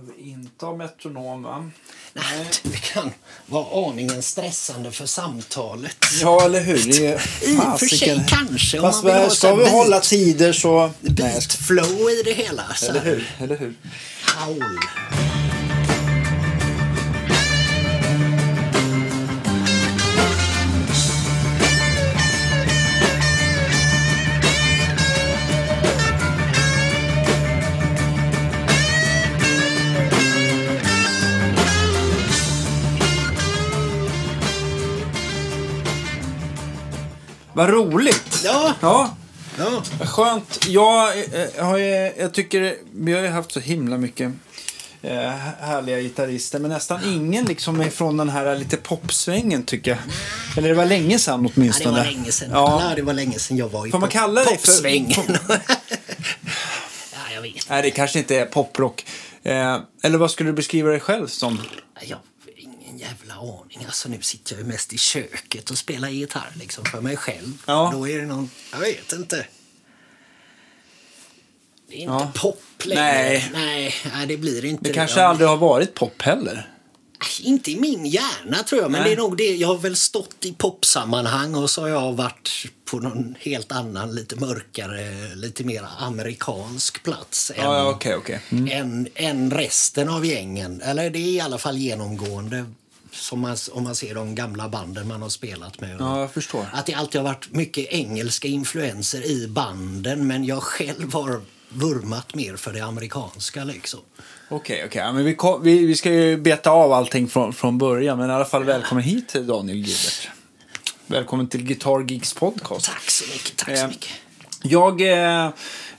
Behöver inte ha metronom, va? Nej, det kan vara aningen stressande för samtalet. Ja, eller hur? Det är I och för sig kanske. Om Fast man vill ska vi beat- hålla tider så... Beat flow i det hela. Så Eller hur? Eller hur? Howl. Vad roligt! Ja. Ja, Ja. vad skönt. Jag, eh, har jag tycker vi har ju haft så himla mycket eh, härliga gitarrister. Men nästan ingen liksom är från den här lite popsvängen tycker jag. Eller det var länge sedan Ja, det åtminstone. var länge sedan. Ja. Ja. det var länge sedan jag var i Får man kalla dig för- popsvängen. ja, jag vet. Nej, det kanske inte är poprock. Eh, eller vad skulle du beskriva dig själv som? Har ingen jävla aning. Alltså, nu sitter jag ju mest i köket och spelar gitarr liksom, för mig själv. Ja. Då är det någon... Jag vet inte. Det är inte Ja. pop längre. Nej. Nej, nej, det blir inte Det det. kanske aldrig har varit pop heller. Inte i min hjärna tror jag, men Nej. det är nog det. Jag har väl stått i popsammanhang och så har jag varit på någon helt annan, lite mörkare, lite mer amerikansk plats än, Ja, okej, okej. Mm. än, än resten av gängen. Eller det är i alla fall genomgående som man, om man ser de gamla banden man har spelat med. Ja. Att det alltid har varit mycket engelska influenser i banden men jag själv har vurmat mer för det amerikanska liksom. Okej. Ja, men vi, kom, vi, vi ska ju beta av allting från, från början. Men i alla fall välkommen hit Daniel Gilbert. Välkommen till Guitar Geeks podcast. Tack så mycket, tack så Eh, mycket. Jag eh,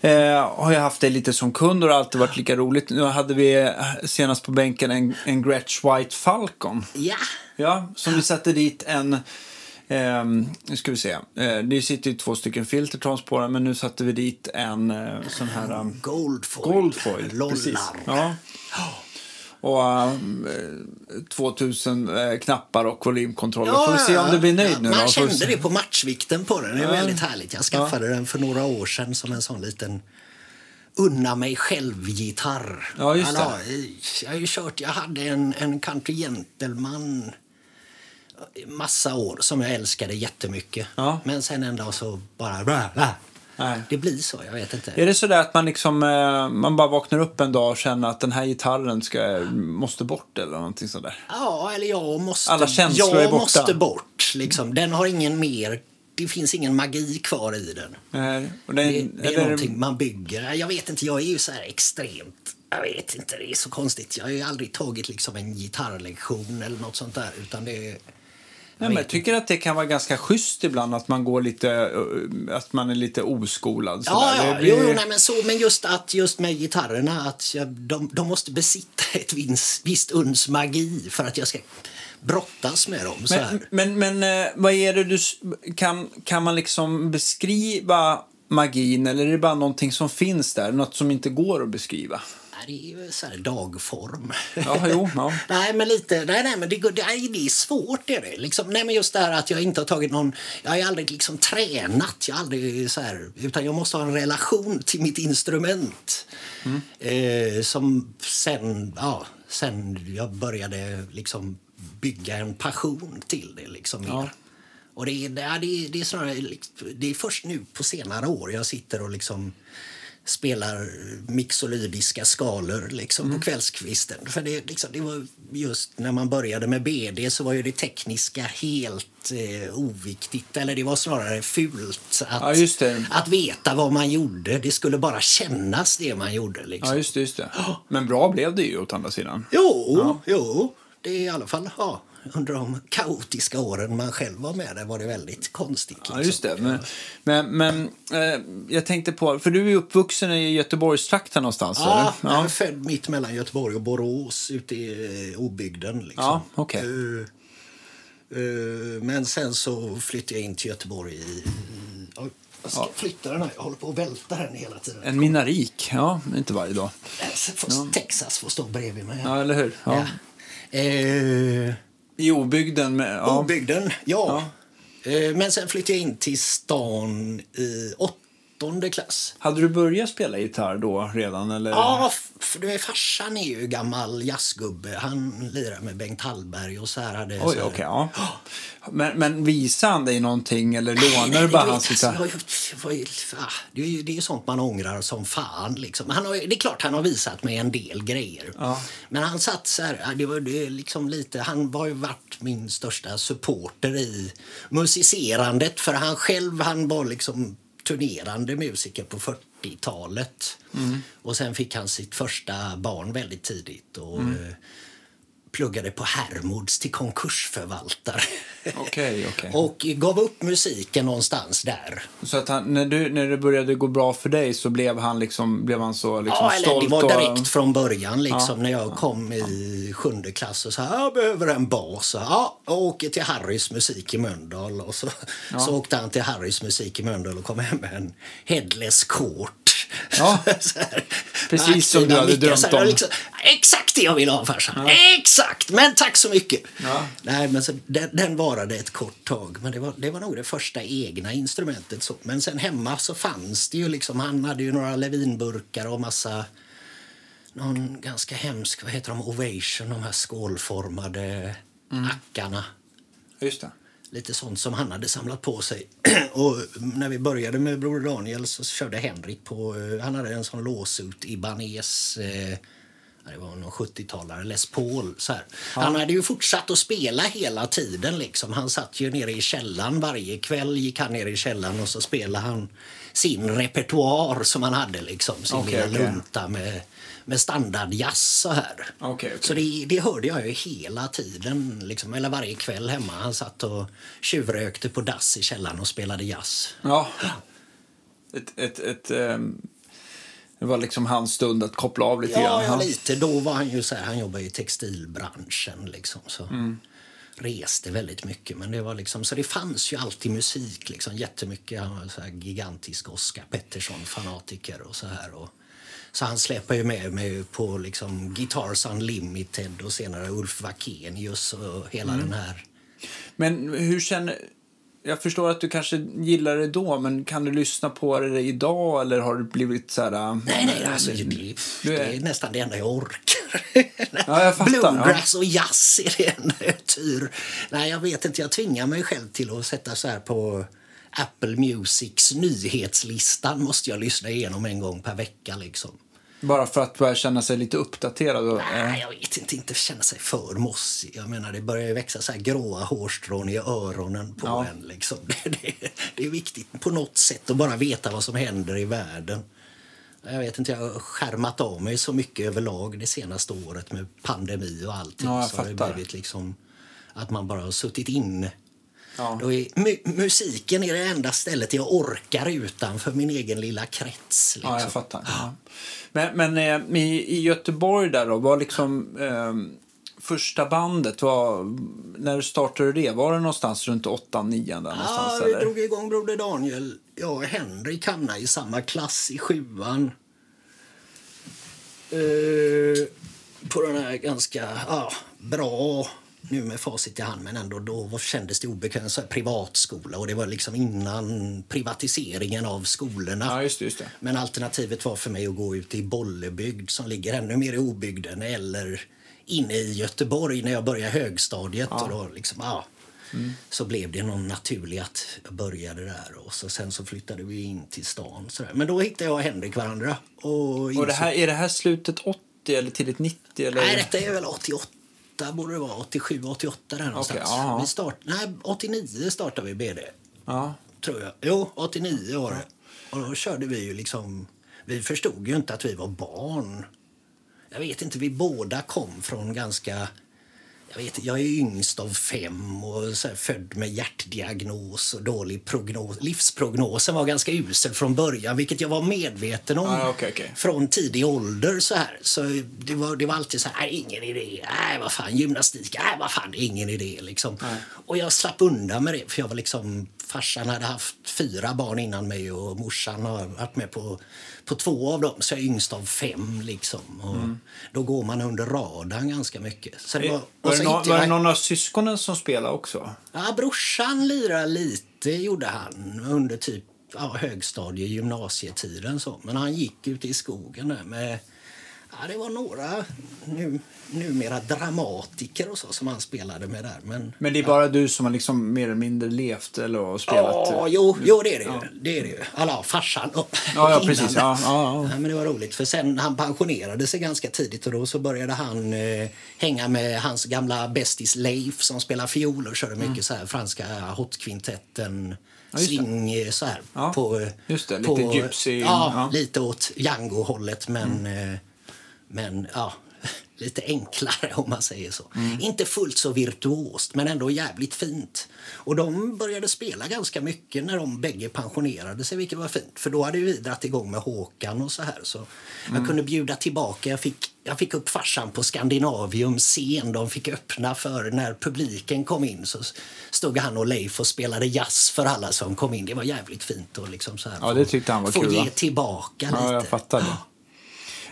eh, har ju haft dig lite som kund och det har alltid varit lika roligt. Nu hade vi eh, senast på bänken en, en Gretsch White Falcon. Ja. Ja, som vi satte dit en... ehm, nu ska vi se. Eh, det sitter ju två stycken filtertons på den, men nu satte vi dit en eh, sån här... Um, Goldfoil. Goldfoil. Lollar. Precis. Ja. Och um, eh, 2000 eh, knappar och volymkontroller. Får vi se om du blir nöjd ja, nu Man då? Kände se. det på matchvikten på den. Det är Ja. väldigt härligt. Jag skaffade den för några år sedan som en sån liten unna mig själv-gitarr. Ja, just det. Alltså, jag har kört, jag hade en, en Country Gentleman massa år som jag älskade jättemycket. Ja. Men sen en dag så bara... Bla, bla. Nej. Det blir så, jag vet inte. Är det så där att man liksom, eh, man bara vaknar upp en dag och känner att den här gitarren ska, måste bort eller någonting sådär? Ja, eller jag måste, Alla känslor jag är borta. måste bort. Liksom. Den har ingen mer... Det finns ingen magi kvar i den. Och den, Det, det är eller- någonting man bygger. Jag vet inte, jag är ju så här extremt... Jag vet inte, det är så konstigt. Jag har ju aldrig tagit liksom en gitarrlektion eller något sånt där. Utan det är... Nej, men jag tycker att det kan vara ganska schysst ibland att man går lite, eh, att man är lite oskolad. Ja, ja, blir- jo, nej, men, så, men just att just med gitarrerna att jag, de, de måste besitta ett visst, visst uns magi för att jag ska brottas med dem. Så här. Men, men, men eh, vad är det du... Kan, kan man liksom beskriva magin eller är det bara någonting som finns där? Något som inte går att beskriva? Det är ju så här dagform. Ja, jo, ja. nej, men lite, nej, nej, men det, det, det är svårt. Det är det. Liksom, nej, men just det här att jag inte har tagit någon... Jag har aldrig liksom tränat. Jag har aldrig så här, utan jag måste ha en relation till mitt instrument. Eh, som sen, ja, sen jag började liksom bygga en passion till det. Liksom, mer. Och det, är- det, det, är- det är snarare, det är först nu på senare år jag sitter och liksom spelar mixolydiska skalor liksom på kvällskvisten. För det, liksom, det var just när man började med BD så var ju det tekniska helt eh, oviktigt. Eller det var snarare fult att, Ja, att veta vad man gjorde. Det skulle bara kännas det man gjorde. Liksom. Ja, just det, just det. Men bra blev det ju åt andra sidan. Jo, jo. Det är i alla fall, ja. Under de kaotiska åren man själv var med där var det väldigt konstigt. Liksom. Ja, just det. Men, men, men eh, jag tänkte på, för du är uppvuxen i Göteborgstrakten någonstans, Ja, eller? jag är född mitt mellan Göteborg och Borås ute i eh, obygden. Liksom. Ja, okej. Eh, eh, men sen så flyttade jag in till Göteborg i... Oj, jag ska flytta den här. Jag håller på att välta den hela tiden. En minarik, ja, inte varje dag. Texas får stå bredvid mig. Ja, eller hur? Ja. Ja. Eh, I obygden med... Ja. Obygden, ja. Eh, Men sen flyttade jag in till stan i åttonde klass. Hade du börjat spela gitarr då redan? Eller? Ja, för du farsan är ju gammal jazzgubbe. Han lirar med Bengt Hallberg och så här hade... Oj, så här, okej. ja. Men, men visade han dig någonting eller lånade du bara hans gitarr? det ah, är ju det är ju sånt man ångrar som fan. Liksom. Han har, det är klart han har visat mig en del grejer. Ja. Men han satt så här, ja, det var det liksom lite, han har ju varit min största supporter i musicerandet. För han själv han var liksom turnerande musiker på 40-talet. Mm. Och sen fick han sitt första barn väldigt tidigt. Och, eh, pluggade på Hermods till konkursförvaltare. Okej, okej. Och gav upp musiken någonstans där. Så att han, när, du, när det började gå bra för dig så blev han, liksom, blev han så liksom Ja, eller stolt? det var och- direkt från början liksom när jag kom i sjunde klass och sa jag behöver en bas. Och, Ja, jag åker till Harrys musik i Mölndal. Och så, så åkte han till Harrys musik i Mölndal och kom hem med en headless court. Ja, här, precis som du hade drömt om. Liksom, exakt det jag ville ha farsan. Exakt, men tack så mycket. Ja. Nej, men så, den, den varade ett kort tag. Men det var, det var nog det första egna instrumentet. Så. Men sen hemma så fanns det ju liksom, han hade ju några Levinburkar och massa någon ganska hemsk, vad heter de, Ovation, de här skålformade Mm. ackarna. Just det. Lite sånt som han hade samlat på sig. och när vi började med Broder Daniel så körde Henrik på, eh, han hade en sån låsut Ibanez eh, ja, det var någon 70-talare, Les Paul. Så här. Han hade ju fortsatt att spela hela tiden. Liksom. Han satt ju nere i källaren varje kväll. gick han ner i källaren och så spelade han sin repertoar som han hade. Liksom, sin Okej, lilla lunta med, med standardjazz så här. Okej, okej. Så det, det hörde jag ju hela tiden, liksom, eller varje kväll hemma. Han satt och tjuvrökte på dass i källaren och spelade jazz. Ja. Ett, ett, ett, ehm, det var liksom hans stund att koppla av lite Ja, grann. ja, lite. Då var han ju så här, han jobbade i textilbranschen liksom. Så. Mm. Reste väldigt mycket. Men det var liksom, så det fanns ju alltid musik liksom jättemycket. Han var så här gigantisk Oscar Pettersson-fanatiker och så här. Och, så han släpade ju med mig på liksom Guitars Unlimited och senare Ulf Wakenius och hela Mm. den här. Men hur känner... Jag förstår att du kanske gillar det då, men kan du lyssna på det idag eller har du blivit så här... äh, Nej, nej, alltså, det, det är- nästan det enda jag orkar. Ja, jag fattar, Bluegrass och jazz är det enda jag tyr. Nej, jag vet inte. Jag tvingar mig själv till att sätta så här på Apple Musics nyhetslistan måste jag lyssna igenom en gång per vecka. Liksom. Bara för att börja känna sig lite uppdaterad? Och, Nej, jag vet inte. Inte känna sig för mossig. Jag menar, det börjar ju växa så här gråa hårstrån i öronen på Ja. en. Liksom. Det, det, det är viktigt på något sätt att bara veta vad som händer i världen. Jag vet inte, jag har skärmat av mig så mycket överlag det senaste året med pandemi och allting. Ja, jag så har det blivit liksom att man bara har suttit inne. Ja. Då är, mu- musiken är det enda stället jag orkar utanför min egen lilla krets. Liksom. Ja, jag fattar. Ja. Men, men eh, i, i Göteborg där då, var liksom eh, första bandet, var, när startade du det? Var det någonstans runt 8-9 där någonstans? Ja, vi eller? drog igång Broder Daniel. Jag och Henrik hamnade i samma klass i sjuan. Eh, på den här ganska ja, bra, nu med facit i hand, men ändå då kändes det obekvämt. Så här privatskola och det var liksom innan privatiseringen av skolorna. Ja, just det. Just det. Men alternativet var för mig att gå ut i Bollebygd som ligger ännu mer i obygden eller inne i Göteborg när jag började högstadiet. Och då liksom, ja, Så blev det någon naturligt att jag började där och så, sen så flyttade vi in till stan. Så där. Men då hittade jag och Henrik varandra. Och, Och det här, är det här slutet 80 eller tidigt 90? Eller? Nej, detta är väl 88 borde det vara. 87, 88 där någonstans. ja. Vi start, nej, 89 startade vi BD. Ja. tror jag. Jo, 89 var det. Och då körde vi ju liksom... Vi förstod ju inte att vi var barn. Jag vet inte, vi båda kom från ganska... Jag, vet, jag är yngst av fem och så här, född med hjärtdiagnos och dålig prognos. Livsprognosen var ganska usel från början, vilket jag var medveten om Ja, okej, okej. från tidig ålder. Så, här. så det, var, det var alltid så här, "Nej, ingen idé, nej vad fan, gymnastik, nej vad fan, ingen idé. Liksom. Och jag slapp undan med det, för jag var liksom, farsan hade haft fyra barn innan mig och morsan har varit med på, på två av dem, så jag är yngst av fem. Liksom. Och Då går man under radarn ganska mycket. Så det var, Var, och det hittade var det jag- någon av syskonen som spelade också? Ja, brorsan lirade lite, gjorde han, under typ ja, högstadie, gymnasietiden. Så. Men han gick ute i skogen där med Ja, det var några nu, numera dramatiker och så som han spelade med där. Men, Men det är bara du som har liksom mer eller mindre levt eller och spelat? Ja, jo, jo det är det ju. Det är det ju. Alla, farsan. och- Ja, ja, precis. Ja, ja, ja. men det var roligt, för sen han pensionerade sig ganska tidigt och då så började han eh, hänga med hans gamla bästis Leif som spelar fiol och körde mycket så här franska hotkvintetten. det. swing eh, så här. Ja, på, just det, på, lite gypsy, Ja, ja. lite åt Django-hållet men, eh, men ja, lite enklare om man säger så. Mm. Inte fullt så virtuost men ändå jävligt fint. Och de började spela ganska mycket när de bägge pensionerade sig vilket var fint. För då hade vi dragit igång med Håkan och så här. Så Mm. jag kunde bjuda tillbaka. Jag fick, jag fick upp farsan på Scandinavium scen. De fick öppna för när publiken kom in. Så stod han och Leif och spelade jazz för alla som kom in. Det var jävligt fint. Och liksom så här, Ja, det tyckte han var få kul, ge va? tillbaka lite. Ja, jag fattar det.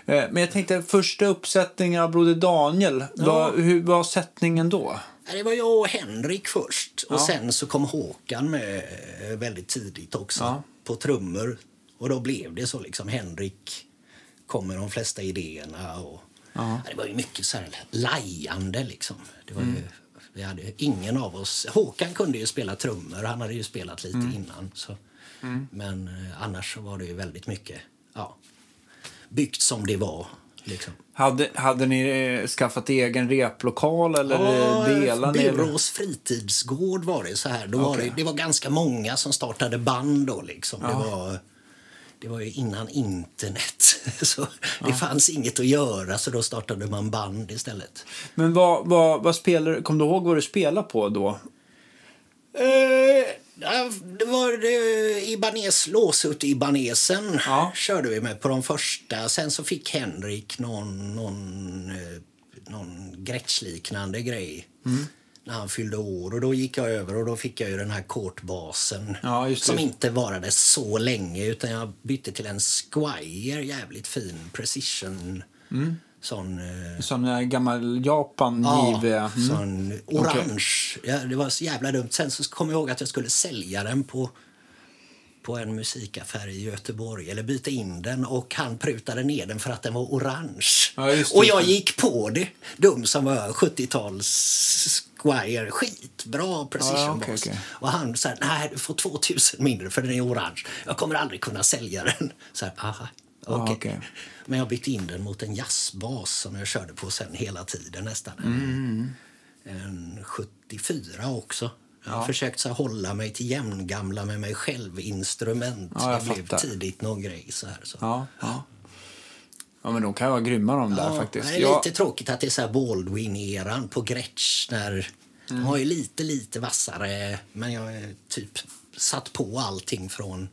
Eh, Men jag tänkte, första uppsättningen av Broder Daniel, vad, hur var sättningen då? Ja, Det var jag och Henrik först. Och Ja. sen så kom Håkan med eh, väldigt tidigt också. Ja. På trummor. Och då blev det så liksom. Henrik kom med de flesta idéerna. Och, Ja. ja, det var ju mycket så här lajande liksom. Det var Mm. ju, vi hade ingen av oss... Håkan kunde ju spela trummor. Han hade ju spelat lite Mm. innan. Så. Men eh, annars var det ju väldigt mycket ja, byggt som det var. Liksom. Hade, hade ni eh, skaffat egen replokal eller Ja, eh, delade ni? Byrås fritidsgård var det så här. Då var Okej. det, det var ganska många som startade band då liksom. Det, Ja. var, det var ju innan internet. Så det fanns inget att göra så då startade man band istället. Men vad, vad, vad spelar, kom du ihåg vad du spelade på då? Eh, det var uh, Ibanez, låsut Ibanesen Ja. körde vi med på de första. Sen så fick Henrik någon, någon, eh, någon Gretsch-liknande grej Mm. när han fyllde år. Och Då gick jag över och då fick jag ju den här kortbasen Ja, som inte varade så länge utan jag bytte till en Squire, jävligt fin precision. Mm. Sån... eh, Sån där gammal Japan Ja, eh, Mm. sån orange. Ja, det var så jävla dumt. Sen så kom jag ihåg att jag skulle sälja den på, på en musikaffär i Göteborg. Eller byta in den. Och han prutade ner den för att den var orange. Ja, och jag gick på det. Dum som var 70-tals Squire. Skitbra precision Ja, bass. okej. Och han sa nej du får 2000 mindre för den är orange. Jag kommer aldrig kunna sälja den. Så här, aha, Ja, okej. okej. Men jag bytte in den mot en jazzbas som jag körde på sen hela tiden nästan. Mm, En 74 också. Jag har försökt så här, hålla mig till jämngamla med mig själv-instrument. Ja, jag det blev fattar. tidigt någon grej. Så här, så. Ja, ja. Ja, men de kan vara grymma de där faktiskt. Det är Jag- lite tråkigt att det är så här Baldwin-eran på Gretsch. När De har ju lite, lite vassare, men jag typ satt på allting från,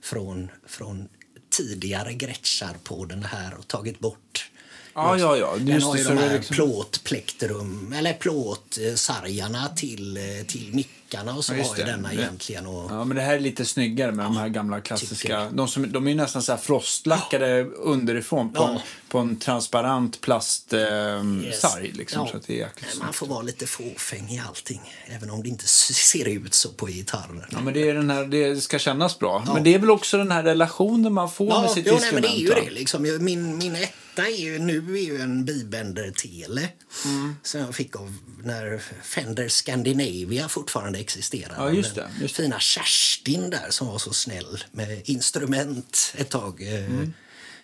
från, från tidigare Gretschar på den här och tagit bort. Ja, ja, ja. Den har ju de här liksom- plåtplektrum, eller plåtsargarna till, eh, till mickarna och så Ja, har ju det. denna Det- egentligen. Och, Ja, men det här är lite snyggare med de här gamla klassiska. De, som, de är ju nästan så här frostlackade underifrån på, Ja. en, på en transparent plastsarg. Eh, Yes. liksom, Ja. Så att det är jäkligt Man får vara lite fåfäng i allting, även om det inte ser ut så på gitarren. Ja, men det, är den här, det ska kännas bra. Men det är väl också den här relationen man får med Ja, sitt jo, nej, instrument. men det är ju det. Liksom. Min, min etta är ju, nu är ju en Bibender-tele Mm. som jag fick av när Fender Scandinavia fortfarande existerade. Ja, just det, just Fina Kerstin där som var så snäll med instrument ett tag. eh, Mm.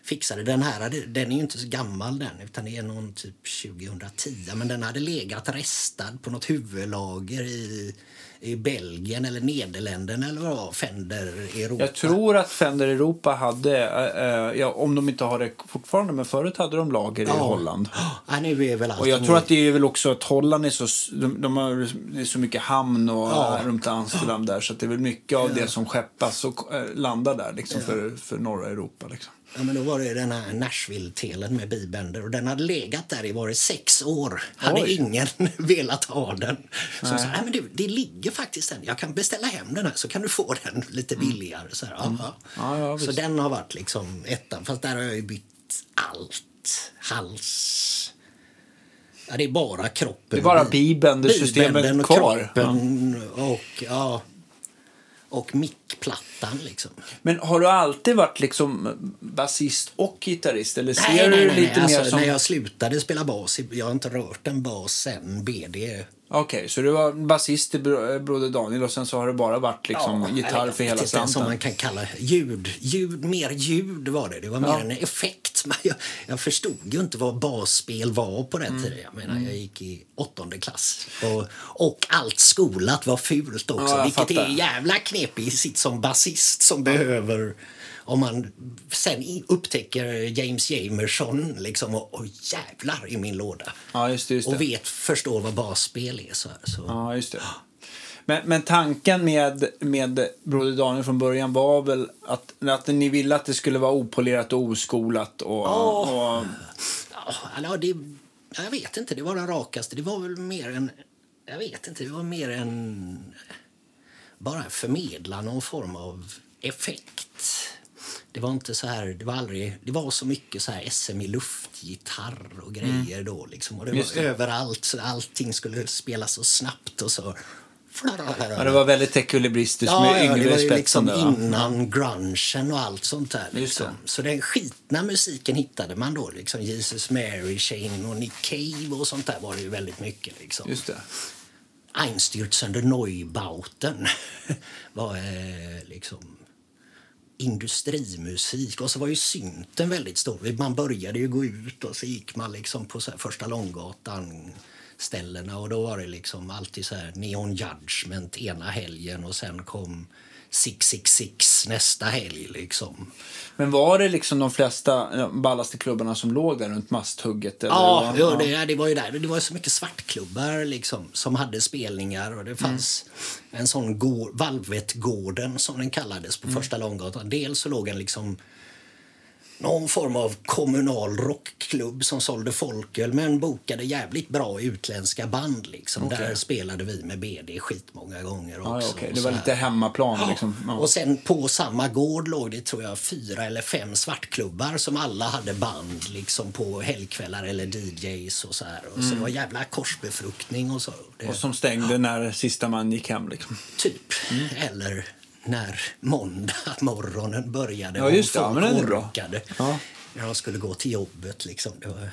Fixade den här, den är ju inte så gammal den utan det är någon typ 2010 men den hade legat restad på något huvudlager i, i Belgien eller Nederländerna eller vad Fender Europa. Jag tror att Fender Europa hade, eh, ja, om de inte har det fortfarande, men förut hade de lager i Holland. Ja, nu är väl allt Och jag tror att det är väl också att Holland är så, de, de har, det är så mycket hamn och Ja. runt Amsterdam där så att det är väl mycket av det som skeppas och eh, landar där liksom för, för norra Europa. Liksom. Ja, men då var det den här Nashville-telen med Bibender och den hade legat där i var det sex år. Hade Oj. ingen velat ha den. Så jag sa, Nej, men du, det ligger faktiskt den. Jag kan beställa hem den här så kan du få den lite billigare. Så, här, ja, ja. Ja, så den har varit liksom ettan. Fast där har jag ju bytt allt. Hals. Ja, det är bara kroppen. Det är bara och Bibender-systemet Bibendern och kvar. kroppen och, ja, och mickplattan ettan liksom. Men har du alltid varit liksom basist och gitarrist? Eller ser Nej, nej, nej, lite nej. mer Alltså, som... När jag slutade spela bas, jag har inte rört en bas sen BD. Okej, så du var basist i Bro- Broder Daniel och sen så har det bara varit liksom gitarr eller, för hela slanten? man kan kalla ljud. ljud. Mer ljud var det. Det var mer Ja. en effekt. Jag, jag förstod ju inte vad basspel var på den tiden. Jag menar, jag gick i åttonde klass. Och, och allt skolat var fult också. Ja, vilket fattar. är jävla knepigt sitt som basist som behöver om man sen upptäcker James Jamerson liksom, och, och jävlar i min låda. Ja, just det. Just det. Och vet, förstår vad basspel är. Så, så. Ja, just det. Men, men tanken med, med Broder Daniel från början var väl att, att ni ville att det skulle vara opolerat och oskolat och... och Ja, det, jag vet inte, det var den rakaste. Det var väl mer en... Jag vet inte, det var mer en... Bara förmedla någon form av effekt. Det var inte så här, det var aldrig, det var så mycket så här SM i luftgitarr och grejer då liksom. Och det var Just det. överallt, så allting skulle spelas så snabbt och så... ja, det var väldigt ekulibristiskt Ja, med ja, var i spetsen liksom där, innan grungen och allt sånt där. Liksom. Så den skitna musiken hittade man då. Liksom Jesus Mary Chain och Nick Cave och sånt där var det ju väldigt mycket. Liksom. Just det. Einstürzende Neubauten var eh, liksom industrimusik. Och så var ju synten väldigt stor. Man började ju gå ut och så gick man liksom på så här första Långgatan ställena och då var det liksom alltid så här Neon Judgment ena helgen och sen kom 666 nästa helg liksom. Men var det liksom de flesta ja, ballaste klubbarna som låg där runt masthugget? Eller Ja, vad? jo, det, det var ju där. Det var så mycket svartklubbar liksom, som hade spelningar. Och Mm. det fanns en sån gå- Valvetgården som den kallades Mm. på första Långgatan. Dels så låg en liksom någon form av kommunal rockklubb som sålde folköl men bokade jävligt bra utländska band. Liksom. Okej. Där spelade vi med BD skitmånga gånger också. Ja, ja, okej. och Det var lite hemmaplan liksom. Ja. Och sen på samma gård låg det tror jag fyra eller fem svartklubbar som alla hade band liksom på helgkvällar eller DJs och så här. Och så det var jävla korsbefruktning och så. Det, Mm. Och som stängde när sista man gick hem liksom. Typ. Mm. Eller när måndag morgonen började Ja, just det. och folk bra. orkade. Ja. När de skulle gå till jobbet liksom. Det var...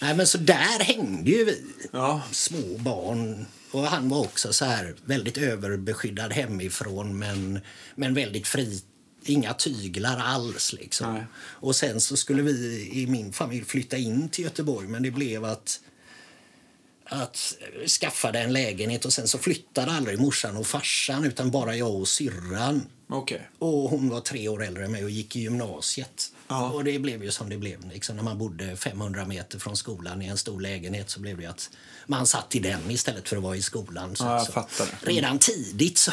Nej men så där hängde ju vi. Ja. Små barn. Och han var också så här väldigt överbeskyddad hemifrån men, men väldigt fri. Inga tyglar alls liksom. Nej. Och sen så skulle vi i min familj flytta in till Göteborg men det blev att att skaffade en lägenhet och sen så flyttade aldrig morsan och farsan utan bara jag och syrran. Okej. Och hon var tre år äldre än mig och gick i gymnasiet. Ja. Och det blev ju som det blev. Liksom när man bodde 500 meter från skolan i en stor lägenhet så blev det att man satt i den istället för att vara i skolan. Så, Ja, så. Redan tidigt så.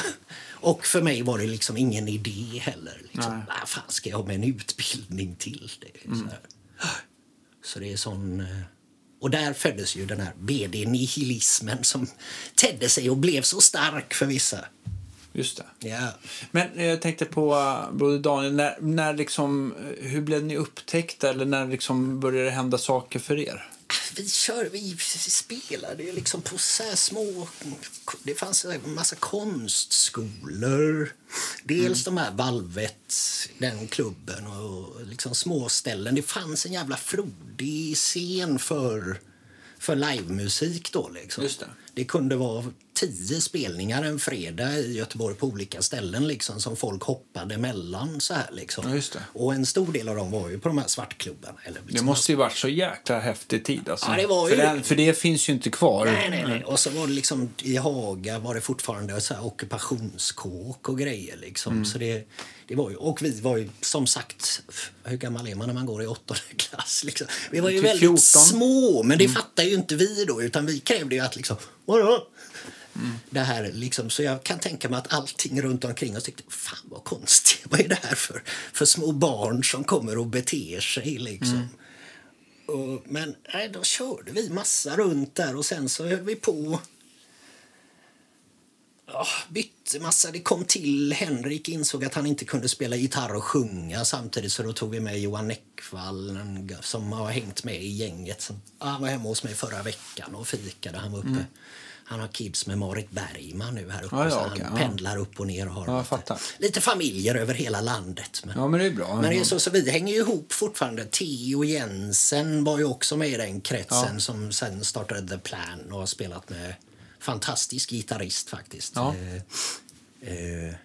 Och för mig var det liksom ingen idé heller. Liksom. Nej. Vad fan ska jag ha med en utbildning till? Det är Mm. så, så det är sån... eh, Och där föddes ju den här BD-nihilismen som tedde sig och blev så stark för vissa. Just det. Ja. Men eh, jag tänkte på uh, Broder Daniel, när, när liksom, eh, hur blev ni upptäckta eller när liksom började det hända saker för er? Vi, kör, vi spelade ju liksom på så små... Det fanns en massa konstskolor. Dels de här Valvet, den klubben och liksom små ställen. Det fanns en jävla frodig scen för, för livemusik då. Liksom. Det. det kunde vara tio spelningar en fredag i Göteborg på olika ställen liksom, som folk hoppade mellan. Så här, liksom. Ja, det. Och en stor del av dem var ju på de här svartklubbarna. Eller Det liksom måste ju varit så jäkla häftig tid alltså. Ja, det var för, ju- det, för det finns ju inte kvar. Nej, nej, nej. Och så var det liksom i Haga var det fortfarande så här ockupationskåk och grejer liksom. Mm. Så det, det var ju, och vi var ju som sagt, hur gammal är man när man går i åttonde klass liksom? Vi var ju väldigt 14. små, men det fattar ju inte vi då utan vi krävde ju att liksom, vadå? Det här liksom, så jag kan tänka mig att allting runt omkring oss tyckte, fan vad konstigt, vad är det här för, för små barn som kommer och beter sig liksom? Och, men nej, då körde vi massa runt där och sen så höll vi på. Ja, bytte massa. Det kom till. Henrik insåg att han inte kunde spela gitarr och sjunga samtidigt så då tog vi med Johan Näckvall som har hängt med i gänget. Som, han var hemma hos mig förra veckan och fikade. Han var uppe. Han har kids med Marit Bergman nu här uppe. Ja, ja, så han ja. pendlar upp och ner och har Ja, lite, lite familjer över hela landet. Men, Ja, men det är bra. men det är så, så vi hänger ju ihop fortfarande. Theo Jensen var ju också med i den kretsen som sen startade The Plan och har spelat med fantastisk gitarrist faktiskt. Ja. Eh, eh,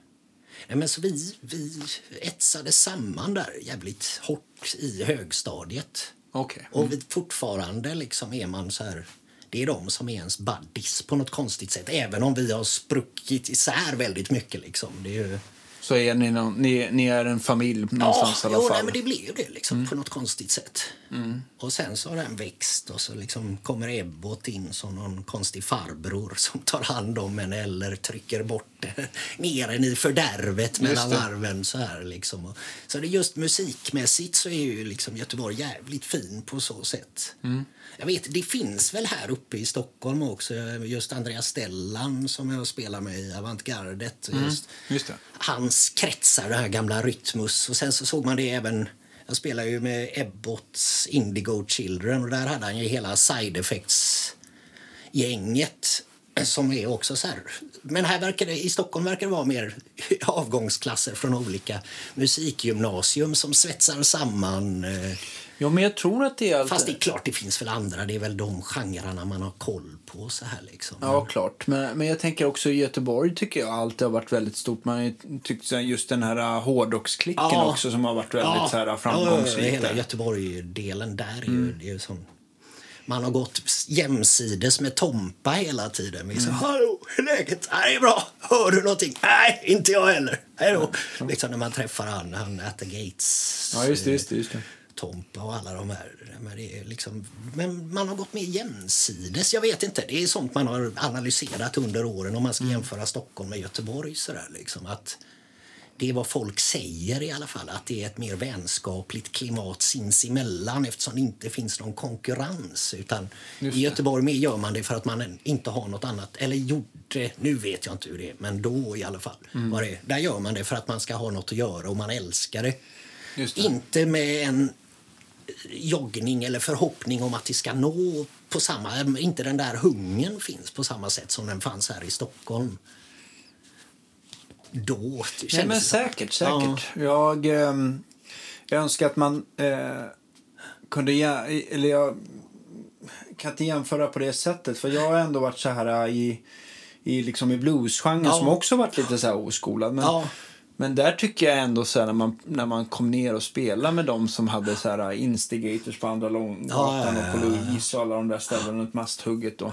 nej, men så vi, vi etsade samman där jävligt hårt i högstadiet. Okej. Och vi, fortfarande liksom är man så här... Det är de som är ens buddies på något konstigt sätt. Även om vi har spruckit isär väldigt mycket. Liksom. Det är ju... Så är ni, någon, ni, ni är en familj någonstans i alla fall? nej, men det blir ju det liksom, på något konstigt sätt. Mm. Och sen så har den växt och så liksom kommer Ebbot in som någon konstig farbror som tar hand om en eller trycker bort ner en i fördärvet mellan varven. Så här, liksom. Så det är just musikmässigt så är ju liksom Göteborg jävligt fin på så sätt. Mm. Jag vet, det finns väl här uppe i Stockholm också. Just Andreas Stellan som jag spelar med i Avantgardet. Just, just det. hans kretsar, det här gamla Rytmus. Och sen så såg man det även... Jag spelar ju med Ebbots Indigo Children och där hade han ju hela Side Effects-gänget som är också så här... Men här verkar det, i Stockholm verkar det vara mer avgångsklasser från olika musikgymnasium som svetsar samman. eh, Ja, men jag tror att det är... Fast det är klart det finns väl andra. Det är väl de genrerna man har koll på så här liksom. Ja, klart. Men, men jag tänker också i Göteborg tycker jag alltid har varit väldigt stort. Man har tyckt just den här uh, hårdrocksklicken Ja. också som har varit väldigt så här, Ja, framgångsrik. hela där. Göteborg-delen där är ju, det är ju sån... Man har gått jämsides med Tompa hela tiden. Vi så, Hallå, hur är läget? Nej, det är bra. Hör du någonting? Nej, inte jag heller. Hej då. Liksom när man träffar han, han at the gates. Ja, just det. Just det, just det. Tompa och alla de här. Men, det är liksom, men man har gått med jämsides. Jag vet inte. Det är sånt man har analyserat under åren om man ska jämföra Stockholm med Göteborg. Så där, liksom, att det är vad folk säger i alla fall. Att det är ett mer vänskapligt klimat sinsemellan eftersom det inte finns någon konkurrens. Utan I. Göteborg mer gör man det för att man inte har något annat. Eller gjorde, nu vet jag inte hur det är, men då i alla fall. Var det, där gör man det för att man ska ha något att göra och man älskar det. Det. Inte med en joggning eller förhoppning om att det ska nå på samma... Inte den där hungern finns på samma sätt som den fanns här i Stockholm. Då Nej, men säkert, säkert. Jag, ehm, jag önskar att man eh, kunde... Eller jag kan inte jämföra på det sättet. För jag har ändå varit så här äh, i, i, liksom i bluesgenren Ja. som också varit lite så här oskolad. Men, Ja. men där tycker jag ändå så här, när man, när man kom ner och spelade med dem som hade så här äh, Instigators på Andra Långgatan Ja, ja, och på Louise och alla de där ställena runt Masthugget. Och,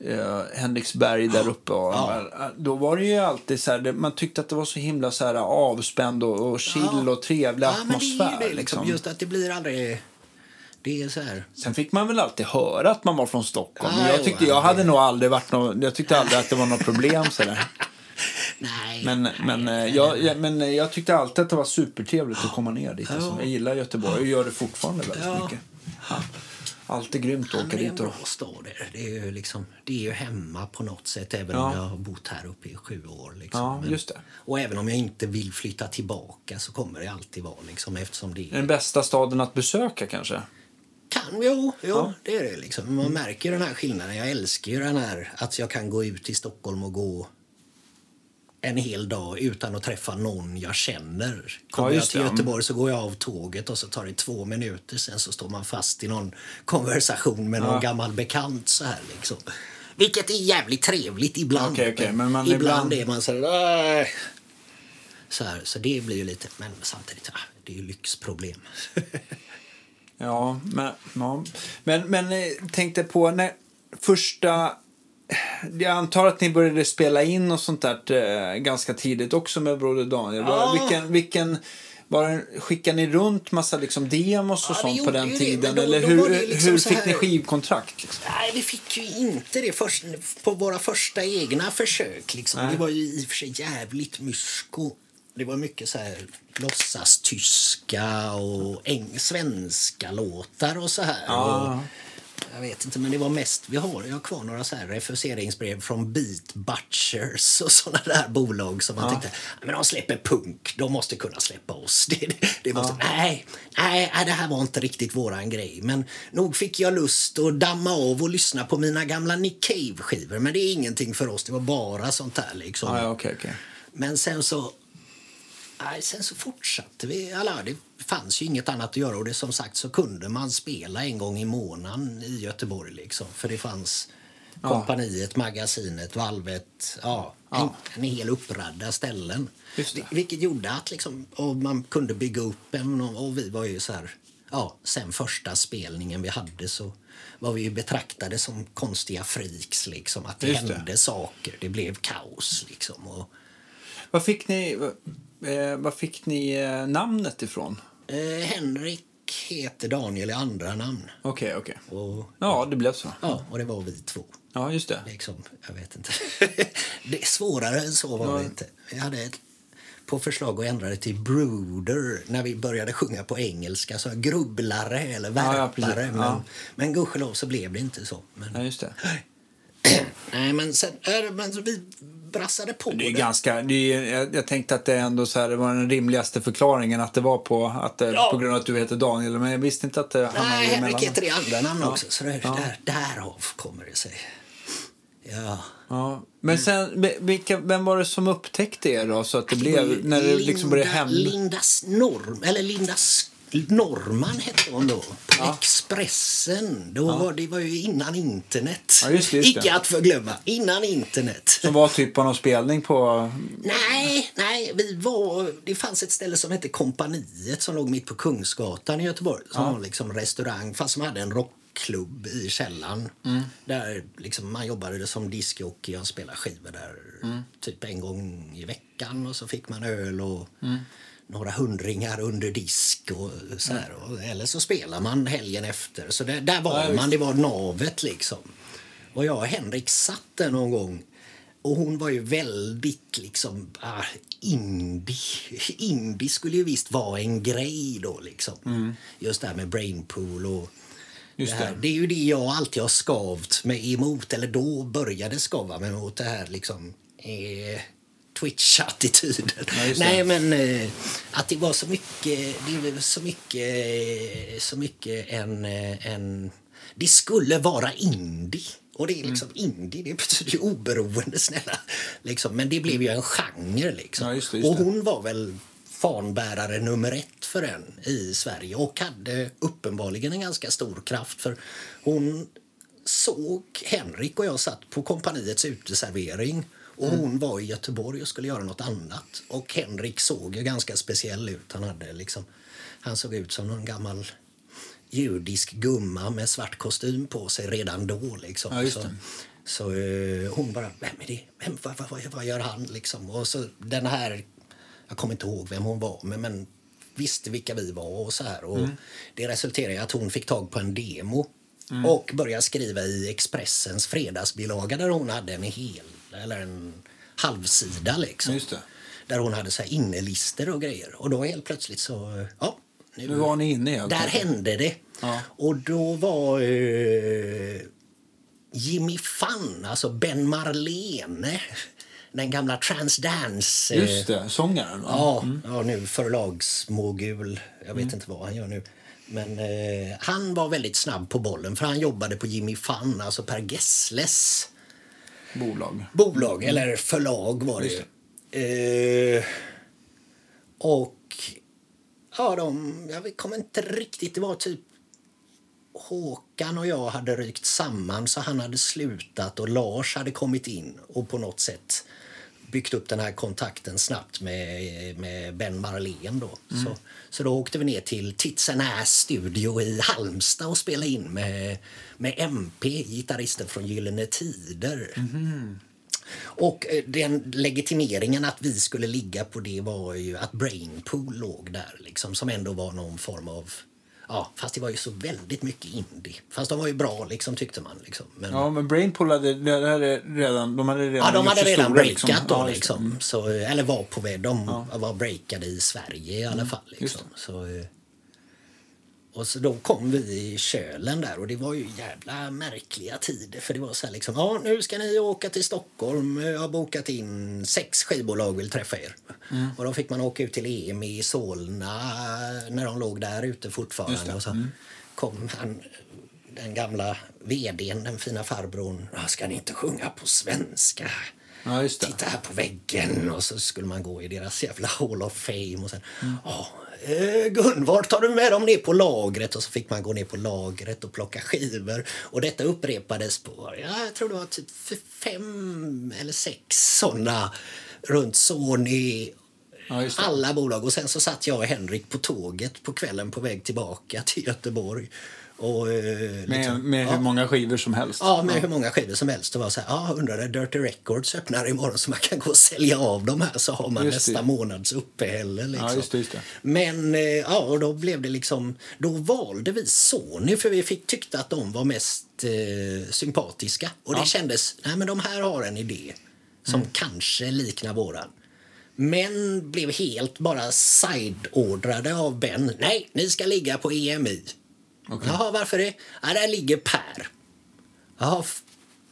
eh, Henriksberg där uppe. Och, Ja. Då var det ju alltid så här, man tyckte att det var så himla så här avspänd och, och chill och trevlig Ja, men det är atmosfär. det, liksom. liksom. Just att det blir aldrig... Det är så här... Sen fick man väl alltid höra att man var från Stockholm. Ja, jag tyckte ja, jag hade nog aldrig varit någon, jag tyckte aldrig att det var något problem sådär. Nej. Men, nej, men, nej, eh, jag, jag, men eh, jag tyckte alltid att det var supertrevligt att komma ner dit. Alltså. Jag gillar Göteborg och gör det fortfarande väldigt Ja. mycket. Ja. Allt är grymt att Ja, åka men det är en dit. bra stad. Det är ju, liksom, det är ju hemma på något sätt, även Ja. om jag har bott här uppe i sju år. Liksom. Ja, Men- just det. Och även om jag inte vill flytta tillbaka så kommer det alltid vara liksom, eftersom det den bästa staden att besöka kanske? kan, jo, jo Ja. det är det liksom. Man märker den här skillnaden. Jag älskar ju den här att jag kan gå ut i Stockholm och gå en hel dag utan att träffa någon jag känner. Kommer jag just till ja. Göteborg så går jag av tåget och så tar det två minuter. Sen så står man fast i någon konversation med någon Ja. gammal bekant så här liksom. Vilket är jävligt trevligt ibland. Okej, okej, men man- ibland, ibland- är man så här, "Äh." så här. Så det blir ju lite, men samtidigt, ja, det är ju lyxproblem. Ja, men, ja. men, men eh, tänkte på när första... Jag antar att ni började spela in och sånt där eh, ganska tidigt också med Broder Daniel. Ja. Vilken, vilken, var det, skickade ni runt massa liksom demos och Ja, sånt på den tiden? då- Eller då hur, liksom hur fick här- ni skivkontrakt? Liksom? Nej, vi fick ju inte det först, på våra första egna försök. Liksom. Det var ju i och för sig jävligt mysko. Det var mycket så här låtsas-tyska och eng- svenska låtar och så här. Ja. Och, jag vet inte, men det var mest... Vi har, jag har kvar några så här refuseringsbrev från Beat Butchers och såna där bolag som man tänkte, men de släpper punk, de måste kunna släppa oss. Det, det, det måste, nej, nej, nej, det här var inte riktigt våran grej. Men nog fick jag lust att damma av och lyssna på mina gamla Nick Cave-skivor. Men det är ingenting för oss, det var bara sånt där liksom. Ja, ja, okej, okej. Men sen så... Nej, sen så fortsatte vi. Alla, det fanns ju inget annat att göra. Och det som sagt så kunde man spela en gång i månaden i Göteborg. Liksom, för det fanns kompaniet, magasinet, valvet. Ja, en, en hel uppradda ställen. Vilket gjorde att liksom, och man kunde bygga upp en... Och vi var ju så här... Ja, sen första spelningen vi hade så var vi ju betraktade som konstiga freaks. Liksom, att det Just det. hände saker. Det blev kaos. Liksom, och, Vad fick ni, eh, vad fick ni eh, namnet ifrån? Eh, Henrik heter Daniel i andra namn. Okej, okej. Och, Ja, det blev så. ja, och det var vi två. Ja, just det. Liksom, jag vet inte. det är svårare än så var det inte. Vi hade ett, på förslag att ändra det till Brooder när vi började sjunga på engelska. Så grubblare eller Ja, värpare. precis. men, Ja. men gudskelov så blev det inte så. Men, Ja, just det. nej, men, sen, äh, men så vi brassade på. Det är det. ganska, det är, jag, jag tänkte att det ändå så här, det var den rimligaste förklaringen att det var på, att, det- Ja. på grund av att du heter Daniel. Men jag visste inte att det hamnade Nej, Henrik heter i andra namn Ja. också. Så det, Ja. där, därav kommer det sig. Ja. Ja. Men sen, vilka, vem var det som upptäckte er då? Så att det blev, när det liksom började hända? Linda Norm, eller Linda S- Norman hette hon då. På Expressen. Då var, det var ju innan internet. Ja, just det, just det. Icke att förglömma. Innan internet. Som var typ på någon spelning på... Nej, nej, vi var, det fanns ett ställe som hette Kompaniet som låg mitt på Kungsgatan i Göteborg. Som var liksom restaurang, fast som hade en rockklubb i källaren. Där liksom man jobbade som discjockey och spelade skivor där typ en gång i veckan. Och så fick man öl och några hundringar under disk. Och så här. Och, eller så spelar man helgen efter. Så det, där var Ja, man, det var navet liksom. Och jag och Henrik satt där någon gång och hon var ju väldigt liksom ah, indie. Indie skulle ju visst vara en grej då liksom. Just det här med brainpool och det, här. det. är ju det jag alltid har skavt mig emot, eller då började skava mig emot det här liksom eh, Twitch-attityden. Nej, men eh, att det var så mycket, det var så mycket, eh, så mycket en, eh, en... Det skulle vara indie. Och det är liksom indie, det betyder ju oberoende, snälla. Liksom, men det blev ju en genre liksom. Ja, just det, just och hon var väl fanbärare nummer ett för den i Sverige och hade uppenbarligen en ganska stor kraft för hon såg Henrik och jag satt på kompaniets uteservering och hon var i Göteborg och skulle göra något annat. Och Henrik såg ju ganska speciell ut. Han, hade liksom, han såg ut som någon gammal judisk gumma med svart kostym på sig redan då. Liksom. Ja, så så eh, hon bara, vem är det? Vem, vad, vad, vad, gör han? Liksom. Och så den här, jag kommer inte ihåg vem hon var, men, men visste vilka vi var och så här. Och Mm. Det resulterade i att hon fick tag på en demo och började skriva i Expressens fredagsbilaga där hon hade en hel, eller en halvsida liksom. Där hon hade så här innelister och grejer. Och då helt plötsligt så, ja. Nu, Nu var ni inne helt där enkelt. hände det. Ja. Och då var eh, Jimmy Funn, alltså Ben Marlene, den gamla Transdance... eh, Just det, sångaren va? Ja, ja, nu förlagsmogul. Jag vet Mm. inte vad han gör nu. Men eh, han var väldigt snabb på bollen för han jobbade på Jimmy Funn, alltså Per Gessles Bolag. bolag, eller förlag var det ju. Eh, och ja, de, jag kommer inte riktigt, det var typ Håkan och jag hade rykt samman så han hade slutat och Lars hade kommit in och på något sätt byggt upp den här kontakten snabbt med, med Ben Marlén då. Så, så då åkte vi ner till Tits and Ass studio i Halmstad och spelade in med, med MP, gitarristen från Gyllene Tider. Och eh, den legitimeringen att vi skulle ligga på det var ju att Brainpool låg där, liksom, som ändå var någon form av... Ja, fast det var ju så väldigt mycket indie. Fast de var ju bra, liksom, tyckte man. Liksom. Men, Ja, men Brainpool hade, hade redan, de hade redan Ja, de hade redan stora, breakat då, Ja, just det. liksom. Så, eller var på väg. De var breakade i Sverige i alla fall. Mm, just Liksom. Så, eh, Och så då kom vi i kölen där och det var ju jävla märkliga tider för det var så här liksom, ja nu ska ni åka till Stockholm, jag har bokat in sex skivbolag vill träffa er. Mm. Och då fick man åka ut till EMI i Solna när de låg där ute fortfarande. Och så Mm. kom han, den gamla vdn, den fina farbrorn, "Ja, ska ni inte sjunga på svenska? Ja. Titta här på väggen och så skulle man gå i deras jävla Hall of Fame och sen Mm. ja, eh, Gunvor tar du med dem ner på lagret? Och så fick man gå ner på lagret och plocka skivor. Och detta upprepades på, ja, jag tror det var typ fem eller sex sådana runt Sony Ja, alla bolag. Och sen så satt jag och Henrik på tåget på kvällen på väg tillbaka till Göteborg och eh, Med, liksom- med ja. hur många skivor som helst. Ja, med hur många skivor som helst. Det var så här, ja, undrar när Dirty Records öppnar imorgon så man kan gå och sälja av dem här så har man Just det. nästa månads uppehälle. Liksom. Ja, just det, just det. Men eh, ja, och då blev det liksom, då valde vi Sony för vi fick, tyckte att de var mest eh, sympatiska. Och det kändes, nej men de här har en idé som Mm. kanske liknar våran. Men blev helt bara sideordrade av Ben. Nej, ni ska ligga på EMI. Okej. Jaha, varför det? Ja, där ligger Per. Jaha,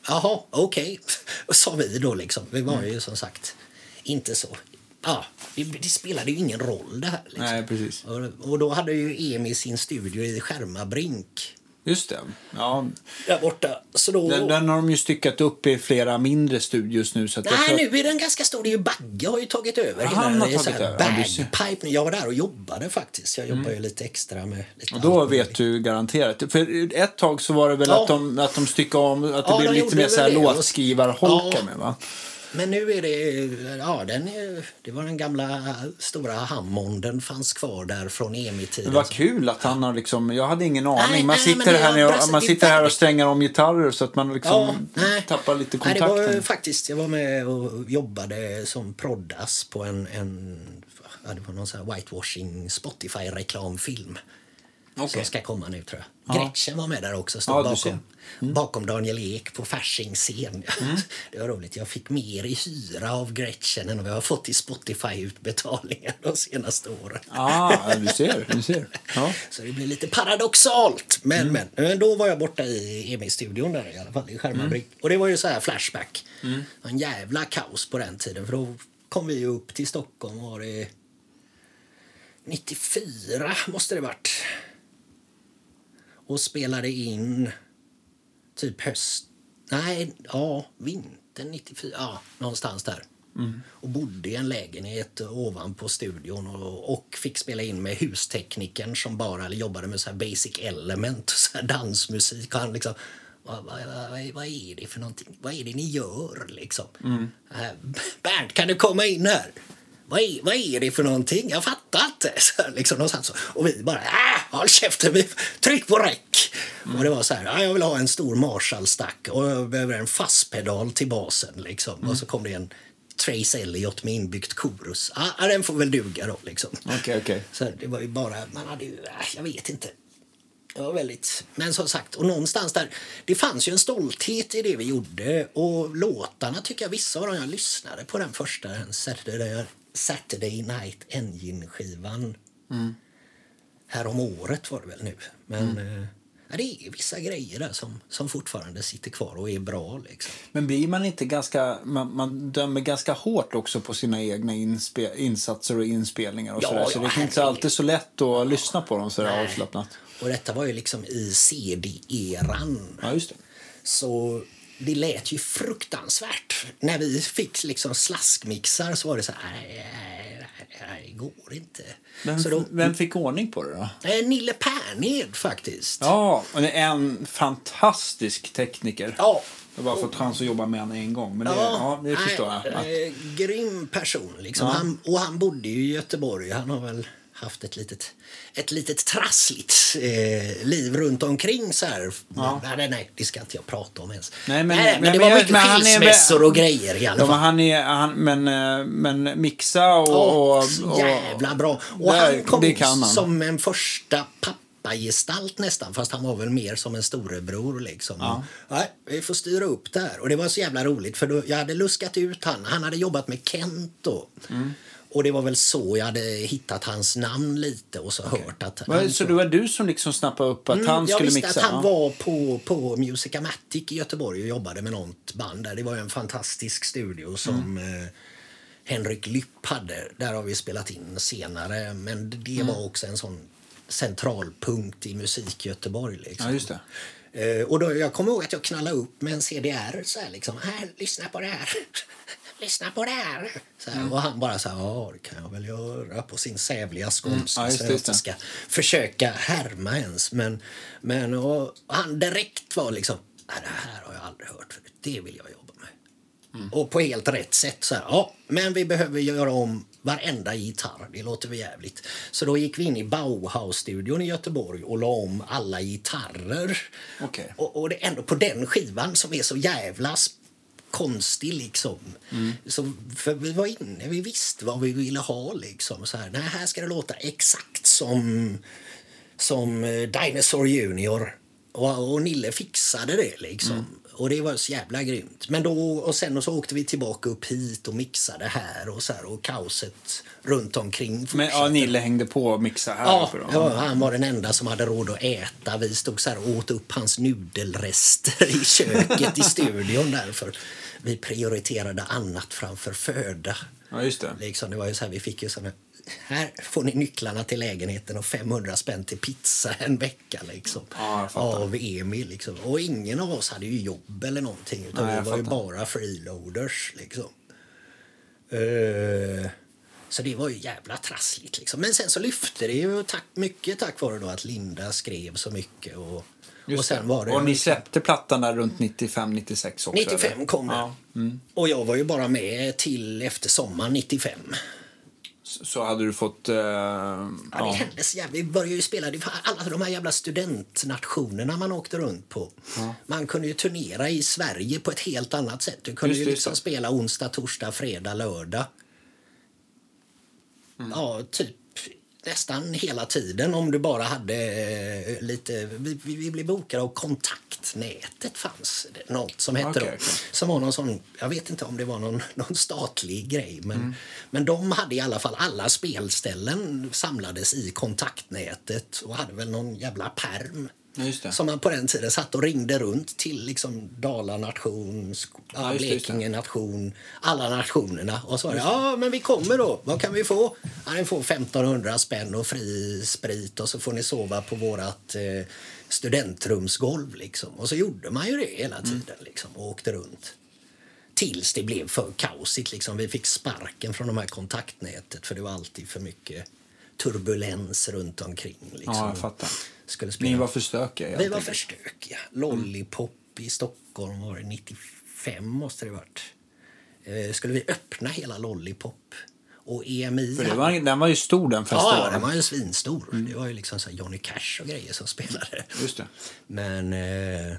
jaha okej, sa vi då liksom. Vi var ju som sagt inte så... Ja, det, det spelade ju ingen roll det här. Liksom. Nej, precis. Och, och då hade ju Emi sin studio i Skärmarbrink Just det. Ja, där borta. Så då... den, den har de ju styckat upp i flera mindre studios nu. Så att Nej, tror nu är den ganska stor. Det är ju Bagge har ju tagit över. Hela han har tagit så över. Bagpipe. Jag var där och jobbade faktiskt. Jag jobbar ju lite extra med lite Och då vet du garanterat. För ett tag så var det väl Ja. att, de, att de styckade om, att det Ja, blev de lite mer så här det. låtskrivarholka Ja. med va? Men nu är det, ja den det var den gamla stora Hammonden fanns kvar där från Det EMI-tiden. var kul att han har liksom, jag hade ingen aning. Nej, man nej, sitter, här, är nere- bra, man sitter här och strängar om gitarrer så att man liksom Ja, tappar lite Nej, det kontakten. var faktiskt, jag var med och jobbade som proddas på en, en ja, det var någon sån whitewashing Spotify-reklamfilm. Okej. Som ska komma nu tror jag. Ja. Gretchen var med där också, stod Ja, du ser. bakom, Daniel Ek på Fasching scen. Det var roligt, jag fick mer i hyra av Gretchen än vad jag har fått i Spotify-utbetalningar de senaste åren. Ah, du ser. Du ser. Ja. Så det blir lite paradoxalt. Men, men, men då var jag borta i EMI-studion där i alla fall, i Skärmarbrink. Och det var ju så här flashback. Var En jävla kaos på den tiden. För då kom vi upp till Stockholm var det 94 måste det varit. Och spelade in typ höst... Nej, ja, vintern 94. Ja, någonstans där. Och bodde i en lägenhet ovanpå studion och, och fick spela in med husteknikern som bara jobbade med så här basic element, så här dansmusik. Och han liksom, vad, vad, vad, vad är det för någonting? Vad är det ni gör liksom? Äh, Bernt, kan du komma in här? Vad är, vad är det för någonting? Jag fattar inte. Så här, liksom, någonstans så. Och vi bara, äh, håll käften, vi, tryck på räck. Och det var så här, ja, jag vill ha en stor Marshall-stack och jag behöver en fastpedal till basen. Liksom. Och så kom det en Trace Elliot med inbyggt korus. Ja, ja, den får väl duga då. Liksom. Okej, okej. Så det var ju bara, man hade ju, jag vet inte. Det var väldigt, men som sagt, och någonstans där, det fanns ju en stolthet i det vi gjorde och låtarna tycker jag, vissa av dem jag lyssnade på den första, den Saturday, Saturday Night Engine-skivan. Här om året var det väl nu. Men eh, ja, det är vissa grejer där som, som fortfarande sitter kvar och är bra liksom. Men blir man inte ganska, man, man dömer ganska hårt också på sina egna inspe, insatser och inspelningar och Ja, sådär. Så ja, det är inte alltid så lätt att lyssna på dem sådär avslappnat. Och detta var ju liksom i CD-eran. Ja, just det. Så det lät ju fruktansvärt. När vi fick liksom slaskmixar så var det så här, det går inte. Vem, så då, vem fick ordning på det då? eh, Nille Perned faktiskt. Ja, och en fantastisk tekniker. Ja. Jag har bara fått chans att jobba med honom en gång. Men det, ja, det förstår jag. nej, Att, eh, grym person. Liksom. Ja. Han, och han bodde ju i Göteborg. Han har väl haft ett litet, ett litet trassligt eh, liv runt omkring. Så här. Ja. Nej, nej, det ska inte jag prata om ens. Nej, men- nej, men, men- det var men- mycket är väl- skilsmässor och grejer i alla ja, fall. men, han är, han, men, eh, men mixa och... och, och jävla bra. Och Där- han kom han. som en första pappagestalt nästan, fast han var väl mer som en storebror. Liksom. Ja. Nej, vi får styra upp det här. Och det var så jävla roligt, för då, jag hade luskat ut han. Han hade jobbat med Kent då. Mm. Och det var väl så jag hade hittat hans namn lite och så hört att... Det- han Så det var du som liksom snappade upp att Mm, han skulle jag visste mixa? att han var på, på Musicamatic i Göteborg och jobbade med något band där. Det var en fantastisk studio som Mm. Henrik Lypp hade. Där har vi spelat in senare. Men det Mm. var också en sån centralpunkt i musik Göteborg. Liksom. Ja, just det. Eh, och då, jag kommer ihåg att jag knallade upp med en CDR så här liksom. Här, lyssna på det här. Lyssna på det här. Så här, Mm. Och han bara så här, ja det kan jag väl göra på sin sävliga skånska. Mm. Ja, jag ska försöka härma ens. Men, men och han direkt var liksom, "Nej, det här har jag aldrig hört förut. Det vill jag jobba med. Mm. Och på helt rätt sätt. Så här, ja, men vi behöver göra om varenda gitarr. Det låter väl jävligt. Så då gick vi in i Bauhaus-studion i Göteborg och la om alla gitarrer. Okej. Och, och det är ändå på den skivan som är så jävla s- konstig liksom. Så, för vi var inne, vi visste vad vi ville ha liksom. Så här, nej, här ska det låta exakt som, som eh, Dinosaur Junior. Och, och Nille fixade det liksom. Och det var så jävla grymt. Men då, och sen så åkte vi tillbaka upp hit och mixade här och så här, och kaoset runt omkring Men ja, Nille hängde på och mixade här Ja, uppe ja, han var den enda som hade råd att äta. Vi stod så här och åt upp hans nudelrester i köket i studion därför vi prioriterade annat framför föda. Ja, just det. Liksom, det var ju så här, vi fick ju såna, här får ni nycklarna till lägenheten och 500 spänn till pizza en vecka liksom, Ja, av Emil. Liksom. Och ingen av oss hade ju jobb eller någonting utan Nej, vi var ju fattar. bara freeloaders. Liksom. Eh, så det var ju jävla trassligt. Liksom. Men sen så lyfte det ju tack, mycket tack vare då att Linda skrev så mycket. Och, och sen var det och ni liksom- släppte plattan där runt 95-96 också? 95 eller? kom det. Ja. Mm. Och jag var ju bara med till efter sommaren 95. Så hade du fått... eh, Ja, det ja. hände så jävla, vi började ju spela, det var alla de här jävla studentnationerna man åkte runt på. Man kunde ju turnera i Sverige på ett helt annat sätt. Du kunde Just ju liksom spela onsdag, torsdag, fredag, lördag. Mm. Ja, typ nästan hela tiden om du bara hade eh, lite... Vi, vi, blev bokade av Kontaktnätet fanns det något som hette Okej, då. okej. Som var någon sån, jag vet inte om det var någon, någon statlig grej men, Mm. men de hade i alla fall alla spelställen samlades i kontaktnätet och hade väl någon jävla perm. Som man på den tiden satt och ringde runt till liksom Dalanation, Ja. Blekinge nation, alla nationerna. Och så var det, ja men vi kommer då, vad kan vi få? Ja, ni får 1500 spänn och fri sprit och så får ni sova på vårat eh, studentrumsgolv liksom. Och så gjorde man ju det hela Mm. tiden liksom och åkte runt. Tills det blev för kaosigt liksom. Vi fick sparken från de här kontaktnätet för det var alltid för mycket turbulens runt omkring. Liksom. Ja, jag fattar. Skulle spela Ni var för stökiga vi var för stökiga. Lollipop i Stockholm var det 95 måste det varit. Eh, skulle vi öppna hela Lollipop och EMI För det var, den var ju stor den Ja, festivalen. den var ju svinstor. Det var ju liksom så Johnny Cash och grejer som spelade. Just det. Men eh,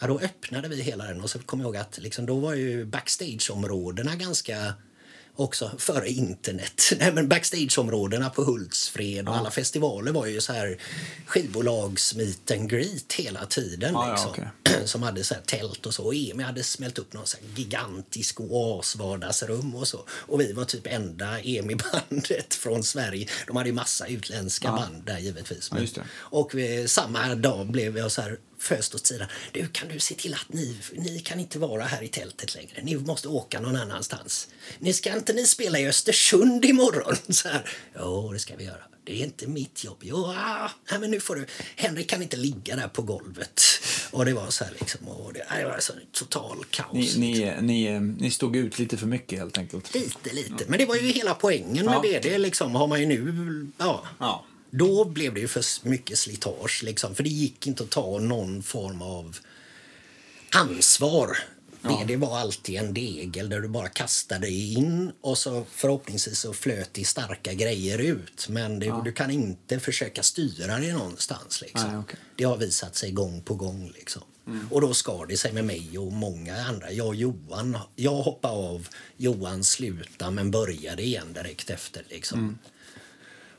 ja, då öppnade vi hela den och så kommer jag ihåg att liksom, då var ju backstageområdena ganska också före internet. Nej, men backstageområdena på Hultsfred och alla festivaler var ju så här skivbolags meet and greet hela tiden. Ja, ja, liksom. okej. Som hade så här tält och så. Och EMI hade smält upp någon så här gigantisk oasvardagsrum och så. Och vi var typ enda EMI-bandet från Sverige. De hade ju massa utländska band där givetvis. Ja, det. Och vi, samma dag blev jag så här föst åt sidan. Du, kan du se till att ni, ni kan inte vara här i tältet längre. Ni måste åka någon annanstans. Ni ska inte ni spela i Östersund imorgon? Så här. Jo, det ska vi göra. Det är inte mitt jobb. Jo, ah, nej, men nu får du. Henrik kan inte ligga där på golvet. Och det var så här liksom. Och det, det var så total kaos. Ni, liksom. ni, ni, ni stod ut lite för mycket helt enkelt. Lite, lite. Men det var ju hela poängen med Ja. BD. Liksom, har man ju nu... Ja. Ja. Då blev det ju för mycket slitage. Liksom, för det gick inte att ta någon form av ansvar. BD var alltid en degel där du bara kastade in och så förhoppningsvis så flöt det starka grejer ut. Men det, du kan inte försöka styra det någonstans. Liksom. Nej, okej. Det har visat sig gång på gång. Liksom. Och då skar det sig med mig och många andra. Jag och Johan, jag hoppade av, Johan slutade men började igen direkt efter. Liksom.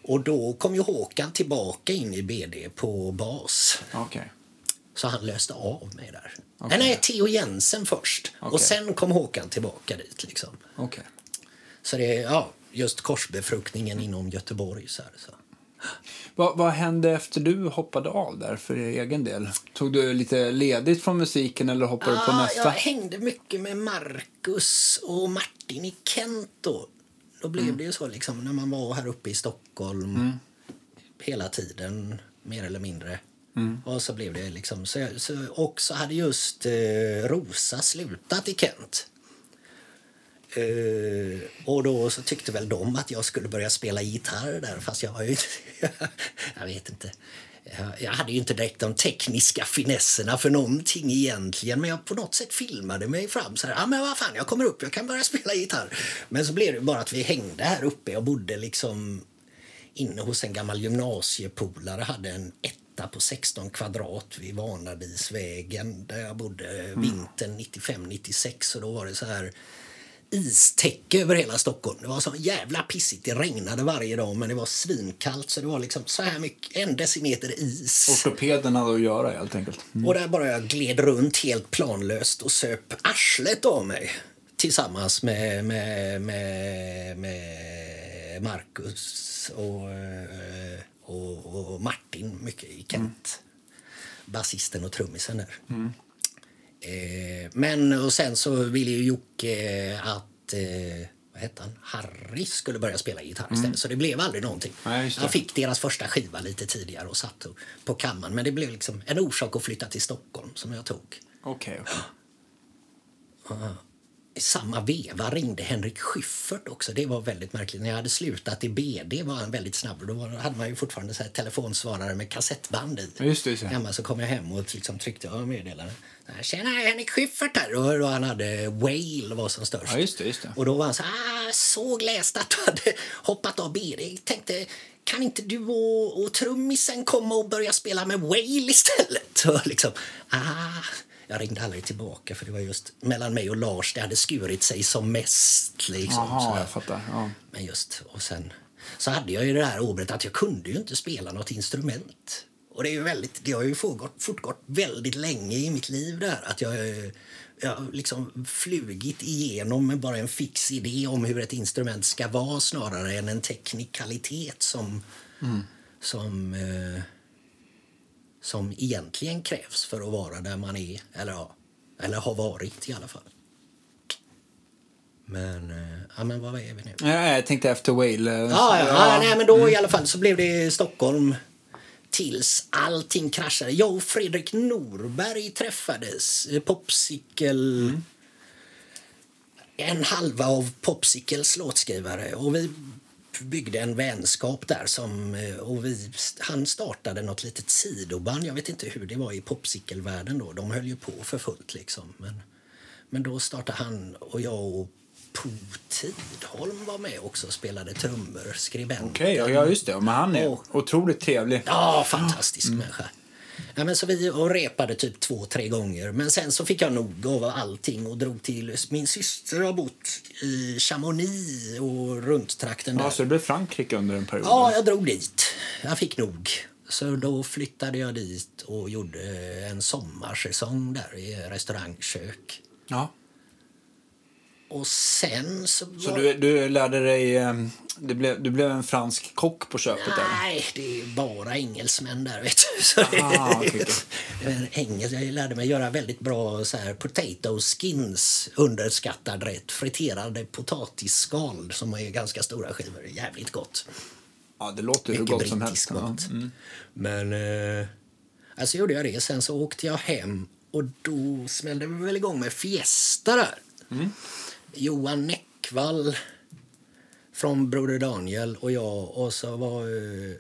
Och då kom ju Håkan tillbaka in i BD på bas. Okej. Så han löste av mig där. Okej. Nej, Theo Jensen först. Och Okej. sen kom Håkan tillbaka dit. Liksom. Okej. Så det, ja. just korsbefruktningen inom Göteborg. Så här, så. Vad, vad hände efter du hoppade av där för egen del? Tog du lite ledigt från musiken eller hoppade du på Ah, nästa? Jag hängde mycket med Marcus och Martin i Kent då. Då blev Mm. det ju så liksom när man var här uppe i Stockholm hela tiden, mer eller mindre. Mm. Och så blev det liksom, så, jag- så, och så hade just eh, Rosa slutat i Kent. Eh, och då så tyckte väl de att jag skulle börja spela gitarr där fast jag var ju jag vet inte. Jag, jag hade ju inte direkt de tekniska finesserna för någonting egentligen men jag på något sätt filmade mig fram så här, ja men vad fan jag kommer upp, jag kan börja spela gitarr. Men så blev det bara att vi hängde här uppe, jag bodde liksom inne hos en gammal gymnasiepolare, hade en etta på 16 kvadrat vid Vanadisvägen där jag bodde vintern 95-96 och då var det så här istäcke över hela Stockholm. Det var så jävla pissigt. Det regnade varje dag men det var svinkallt så det var liksom så här mycket, en decimeter is. Ortopeden hade att göra helt enkelt. Och där bara jag gled runt helt planlöst och söp arslet av mig tillsammans med, med, med, med Marcus och, eh, och, och Martin mycket i Kent. Basisten och trummisen där. Eh, men och sen så ville ju Jocke att eh, vad hette han? Harry skulle börja spela gitarr istället. Så det blev aldrig någonting. Det. Jag fick deras första skiva lite tidigare och satt på kammaren. Men det blev liksom en orsak att flytta till Stockholm som jag tog. Okej, okej. I samma veva ringde Henrik Schyffert också. Det var väldigt märkligt. När jag hade slutat i BD var han väldigt snabb. Då hade man ju fortfarande så här telefonsvarare med kassettband i. Just det, det. Hemma så kom jag hem och liksom tryckte av meddelande. Så här, Tjena, Henrik Schyffert här. Och han hade Whale var som störst. Ja, just det, just det. Och då var han så ah, såg läst att du hade hoppat av BD. Tänkte, kan inte du och, och trummisen komma och börja spela med Whale istället? Och liksom, ah. Jag ringde aldrig tillbaka för det var just mellan mig och Lars det hade skurit sig som mest. Liksom, här. jag fattar. Ja. Men just, och sen så hade jag ju det här året att jag kunde ju inte spela något instrument. Och det är ju väldigt, det har ju fortgått, fortgått väldigt länge i mitt liv där. Att jag, jag har liksom flugit igenom med bara en fix idé om hur ett instrument ska vara snarare än en teknikalitet som, som, eh, som egentligen krävs för att vara där man är, eller, ja, eller har varit i alla fall. Men, eh, ja, men vad är vi nu? Ja, jag tänkte efter Whale. eh, Ja, ja, ja. Nej, men då i alla fall så blev det Stockholm tills allting kraschade. Jag och Fredrik Norberg träffades. Eh, Popsicle... En halva av Popsicles låtskrivare. Och vi byggde en vänskap där. Som, eh, och vi, han startade något litet sidoband. Jag vet inte hur det var i Popsicle-världen då. De höll ju på för fullt liksom. Men, men då startade han och jag och Po Tidholm var med också och spelade trummor. Skribenten. Okej, ja, ja, just det. Men han är Och- otroligt trevlig. Ja, fantastisk människa. Ja, men så vi och repade typ två, tre gånger. Men sen så fick jag nog av allting och drog till... Min syster har bott i Chamonix och runt trakten där. Ja, så det blev Frankrike under en period. Ja, jag drog dit. Jag fick nog. Så då flyttade jag dit och gjorde en sommarsäsong där i restaurangkök. Ja. Och sen så... Så var- du, du lärde dig... eh, Du blev, du blev en fransk kock på köpet? Nej, det är bara engelsmän där. Vet du. Så Aha, det engels, jag lärde mig göra väldigt bra så här, potato skins, underskattad rätt. Friterade potatisskal som är ganska stora skivor. Jävligt gott. Ja, det låter hur Mycket gott som helst. gott. Men eh, alltså gjorde jag det. Sen så åkte jag hem och då smällde vi väl igång med Fiesta där. Mm. Johan Näckvall från Broder Daniel och jag och så var eh,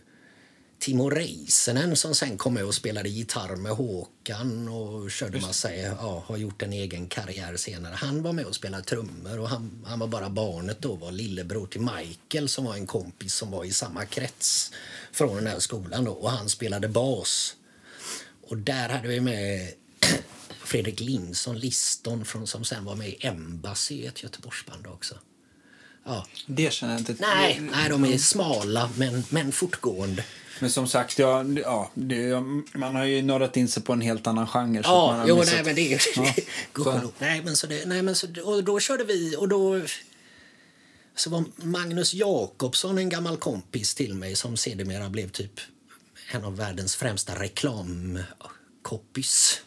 Timo Reisenen som sen kom med och spelade gitarr med Håkan och körde massa, ja, har gjort en egen karriär senare. Han var med och spelade trummor och han, han var bara barnet då, var lillebror till Michael som var en kompis som var i samma krets från den här skolan då och han spelade bas. Och där hade vi med Fredrik Lindsson, Liston från, som sen var med i Embassy, ett Göteborgsband också. Ja. Det känner jag inte Nej, nej, de är smala men, men fortgående. Men som sagt, ja, ja, det, man har ju nördat in sig på en helt annan genre. så Ja, jo, missat- nej, men det är Ja, Nej, men så det, nej, men så, och då körde vi och då... så var Magnus Jakobsson en gammal kompis till mig som sedermera blev typ en av världens främsta reklamkoppis.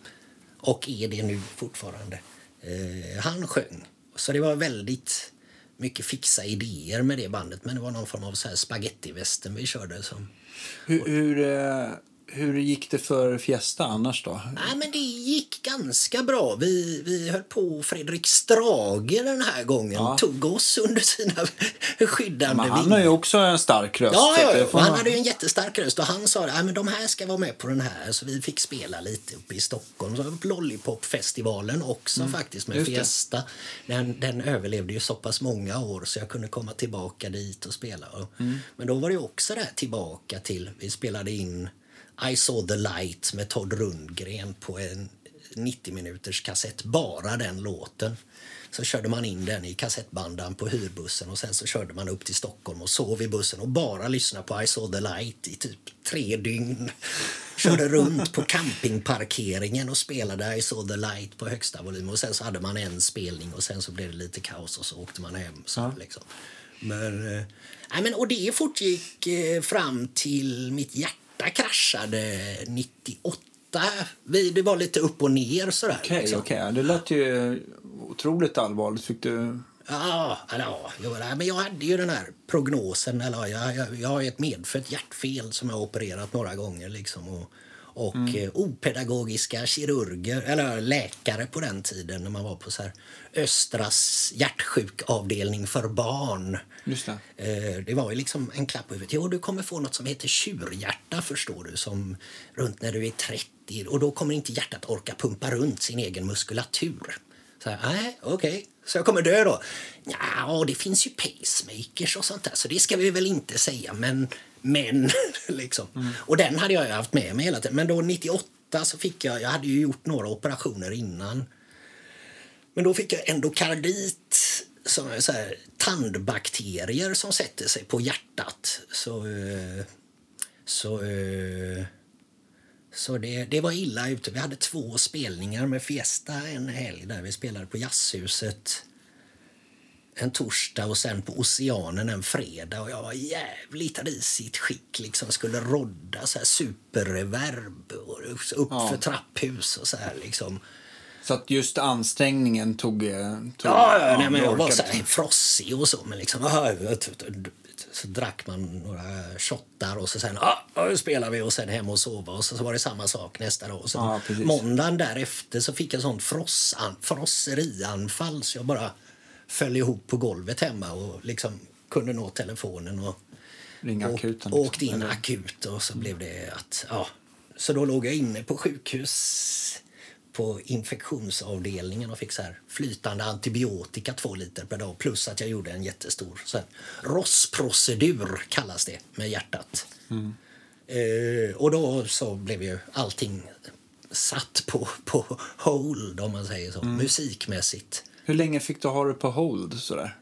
Och är det nu fortfarande. Eh, han sjöng. Så det var väldigt mycket fixa idéer med det bandet. Men det var någon form av så här spagettivästen vi körde. Som, Hur, hur, eh, hur gick det för Fiesta annars då? Nej, men det gick ganska bra. Vi, vi höll på Fredrik Strage den här gången. Ja. Tog oss under sina skyddande Men han vingar. har ju också en stark röst. Ja, ja, det ja. han hade ju en jättestark röst och han sa att de här ska vara med på den här. Så vi fick spela lite uppe i Stockholm. Så Lollipop-festivalen också faktiskt med Mm. Just det. Fiesta. Den, den överlevde ju så pass många år så jag kunde komma tillbaka dit och spela. Mm. Men då var det också där tillbaka till, vi spelade in I saw the light med Todd Rundgren på en 90 minuters kassett, bara den låten. Så körde man in den i kassettbandan på hyrbussen och sen så körde man upp till Stockholm och sov i bussen och bara lyssnade på I saw the light i typ tre dygn. Körde runt på campingparkeringen och spelade I saw the light på högsta volym och sen så hade man en spelning och sen så blev det lite kaos och så åkte man hem. Så, liksom. Men, eh, men, och det fortgick eh, fram till mitt hjärta kraschade 98. Vi, det var lite upp och ner sådär. Okej, liksom. okej. Det lät ju otroligt allvarligt. Fick du... Ja, ja, men jag hade ju den här prognosen. Eller, jag, jag, jag har ett medfött hjärtfel som jag har opererat några gånger. Liksom, och och eh, opedagogiska kirurger, eller läkare på den tiden när man var på så här Östras hjärtsjukavdelning för barn. Det. Eh, Det var ju liksom en klapp på huvudet. Jo, du kommer få något som heter tjurhjärta förstår du, som runt när du är 30 och då kommer inte hjärtat orka pumpa runt sin egen muskulatur. Så nej, okej. Så jag kommer dö då? Ja, det finns ju pacemakers och sånt där, så det ska vi väl inte säga, men, men, liksom. Och den hade jag haft med mig hela tiden. Men då 98 så fick jag, jag hade ju gjort några operationer innan. Men då fick jag endokardit, som är så här, tandbakterier som sätter sig på hjärtat. Så, eh, så, eh, så det, det var illa ute. Vi hade två spelningar med Fiesta en helg där vi spelade på Jazzhuset en torsdag och sen på Oceanen en fredag. Och jag var jävligt risigt skick. Liksom skulle rodda så här superreverb och upp Ja. för trapphus och så här liksom. Så att just ansträngningen tog... eh, tog Ja, ja, nej, men jag var så här frossig och så. Men liksom, aha, så drack man några shottar och så sen ah, nu spelar vi och sen hem och sova. Och så, så var det samma sak nästa dag. Och så Ja, precis. måndagen därefter så fick jag sånt frossan, frosserianfall så jag bara föll ihop på golvet hemma och liksom kunde nå telefonen och Ringa och, akuten. liksom. åkte in akut och så blev det att, ja. Så då låg jag inne på sjukhus på infektionsavdelningen och fick så här flytande antibiotika två liter per dag plus att jag gjorde en jättestor så här, ROS-procedur kallas det med hjärtat. Eh, och då så blev ju allting satt på, på hold om man säger så, musikmässigt. Hur länge fick du ha det på hold? Sådär?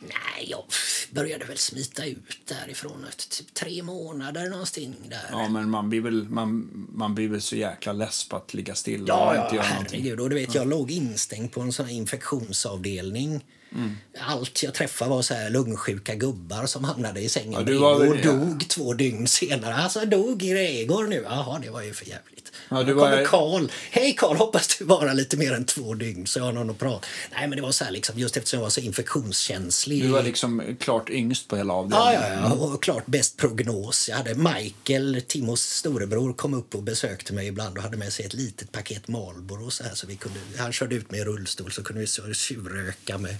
Nej, jag började väl smita ut därifrån efter typ tre månader någonting där. Ja, men man blir, väl, man, man blir väl så jäkla less på att ligga still och Ja, inte ja göra någonting. herregud. Och du vet, jag låg instängd på en sån infektionsavdelning. Mm. Allt jag träffade var så här lungsjuka gubbar som hamnade i sängen Ja, och dog två dygn senare. Alltså, dog Gregor nu. Jaha, det var ju för jävligt. Ja, Ja, du var- Karl. Hej Karl, hoppas du varar lite mer än två dygn så jag har någon att prata. Nej, men det var så här liksom, just eftersom jag var så infektionskänslig. Du var liksom klart yngst på hela avdelningen. ja, ja, och klart bäst prognos. Jag hade Michael, Timos storebror, kom upp och besökte mig ibland och hade med sig ett litet paket Marlboro så här så vi kunde, han körde ut med i rullstol så kunde vi så tjuvröka med,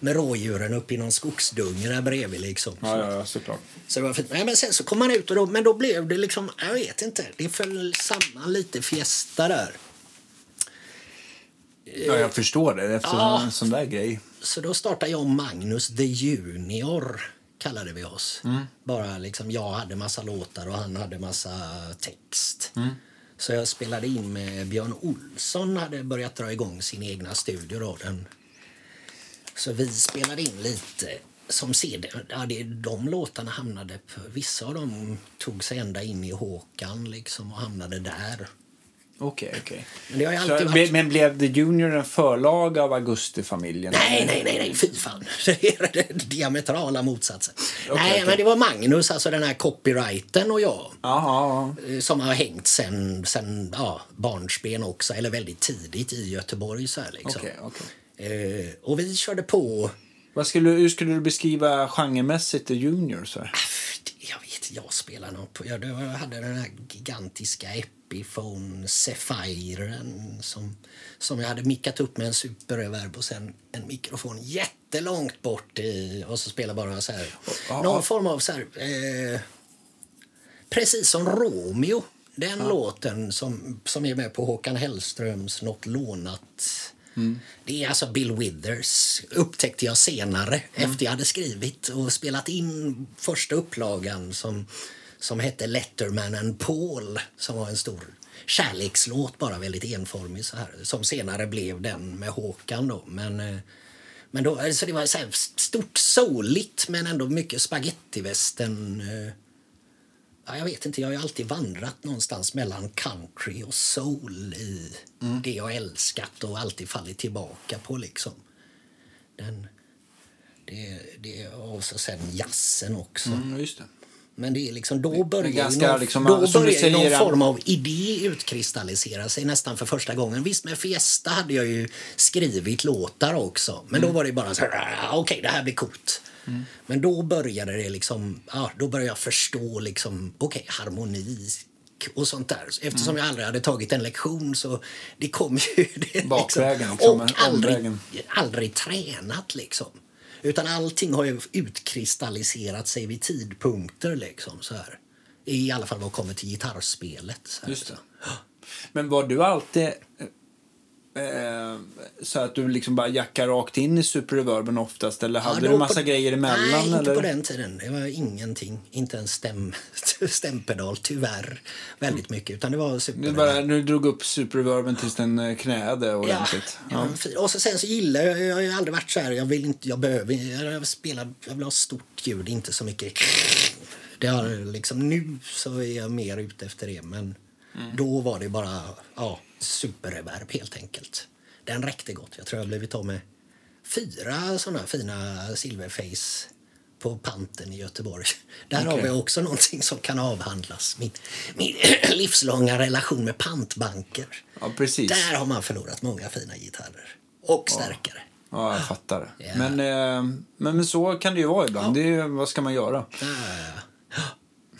med rådjuren upp i någon skogsdunge där bredvid liksom. Ja, ja, ja, såklart. Så det var fint. Nej, men sen så kom man ut och då, men då blev det liksom, jag vet inte, det föll samman lite fiesta där. Ja, jag förstår det efter Ja. en sån där grej. Så då startade jag och Magnus the Junior, kallade vi oss. Bara liksom, jag hade massa låtar och han hade massa text. Så jag spelade in med Björn Olsson, hade börjat dra igång sin egna studio då. Den. Så vi spelade in lite som. Ja, det, de låtarna hamnade på, vissa av dem tog sig ända in i Håkan liksom och hamnade där. Okej, okej. Men det har ju Så. Men blev The Junior en förlag av Augustifamiljen? Nej, nej, nej, nej, fy fan. Det diametrala motsatsen. Okej, nej, okej. men det var Magnus, alltså den här copyrighten och jag. Jaha, eh, Som har hängt sen, sen ja, barnsben också, eller väldigt tidigt i Göteborg. Så här, liksom. okej, okej. eh, och vi körde på... Vad skulle, hur skulle du beskriva genremässigt The Junior? Så här? Jag vet jag spelar något på... Jag, hade den här gigantiska Epiphone Saphiren som, som jag hade mickat upp med en superreverb och sen en mikrofon jättelångt bort i, och så spelade bara så här... ja. Någon form av så här... Eh, precis som Romeo. Den låten som, som är med på Håkan Hellströms Något lånat. Det är alltså Bill Withers, upptäckte jag senare efter jag hade skrivit och spelat in första upplagan som, som hette Letterman and Paul som var en stor kärlekslåt, bara väldigt enformig så här, som senare blev den med Håkan då. Men, eh, men då, alltså det var så här stort souligt men ändå mycket spagettivästern. Ja, jag vet inte, jag har alltid vandrat någonstans mellan country och soul i det jag älskat och alltid fallit tillbaka på liksom. Den, det, det, och så sen jazzen också. Mm. Men det är liksom, då börjar ganska någon, liksom, då börjar någon form av idé utkristallisera sig nästan för första gången. Visst, med Fiesta hade jag ju skrivit låtar också. Men Mm. då var det bara så här, "Ah, okej, det här blir coolt. Men då började det liksom, ja, då började jag förstå liksom, okej, harmoni och sånt där. Eftersom Mm. jag aldrig hade tagit en lektion så det kom ju... Det, Bakvägen, liksom, och aldrig, omvägen. aldrig tränat liksom. Utan allting har ju utkristalliserat sig vid tidpunkter liksom så här. I alla fall vad kommer till gitarrspelet. Så här. Men var du alltid eh, så att du liksom bara jackar rakt in i superreverben oftast? Eller hade Ja, du då massa på- grejer emellan? Nej, inte eller? på den tiden. Det var ingenting. Inte en stäm, stämpedal, tyvärr. Väldigt mycket. Utan det var super... Du, bara, du drog upp superreverben tills den eh, knäade Ja, ordentligt? ja. fin. Och så, sen så gillar jag, jag har ju aldrig varit så här, jag vill inte, jag behöver, jag spelar, jag vill ha stort ljud, inte så mycket det har liksom, nu så är jag mer ute efter det, men då var det bara, ja, superreverb helt enkelt. Den räckte gott. Jag tror jag har blivit av med fyra såna fina silverface på Panten i Göteborg. Där har Okej. vi också någonting som kan avhandlas. Min, min livslånga relation med pantbanker. Ja, precis. Där har man förlorat många fina gitarrer. Och stärkare. Ja, jag fattar. Ja. Men, eh, men, men så kan det ju vara ibland. Det är, ju- vad ska man göra? Ja,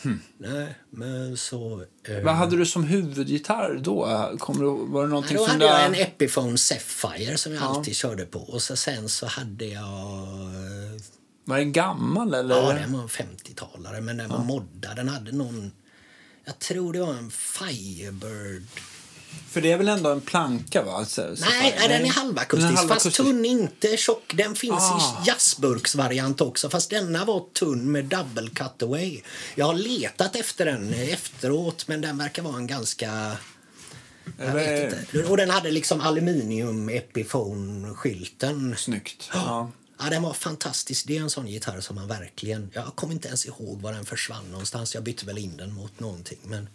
ja, ja. Nej, men så... Eh, Vad hade du som huvudgitarr då? Kommer du, var det någonting då hade du... jag en Epiphone Sapphire som jag alltid körde på. Och så sen så hade jag... eh, Var den gammal eller? Ja, den var en 50-talare, men den var moddad. Den hade någon... Jag tror det var en Firebird. För det är väl ändå en planka va? Alltså, Nej, Sapphire? nej, den är halvakustisk. Den är Fast halvakustisk. tunn, inte tjock. Den finns Ah. i jazzburksvariant också. Fast denna var tunn med double cutaway. Jag har letat efter den efteråt, men den verkar vara en ganska... Jag vet inte. Och den hade liksom aluminium Epiphone-skylten. Snyggt. Ja. Ja, den var fantastisk. Det är en sån gitarr som man verkligen... Jag kommer inte ens ihåg var den försvann någonstans. Jag bytte väl in den mot någonting. Men,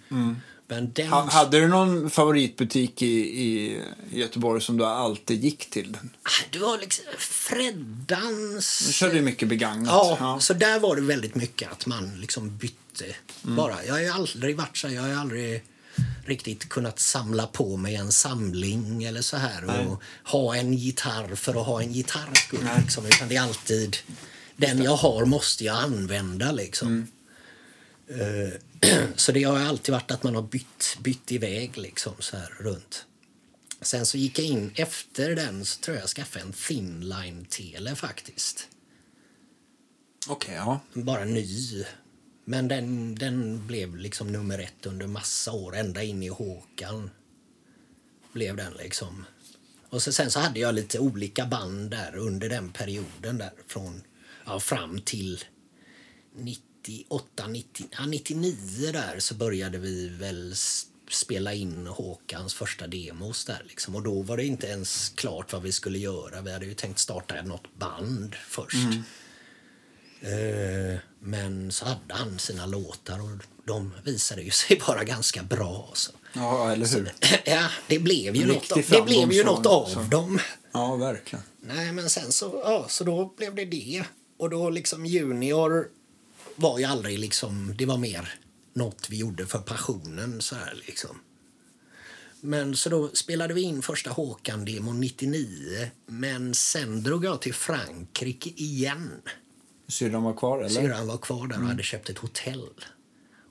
men den... Ha, hade du någon favoritbutik i, i Göteborg som du alltid gick till? Ah, Du har liksom Freddans... Du körde ju mycket begagnat. Ja, så där var det väldigt mycket att man liksom bytte Mm. bara. Jag har ju aldrig varit så, jag har aldrig riktigt kunnat samla på mig en samling eller så här och ha en gitarr för att ha en gitarr skull, liksom, utan det är alltid den jag har måste jag använda liksom. Mm. Eh, så det har alltid varit att man har bytt, bytt iväg liksom så här runt. Sen så gick jag in efter den så tror jag jag skaffade en thinline tele faktiskt Okej, ja. bara ny. Men den, den blev liksom nummer ett under massa år, ända in i Håkan. Blev den liksom. Och så, sen så hade jag lite olika band där under den perioden där från ja, fram till 98, 90, ja, 99 där så började vi väl spela in Håkans första demos där liksom. Och då var det inte ens klart vad vi skulle göra. Vi hade ju tänkt starta något band först. Eh, Men så hade han sina låtar och de visade ju sig vara ganska bra. Så. Ja, eller hur? Ja, det blev ju, något, av- det blev ju något av framgångssaga, dem. Ja, verkligen. Nej, men sen så, ja, så då blev det det. Och då liksom junior var ju aldrig liksom, det var mer något vi gjorde för passionen så här liksom. Men så då spelade vi in första Håkan-demon 99, men sen drog jag till Frankrike igen. Syrran var kvar, eller? Syrran var kvar där och hade köpt ett hotell.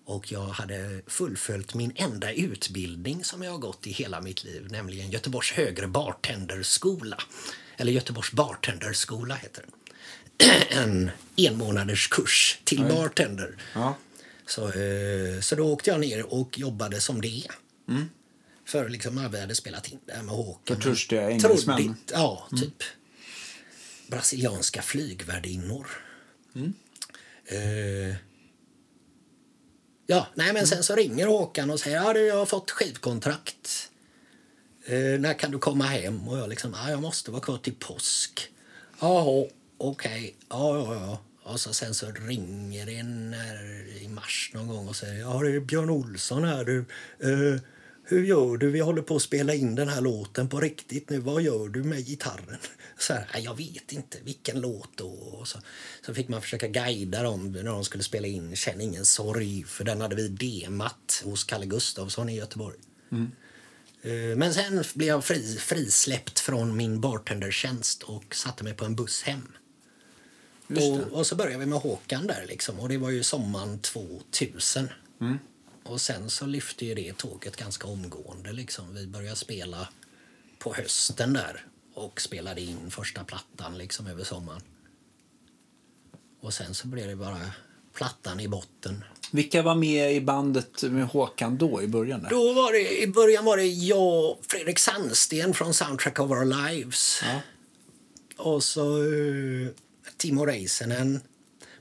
Och jag hade fullföljt min enda utbildning som jag har gått i hela mitt liv, nämligen Göteborgs högre bartenderskola. Eller Göteborgs bartenderskola heter den. En enmånaders kurs till bartender. Ja. Så, eh, så då åkte jag ner och jobbade som det. För liksom, vi hade spelat in det här med Håkan. För törstiga engelsmän. Troddigt, ja, typ. Brasilianska flygvärdinnor. Eh, ja, nej men sen så ringer Håkan och säger ja du, jag har fått skivkontrakt. Eh, när kan du komma hem? Och jag liksom, ja, jag måste vara kvar till påsk. Jaha, okej. Ja, ja, ja. Och så sen så ringer en här i mars någon gång och säger ja, det är Björn Olsson här du. Eh, hur gör du? Vi håller på att spela in den här låten på riktigt nu. Vad gör du med gitarren? Så här, "Nej, jag vet inte vilken låt då. Och så, så fick man försöka guida dem när de skulle spela in Känn ingen sorg. För den hade vi demat hos Kalle Gustafsson i Göteborg. Eh, Men sen blev jag fri, frisläppt från min bartendertjänst och satte mig på en buss hem. Och, och så började vi med Håkan där liksom. Och det var ju sommaren 2000. Och sen så lyfte ju det tåget ganska omgående liksom. Vi började spela på hösten där och spelade in första plattan liksom över sommaren. Och sen så blev det bara plattan i botten. Vilka var med i bandet med Håkan då i början? Där? Då var det, I början var det jag Fredrik Sandsten från Soundtrack of Our Lives. Ja. Och så uh, Timo Räisänen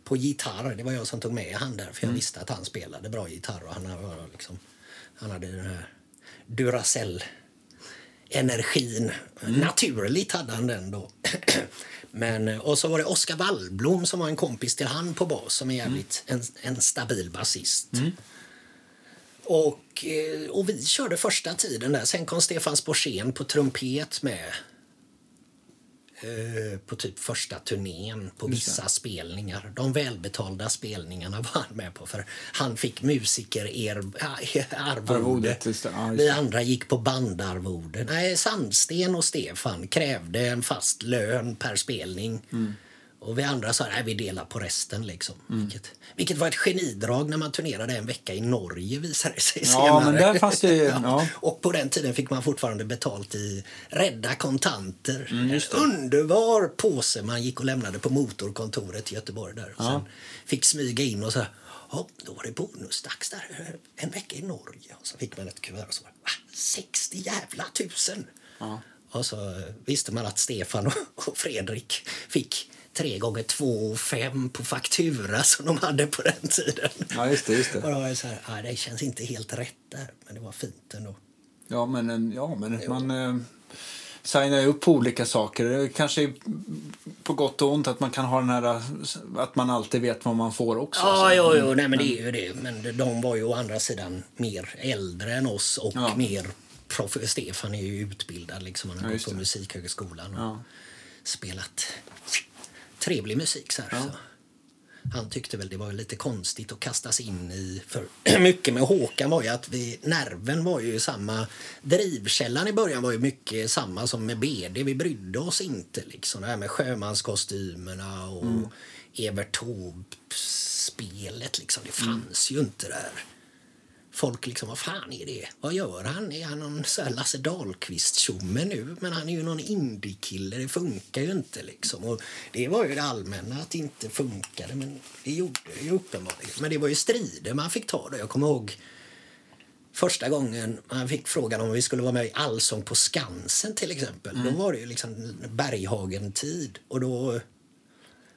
på gitarr. Det var jag som tog med han där, för jag visste att han spelade bra gitarr. Och han, var liksom, han hade den här Duracell-energin. Naturligt hade han den då. Men, eh, och så var det Oskar Wallblom som var en kompis till han på bas som är jävligt en, en stabil basist. Och, eh, och vi körde första tiden där. Sen kom Stefan Sporsén på trumpet med. Eh, på typ första turnén på vissa spelningar. De välbetalda spelningarna var han med på för han fick musiker er, arvode. Arvodet, just det. Ja, Vi andra gick på bandarvode. Nej, Sandsten och Stefan krävde en fast lön per spelning. Mm. Och vi andra sa att vi delar på resten. Liksom. Vilket, vilket var ett genidrag när man turnerade en vecka i Norge visade det sig Ja, senare. men där fanns det- ja. Och på den tiden fick man fortfarande betalt i rädda kontanter. Mm, det. Underbar påse man gick och lämnade på motorkontoret i Göteborg. Där. Och sen fick smyga in och så ja, då var det bonusdags där. En vecka i Norge. Och så fick man ett kuvert och så var det, va? 60 jävla tusen! Och så visste man att Stefan och Fredrik fick tre gånger två och fem på faktura som de hade på den tiden. Ja, just det, just det. Och då var så här, "Ah, det känns inte helt rätt där, men det var fint ändå. Ja, men, en- ja, men man eh, signar ju upp på olika saker. Det kanske är på gott och ont att man kan ha den här... Att man alltid vet vad man får också. Ja, så. jo, jo, nej, men det är ju det. Men de var ju å andra sidan mer äldre än oss och Ja. mer prof. Stefan är ju utbildad liksom. Han har Ja, gått på. Musikhögskolan och Ja. spelat trevlig musik så här. Så. Han tyckte väl det var lite konstigt att kastas in i... För mycket med Håkan var ju att vi, nerven var ju samma. Drivkällan i början var ju mycket samma som med BD. Vi brydde oss inte liksom. Det här med sjömanskostymerna och Evert Taube-spelet liksom. Det fanns ju inte där. Folk liksom, vad fan är det? Vad gör han? Är han någon så här Lasse Dahlqvist-tjomme nu? Men han är ju någon indie-kille, det funkar ju inte liksom. Och det var ju det allmänna att det inte funkade, men det gjorde det ju uppenbarligen. Men det var ju strider man fick ta då. Jag kommer ihåg första gången man fick frågan om vi skulle vara med i Allsång på Skansen till exempel. Då var det ju liksom Berghagen-tid och då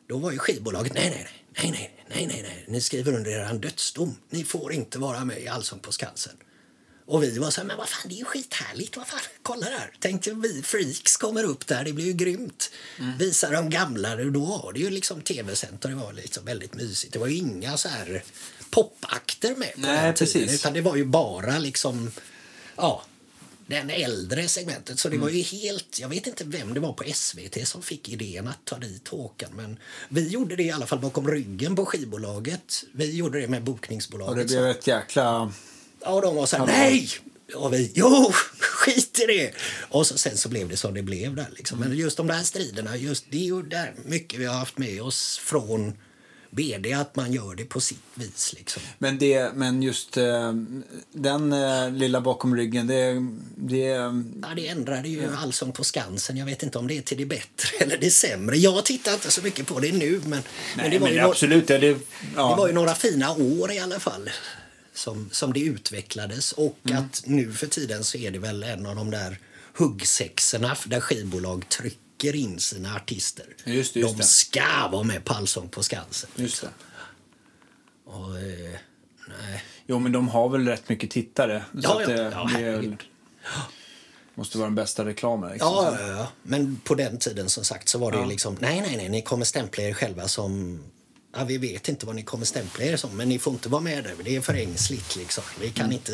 då var ju skivbolaget nej, nej, nej, nej, nej, nej, nej, ni skriver under er dödsdom. Ni får inte vara med i Allsång på Skansen. Och vi var så här, men vad fan, det är ju skithärligt. Vad fan, kolla där. Tänkte vi freaks kommer upp där, det blir ju grymt. Visar de gamla, då var det ju liksom och det var liksom väldigt mysigt. Det var ju inga så här popakter med på Nej, den tiden, precis. utan det var ju bara liksom ja, den äldre segmentet. Så det var ju helt, jag vet inte vem det var på SVT som fick idén att ta dit Håkan. Men vi gjorde det i alla fall bakom ryggen på skivbolaget. Vi gjorde det med bokningsbolaget. Och det blev ett jäkla... Ja, och de var så här, nej! Och vi, jo, skit i det! Och så, sen så blev det som det blev där liksom. Men just de där striderna, just det är ju där mycket vi har haft med oss från BD, att man gör det på sitt vis liksom. Men, det, men just eh, den eh, lilla bakom ryggen, det... det Ja, det ändrade ju Allsång på Skansen. Jag vet inte om det är till det bättre eller det sämre. Jag tittar inte så mycket på det nu, men, men det var men ju absolut. Det, det, det ja. var ju några fina år i alla fall som, som det utvecklades. Och Mm. att nu för tiden så är det väl en av de där huggsexorna där skivbolag trycker in sina artister. Just det, just de ska vara med på Allsång på Skansen. Just det. Och, eh, nej. Jo, men de har väl rätt mycket tittare. Ja, ja, det, ja, det väl, måste vara den bästa reklamen. Liksom. Ja, ja, ja, men på den tiden som sagt så var det Ja. liksom, nej, nej, nej, ni kommer stämpla er själva som Ja, vi vet inte vad ni kommer stämpla er som, men ni får inte vara med där. Det är för ängsligt. Liksom. Vi kan inte...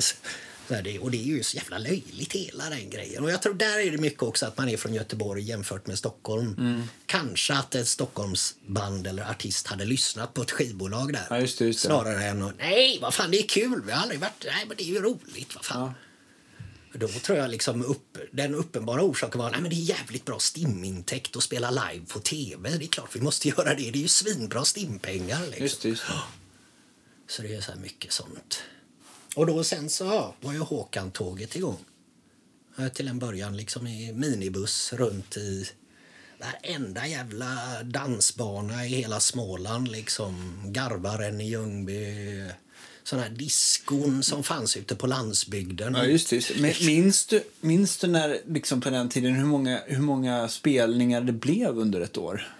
det, och det är ju så jävla löjligt hela den grejen. Och jag tror där är det mycket också att man är från Göteborg jämfört med Stockholm. Kanske att ett Stockholmsband eller artist hade lyssnat på ett skivbolag där. Ja, just det, just det. Snarare än att, nej, vad fan det är kul, vi har aldrig varit, nej men det är ju roligt, vad fan. Ja. Då tror jag liksom upp, den uppenbara orsaken var att det är jävligt bra stimintäkt att spela live på tv. Det är klart vi måste göra det. Det är ju svinbra stimpengar. Liksom. Just det, just det. Så det är så här mycket sånt. Och då sen så ja, var ju Håkan-tåget igång. Till en början liksom i minibuss runt i varenda jävla dansbana i hela Småland. Liksom Garvaren i Ljungby. Såna här diskon som fanns ute på landsbygden. Ja, just. Just. Men minns du, minns du när, liksom på den tiden hur många, hur många spelningar det blev under ett år?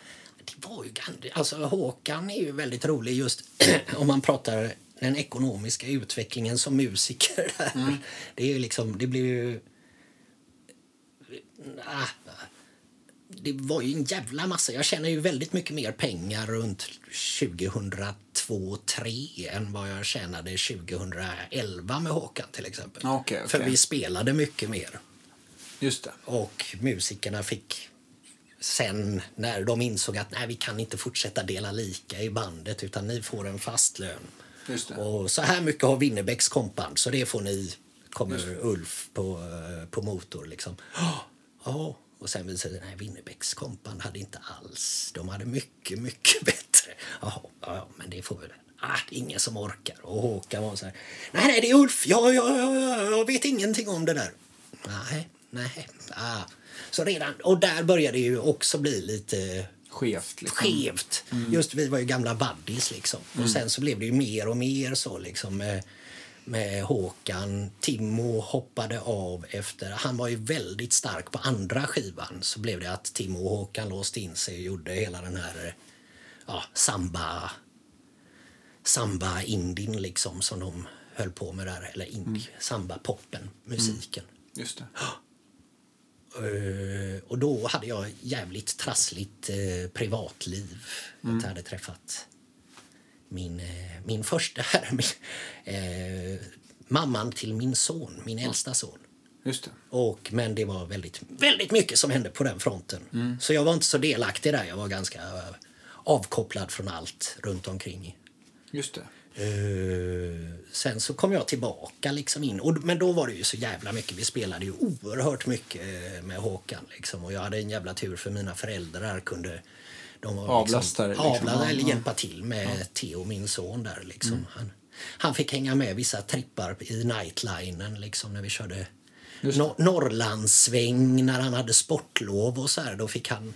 Det var ju, alltså Håkan är ju väldigt rolig just om man pratar den ekonomiska utvecklingen som musiker. Där. Det är ju liksom, det blir ju... Ah, det var ju en jävla massa. Jag tjänar ju väldigt mycket mer pengar runt 2002-2003 än vad jag tjänade 2011 med Håkan till exempel. Okej, okej. För vi spelade mycket mer. Just det. Och musikerna fick sen när de insåg att nej, vi kan inte fortsätta dela lika i bandet utan ni får en fast lön. Och så här mycket har Winnerbäcks kompband så det får ni, kommer Ulf på, eh, på motor liksom. Ja, och sen visade det sig att Winnerbäcks kompband hade inte alls, de hade mycket, mycket bättre. Jaha, ja, ja, men det får väl Ah, det är ingen som orkar. Och Håkan var så här. Nej, nej, det är Ulf. Ja, ja, ja, ja, jag vet ingenting om det där. Nej, nej. Ah. Så redan, och där började det ju också bli lite Skevt. Liksom. skevt. Just vi var ju gamla buddies liksom. Och sen så blev det ju mer och mer så liksom med, med Håkan. Timo hoppade av efter, han var ju väldigt stark på andra skivan. Så blev det att Timo och Håkan låste in sig och gjorde hela den här ja, samba samba indien liksom som de höll på med där eller indie, samba poppen, musiken. Just det. Eh, och då hade jag jävligt trassligt eh, privatliv. Jag hade träffat min, eh, min första, min, eh, mamman till min son, min äldsta son. Just det. Och, men det var väldigt, väldigt mycket som hände på den fronten. Så jag var inte så delaktig där. Jag var ganska avkopplad från allt runt omkring. Just det. Eh, sen så kom jag tillbaka liksom in. Och, men då var det ju så jävla mycket. Vi spelade ju oerhört mycket eh, med Håkan. Liksom. Och jag hade en jävla tur för mina föräldrar kunde de var Avlasta liksom, liksom. Ja, eller ja. hjälpa till med Theo, min son. där liksom. han, han fick hänga med vissa trippar i nightlinen liksom, när vi körde Just no Norrlandssväng när han hade sportlov och så här. Då fick han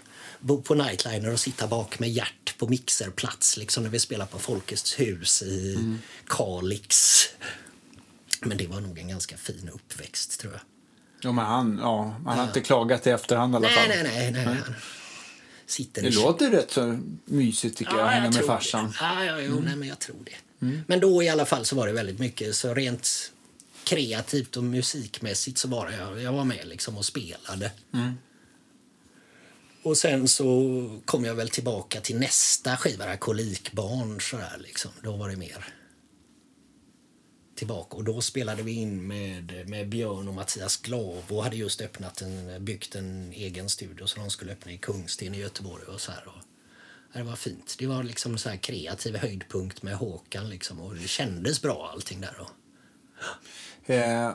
på nightliner och sitta bak med Gert på mixerplats liksom när vi spelade på Folkets hus i Mm. Kalix. Men det var nog en ganska fin uppväxt tror jag. Ja, men han, ja, han har inte klagat i efterhand i alla fall. Nej, nej, nej. nej. Han sitter Det i- låter rätt så mysigt tycker jag, Ja, hänga med tror farsan. Ja, ja, jo, nej, men jag tror det. Men då i alla fall så var det väldigt mycket så rent kreativt och musikmässigt så var jag, jag var med liksom och spelade. Och sen så kom jag väl tillbaka till nästa skiva, där, Kolikbarn. Så där, liksom. Då var det mer tillbaka. Och då spelade vi in med, med Björn och Mattias Glav och hade just öppnat en, byggt en egen studio som de skulle öppna i Kungsten i Göteborg. Och så här. Och, det var fint. Det var liksom så här kreativ höjdpunkt med Håkan liksom. Och det kändes bra allting där. Och, Eh,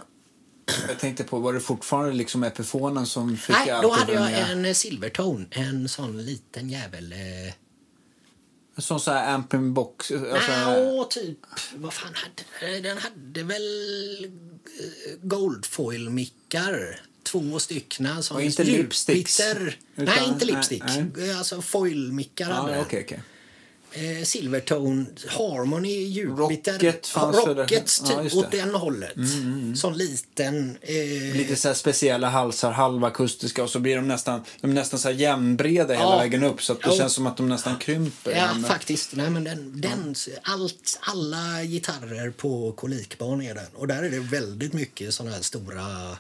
jag tänkte på, var det fortfarande liksom Epifonen som fick Nej, då hade jag en Silvertone, en sån liten jävel. Eh, sån så här amping box. Alltså, Nja, typ, vad fan hade den? hade väl eh, Goldfoil-mickar. Två stycken. Som Och inte lipsticks, utan- Nej, inte lipstick. nej. Alltså foil-mickar hade ja, den. Eh, Silvertone, Harmony, Jupiter. Rocket fanns ja? Rockets, Ja, typ. Mm, åt den hållet. Sån liten... Eh, Lite så speciella halsar, halvakustiska och så blir de nästan, de är nästan så här jämnbreda hela Ja. vägen upp så att det Jo. känns som att de nästan krymper. Ja, Men- faktiskt. Nej, men den, den, allt, alla gitarrer på kolikbarn är den. Och där är det väldigt mycket såna här stora...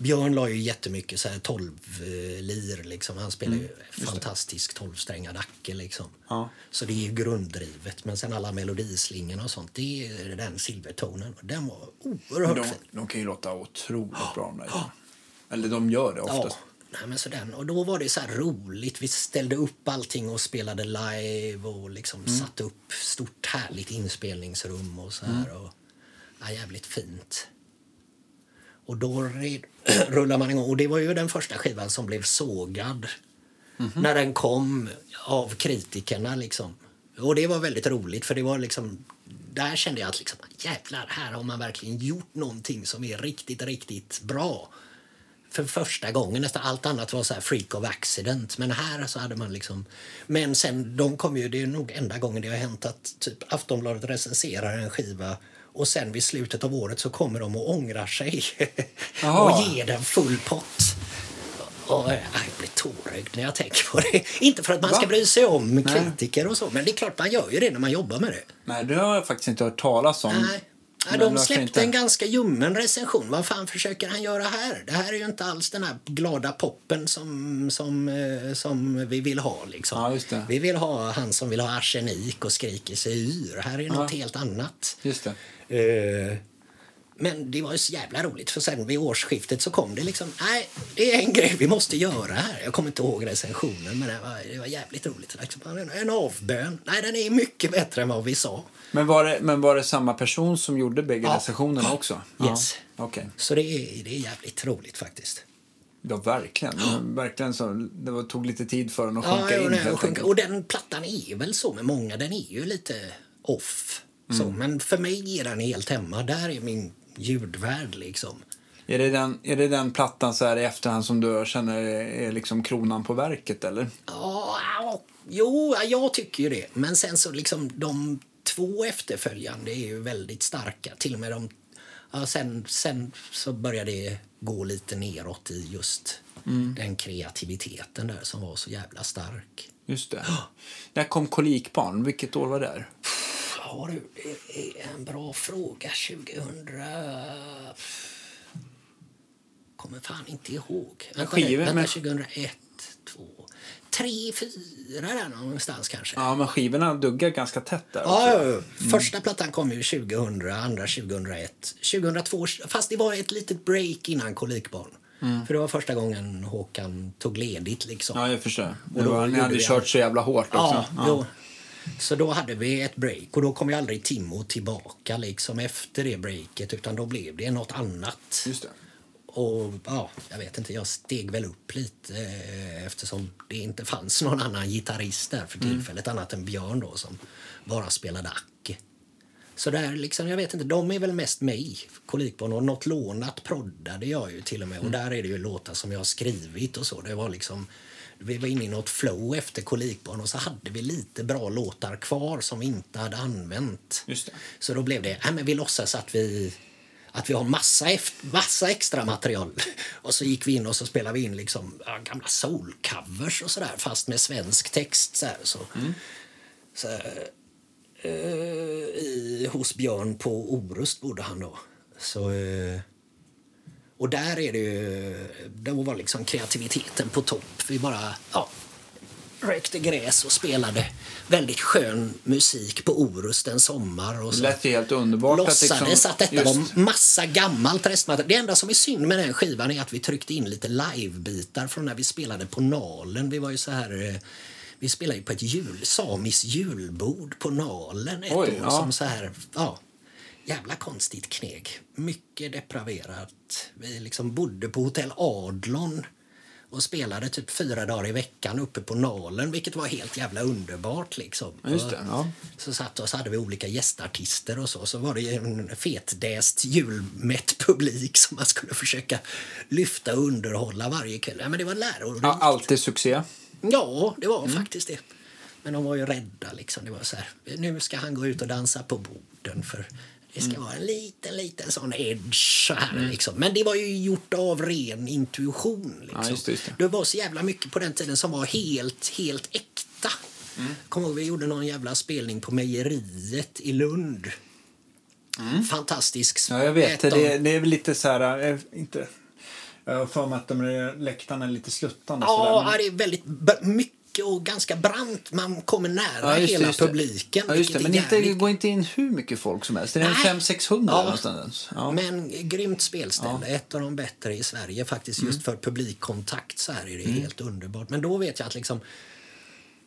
Björn la ju jättemycket så här 12 eh, lir. Liksom. Han spelar ju fantastisk 12-strängad Acke. Liksom. Ja. Så det är ju grunddrivet. Men sen alla melodislingorna och sånt, det är den silvertonen. Och den var oerhört de, fin. de kan ju låta otroligt bra de där. Eller de gör det oftast. Ja, nej, men så den. Och då var det så roligt. Vi ställde upp allting och spelade live och liksom Mm. satte upp stort härligt inspelningsrum och så här. Och, ja, jävligt fint. Och då red, rullade man igång. Och det var ju den första skivan som blev sågad Mhm. när den kom av kritikerna. Liksom. Och det var väldigt roligt för det var liksom där kände jag att liksom, jävlar, här har man verkligen gjort någonting som är riktigt, riktigt bra för första gången. Nästan allt annat var så här freak of accident. Men här så hade man liksom... Men sen, de kom ju, det är nog enda gången det har hänt att typ Aftonbladet recenserar en skiva och sen vid slutet av året så kommer de och ångrar sig och ger den full pott. Och, jag blir tårögd när jag tänker på det. Inte för att man ska Va? bry sig om kritiker och så, men det är klart man gör ju det när man jobbar med det. Nej, det har jag faktiskt inte hört talas om. Nej. Ja, de släppte inte? en ganska ljummen recension. Vad fan försöker han göra här? Det här är ju inte alls den här glada poppen som, som, eh, som vi vill ha. Liksom. Ja, just det. Vi vill ha han som vill ha arsenik och skriker sig ur. Här är något helt annat. Just det. Eh, men det var ju så jävla roligt för sen vid årsskiftet så kom det liksom, nej, det är en grej vi måste göra här. Jag kommer inte ihåg recensionen men det var, det var jävligt roligt. Liksom, en, avbön. Nej, den är mycket bättre än vad vi sa. Men var, det, men var det samma person som gjorde bägge Ja. recensionerna också? Yes. Ja. Okej. Så det är, det är jävligt roligt faktiskt. Ja, verkligen. Verkligen så. Det var, tog lite tid för den att Ja, sjunka jo, in. nej, och den plattan är väl så med många, den är ju lite off. Så, Mm. men för mig är den helt hemma. Där är min ljudvärld liksom. Är, det den, är det den plattan så här i efterhand som du känner är, liksom kronan på verket, eller? Ja, ja, jo, ja, jag tycker ju det. Men sen så liksom de två efterföljande är ju väldigt starka. Till och med de... Ja, sen, sen så började det gå lite neråt i just den kreativiteten där som var så jävla stark. Just det. När kom Kolikbarn? Vilket år var det? Ja du, det är en bra fråga. 2000... Kommer fan inte ihåg. Vänta, skivor, nu, vänta men- 2001, 2, 3, 4 där någonstans kanske. Ja, men skivorna duggar ganska tätt där. Ja, ja, ja. Första plattan kom ju 2000, andra 2001. 2002, fast det var ett litet break innan Kolikbarn. För det var första gången Håkan tog ledigt liksom. Ja, jag förstår. Och då var, ni hade kört så jävla hårt också. Ja, Då, så då hade vi ett break och då kom ju aldrig Timo tillbaka liksom efter det breaket utan då blev det något annat. Just det. Och ja, jag vet inte, jag steg väl upp lite eh, eftersom det inte fanns någon annan gitarrist där för tillfället annat än Björn då som bara spelade Acke. Så där liksom, jag vet inte, de är väl mest mig, Kolikbarn och något lånat proddade jag ju till och med och där är det ju låtar som jag har skrivit och så. Det var liksom vi var inne i något flow efter Kolikbarn och så hade vi lite bra låtar kvar som vi inte hade använt. Så då blev det, nej men vi låtsas att vi att vi har massa, massa extra material. Och så gick vi in och så spelade vi in liksom ja, gamla soul-covers och sådär fast med svensk text. Så, här, så, så eh, i, hos Björn på Orust bodde han då. Så, eh, och där är det ju, då var liksom kreativiteten på topp. Vi bara, ja, rökte gräs och spelade väldigt skön musik på Orust en sommar. Och så lät helt underbart. låtsades att, liksom, att detta just- var massa gammalt restmaterial. Det enda som är synd med den skivan är att vi tryckte in lite livebitar från när vi spelade på Nalen. Vi var ju så här... eh, Vi spelade ju på ett jul, samiskt julbord på Nalen ett Oj, år. ja. Som så här, ja, jävla konstigt kneg. Mycket depraverat. Vi liksom bodde på hotell Adlon och spelade typ fyra dagar i veckan uppe på Nalen, vilket var helt jävla underbart. Liksom. Just det, ja. Så satt och så hade vi olika gästartister och så. Så var det en fetdäst julmätt publik som man skulle försöka lyfta och underhålla varje kväll. Ja, men det var lärorikt. Ja, alltid succé. Ja, det var Mm. faktiskt det. Men de var ju rädda. Liksom. Det var så här, nu ska han gå ut och dansa på borden för det Mm. ska vara en liten, liten sån edge. Så här, liksom. Men det var ju gjort av ren intuition. Liksom. Ja, just det, just det. det var så jävla mycket på den tiden som var helt, helt äkta. Mm. Kommer ihåg, vi gjorde någon jävla spelning på Mejeriet i Lund. Fantastisk. Mm. Ja, jag vet. Det, det är väl lite så här... eh, Inte, jag har för mig att de läktarna är lite sluttande. Ja, sådär, det är väldigt mycket och ganska brant. Man kommer nära Ja, det, hela det. publiken. Ja, det. Men är inte, jävligt- gå inte in hur mycket folk som helst. Det är en Nej. 500-600 Ja. någonstans. Ja. Men grymt spelställe. Ett av de bättre i Sverige faktiskt. Mm. Just för publikkontakt så här är det helt underbart. Men då vet jag att liksom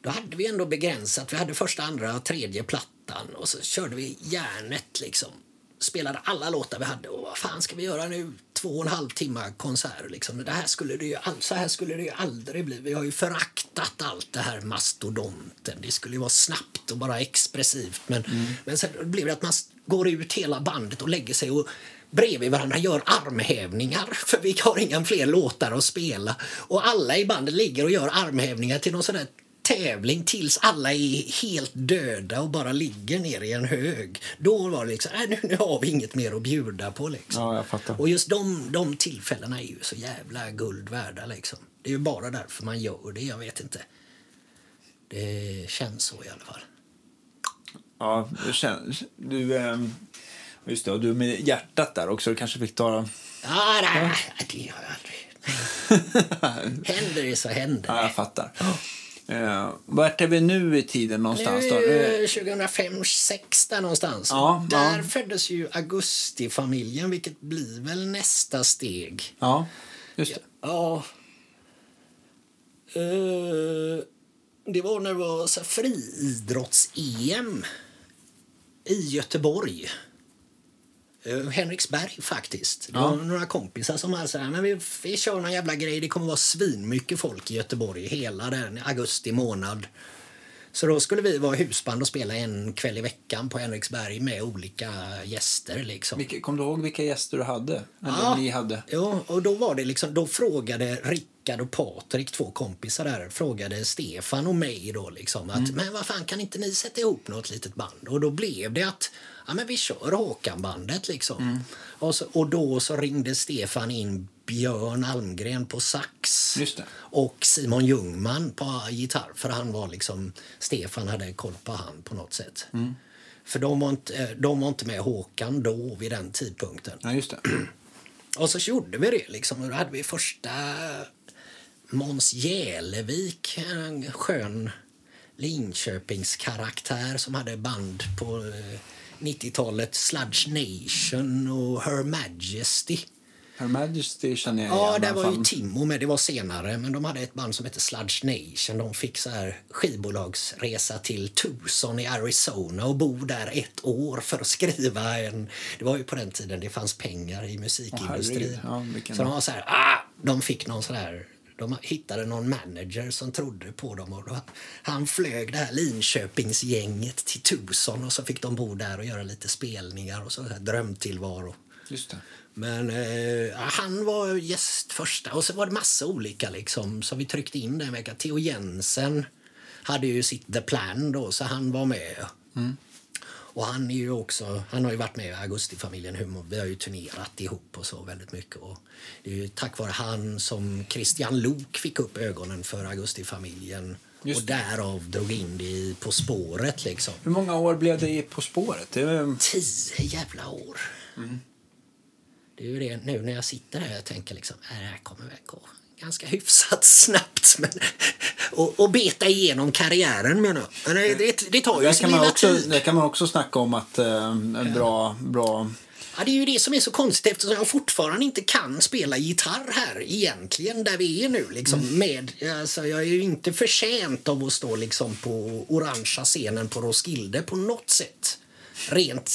då hade vi ändå begränsat. Vi hade första, andra, tredje plattan och så körde vi järnet liksom. Spelade alla låtar vi hade och vad fan ska vi göra nu? Två och en halv timme konsert liksom. Det här skulle det ju, så här skulle det ju aldrig bli. Vi har ju föraktat allt det här mastodonten. Det skulle ju vara snabbt och bara expressivt. Men, men sen blev det att man går ut hela bandet och lägger sig och bredvid varandra gör armhävningar för vi har inga fler låtar att spela. Och alla i bandet ligger och gör armhävningar till någon sån tävling tills alla är helt döda och bara ligger ner i en hög. Då var det liksom, äh, nu, nu har vi inget mer att bjuda på. Liksom. Ja. Och just de, de tillfällena är ju så jävla guld värda. Liksom. Det är ju bara därför man gör det, jag vet inte. Det känns så i alla fall. Ja, du känner... Du, ehm, just det, och du med hjärtat där också. Du kanske fick ta... Ja, nej, det har jag aldrig. händer det så händer Ja, det. jag fattar. Uh, vart är vi nu i tiden någonstans? Nu är Eh, det 2005-2006 där någonstans. Ja, där ja. föddes ju Augustifamiljen, vilket blir väl nästa steg. Ja, just det. Ja. Eh, det var när det var friidrotts-EM i Göteborg. Uh, Henriksberg faktiskt. Det var några kompisar som hade så här, men vi, vi kör någon jävla grej. Det kommer vara svinmycket folk i Göteborg hela den augusti månad. Så då skulle vi vara husband och spela en kväll i veckan på Henriksberg med olika gäster. Liksom. Vilka, kom du ihåg vilka gäster du hade? Eller Ja. ni hade? Ja, och då var det liksom, då frågade Rickard och Patrik, två kompisar där, frågade Stefan och mig då liksom att men vad fan kan inte ni sätta ihop något litet band? Och då blev det att ja men vi kör Håkan-bandet liksom. Och, så, och då så ringde Stefan in Björn Almgren på sax och Simon Ljungman på gitarr för han var liksom, Stefan hade koll på han på något sätt. För de var, inte, de var inte med Håkan då vid den tidpunkten. Ja, just det. Och så gjorde vi det. Liksom. Då hade vi första Måns Gälevik, en skön Linköpingskaraktär som hade band på eh, 90-talet. Sludge Nation och Her Majesty. Her Majesty känner jag Ja, där var ju. Timo med. Det var senare. Men de hade ett band som hette Sludge Nation. De fick så här skivbolagsresa till Tucson i Arizona och bo där ett år för att skriva en... Det var ju på den tiden det fanns pengar i musikindustrin. herregud. Ja, vilken- så de var så här... Ah, de fick någon sån här... De hittade någon manager som trodde på dem. Och han flög det här Linköpingsgänget till Tucson och så fick de bo där och göra lite spelningar och så här drömtillvaro. Just det. Men eh, han var gäst första. Och så var det massa olika liksom, som vi tryckte in den veckan. Theo Jensen hade ju sitt The Plan då, så han var med. Och han är ju också, han har ju varit med i Augustifamiljen Humor. Vi har ju turnerat ihop och så väldigt mycket. Och det är ju tack vare han som Christian Lok fick upp ögonen för Augustifamiljen. Just Och därav drog in det i På spåret liksom. Hur många år blev det i På spåret? Det är, Tio jävla år. Det är ju det nu när jag sitter här och tänker liksom, äh, det här kommer väl gå ganska hyfsat snabbt. Men och, och beta igenom karriären menar jag. Men det, det, tar ju Där sin lilla också, tid. där kan man också snacka om att eh, en bra, bra... Ja, det är ju det som är så konstigt eftersom jag fortfarande inte kan spela gitarr här egentligen där vi är nu. Liksom, Mm. med, alltså, jag är ju inte förtjänt av att stå liksom, på orangea scenen på Roskilde på något sätt. Rent,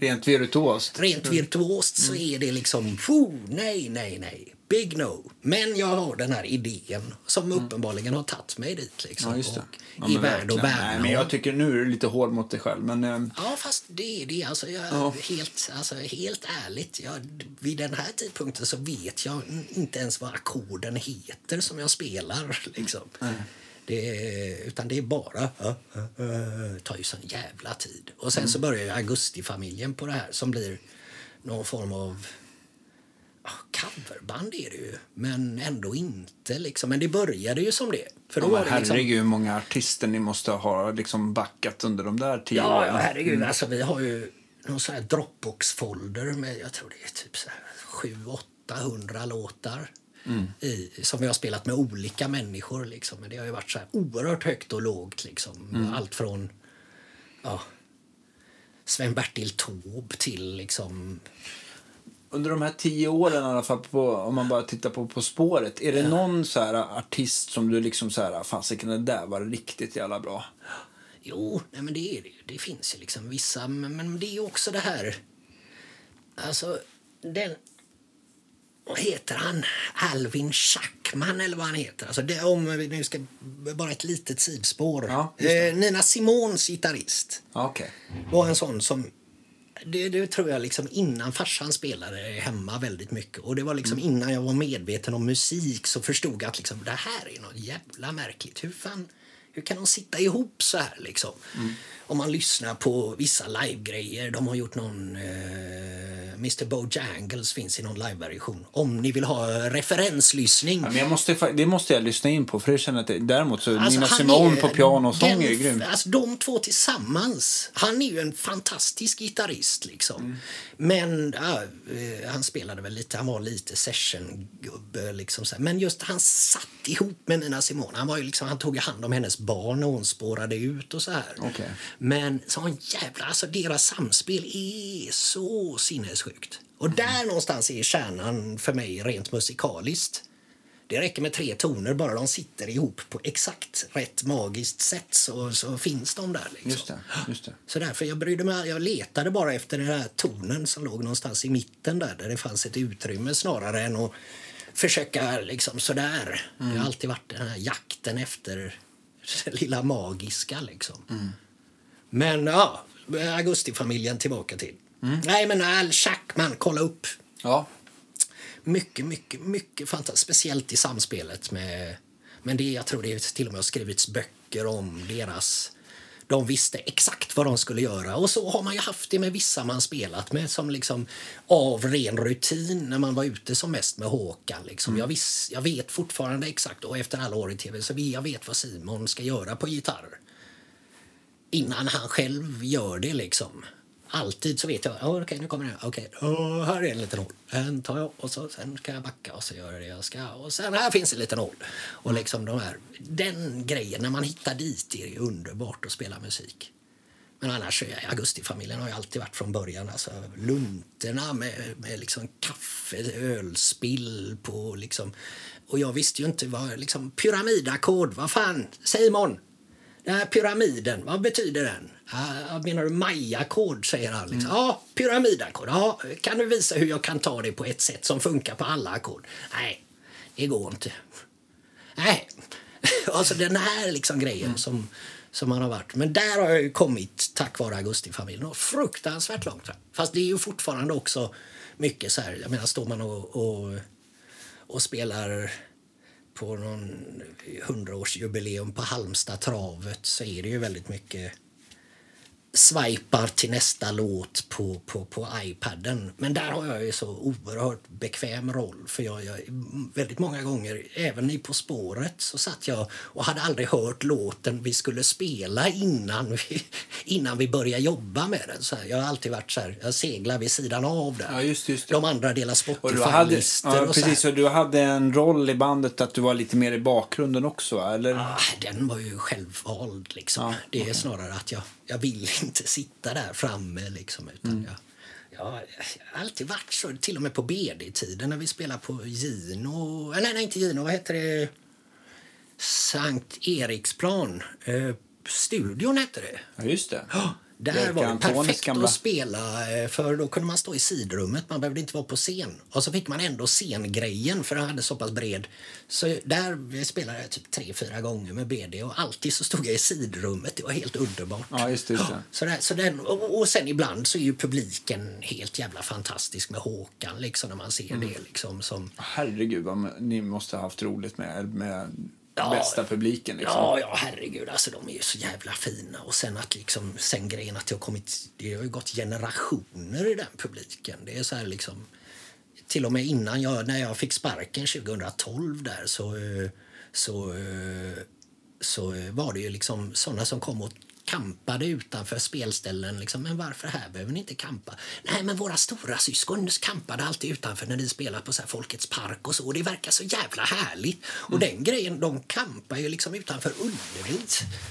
Rent virtuost. rent virtuost så Mm. är det liksom, "Foo, nej, nej, nej. Big no. Men jag har den här idén som uppenbarligen har tagit mig dit. Liksom, Mm. Ja, det. och Ja, är men värd att värna Nej, men jag tycker nu är du lite hård mot dig själv. Men, eh, Ja, fast det är det. Alltså, jag, Ja. helt, alltså, helt ärligt, jag, vid den här tidpunkten så vet jag inte ens vad ackorden heter som jag spelar. Liksom. Det är, utan det är bara... Uh, uh, uh, tar ju sån jävla tid. Och sen så börjar ju Augustifamiljen på det här som blir någon form av coverband är det ju, men ändå inte. Liksom. Men det började ju som det. För då ja, var det liksom, herregud hur många artister ni måste ha liksom backat under de där tio Ja, åren. ja herregud. Alltså, vi har ju någon sån här Dropbox-folder med jag tror det är typ så här 700-800 låtar. I, som vi har spelat med olika människor. Liksom. Men det har ju varit så här oerhört högt och lågt. Liksom. Allt från ja, Sven-Bertil Taube till liksom... Under de här tio åren i alla fall, på, om man bara tittar på På spåret. Är det någon så här artist som du liksom så här, fasiken det där var riktigt jävla bra? Jo, nej, men det är det ju. Det finns ju liksom vissa, men, men det är ju också det här... Alltså, den... Vad heter han? Alvin Schackman eller vad han heter. Alltså det, om vi nu ska... Bara ett litet sidspår. Ja, eh, Nina Simons gitarrist Ja, Okej. var en sån som... Det, det tror jag liksom innan farsan spelade hemma väldigt mycket. Och det var liksom innan jag var medveten om musik så förstod jag att liksom, det här är något jävla märkligt. Hur fan... Hur kan de sitta ihop så här liksom? Om man lyssnar på vissa livegrejer. De har gjort någon... Eh, Mr Bojangles finns i någon liveversion. Om ni vill ha referenslyssning. Ja, men jag måste, det måste jag lyssna in för för jag känner att det, däremot så Alltså, Nina Simone är- på piano och sång är grym. Alltså, de två tillsammans. Han är ju en fantastisk gitarrist. Liksom. Men ja, eh, han spelade väl lite, han var lite sessiongubbe. Liksom. Men just han satt ihop med Nina Simone. Han, var ju liksom, han tog hand om hennes barn när hon spårade ut och så här. Okej. Men sån jävla, alltså deras samspel är så sinnessjukt. Och där någonstans är kärnan för mig rent musikaliskt. Det räcker med tre toner, bara de sitter ihop på exakt rätt magiskt sätt så, så finns de där. Liksom. Just det. Just det. Så därför jag brydde mig, jag letade bara efter den här tonen som låg någonstans i mitten där, där det fanns ett utrymme snarare än att försöka liksom sådär. Det har alltid varit den här jakten efter det lilla magiska liksom. Men ja, Augustifamiljen tillbaka till. Nej men Al Schackman, kolla upp. Ja. Mycket, mycket, mycket fantastiskt. Speciellt i samspelet med... Men det, jag tror det till och med har skrivits böcker om deras... De visste exakt vad de skulle göra. Och så har man ju haft det med vissa man spelat med som liksom av ren rutin när man var ute som mest med Håkan. Liksom. Jag, viss, jag vet fortfarande exakt, och efter alla år i tv, så jag vet vad Simon ska göra på gitarr. Innan han själv gör det liksom. Alltid så vet jag, Okej, okay, nu kommer den. okej, oh, här är en liten hål. Den tar jag och så, sen ska jag backa och så gör jag det jag ska. Och sen här finns en liten hål. Och liksom de här, den grejen, när man hittar dit är det underbart att spela musik. Men annars, Augustifamiljen har ju alltid varit från början. Alltså, lunterna med, med liksom kaffe, ölspill på liksom. Och jag visste ju inte vad liksom pyramidackord, vad fan, Simon! Här pyramiden, vad betyder den? Uh, menar du maya-ackord, säger han. Liksom. Ja, pyramidackord. Ja, kan du visa hur jag kan ta det på ett sätt som funkar på alla ackord? Nej, det går inte. Nej. alltså den här liksom grejen som, som man har varit. Men där har jag ju kommit tack vare Augustifamiljen och fruktansvärt långt. Fast det är ju fortfarande också mycket så här, jag menar står man och, och, och spelar på någon hundraårsjubileum på Halmstad travet så är det ju väldigt mycket swipar till nästa låt på, på, på iPaden. Men där har jag ju så oerhört bekväm roll. För jag, jag, väldigt många gånger, även i På spåret, så satt jag och hade aldrig hört låten vi skulle spela innan vi, innan vi började jobba med den. Så här, jag har alltid varit så här, jag seglar vid sidan av där. Ja, just, just. De andra delar Och du hade, Spotify-listor ja, precis, och du hade en roll i bandet att du var lite mer i bakgrunden också, eller? Ah, den var ju självvald. Liksom. det är snarare att jag, jag vill inte sitta där framme. Liksom, utan jag, jag, jag har alltid varit så, till och med på BD-tiden när vi spelade på Gino. Eller nej, inte Gino, vad heter det? Sankt Eriksplan. Eh, studion hette det. Ja, just det. Där Jerka var det perfekt gamla- att spela eh, för då kunde man stå i sidrummet, man behövde inte vara på scen. Och så fick man ändå scengrejen för den hade så pass bred. Så där spelade jag typ tre, fyra gånger med BD och alltid så stod jag i sidrummet. Det var helt underbart. Ja, just det, just det. Så där, så den, och, och sen ibland så är ju publiken helt jävla fantastisk med Håkan liksom när man ser Mm. det liksom som Herregud, vad ni måste ha haft roligt med, med Ja. bästa publiken. Liksom. Ja, ja, herregud. Alltså, de är ju så jävla fina. Och sen att liksom, sen grejen att det har kommit, det har ju gått generationer i den publiken. Det är så här liksom, till och med innan jag, när jag fick sparken 2012 där så, eh, så, eh, så eh, var det ju liksom sådana som kom och kampade utanför spelställen. Liksom, men varför här behöver ni inte kampa? Nej, men våra stora syskon kampade alltid utanför när ni spelade på så här Folkets park och så. Och det verkar så jävla härligt. Och den grejen, de kampar ju liksom utanför Ullevi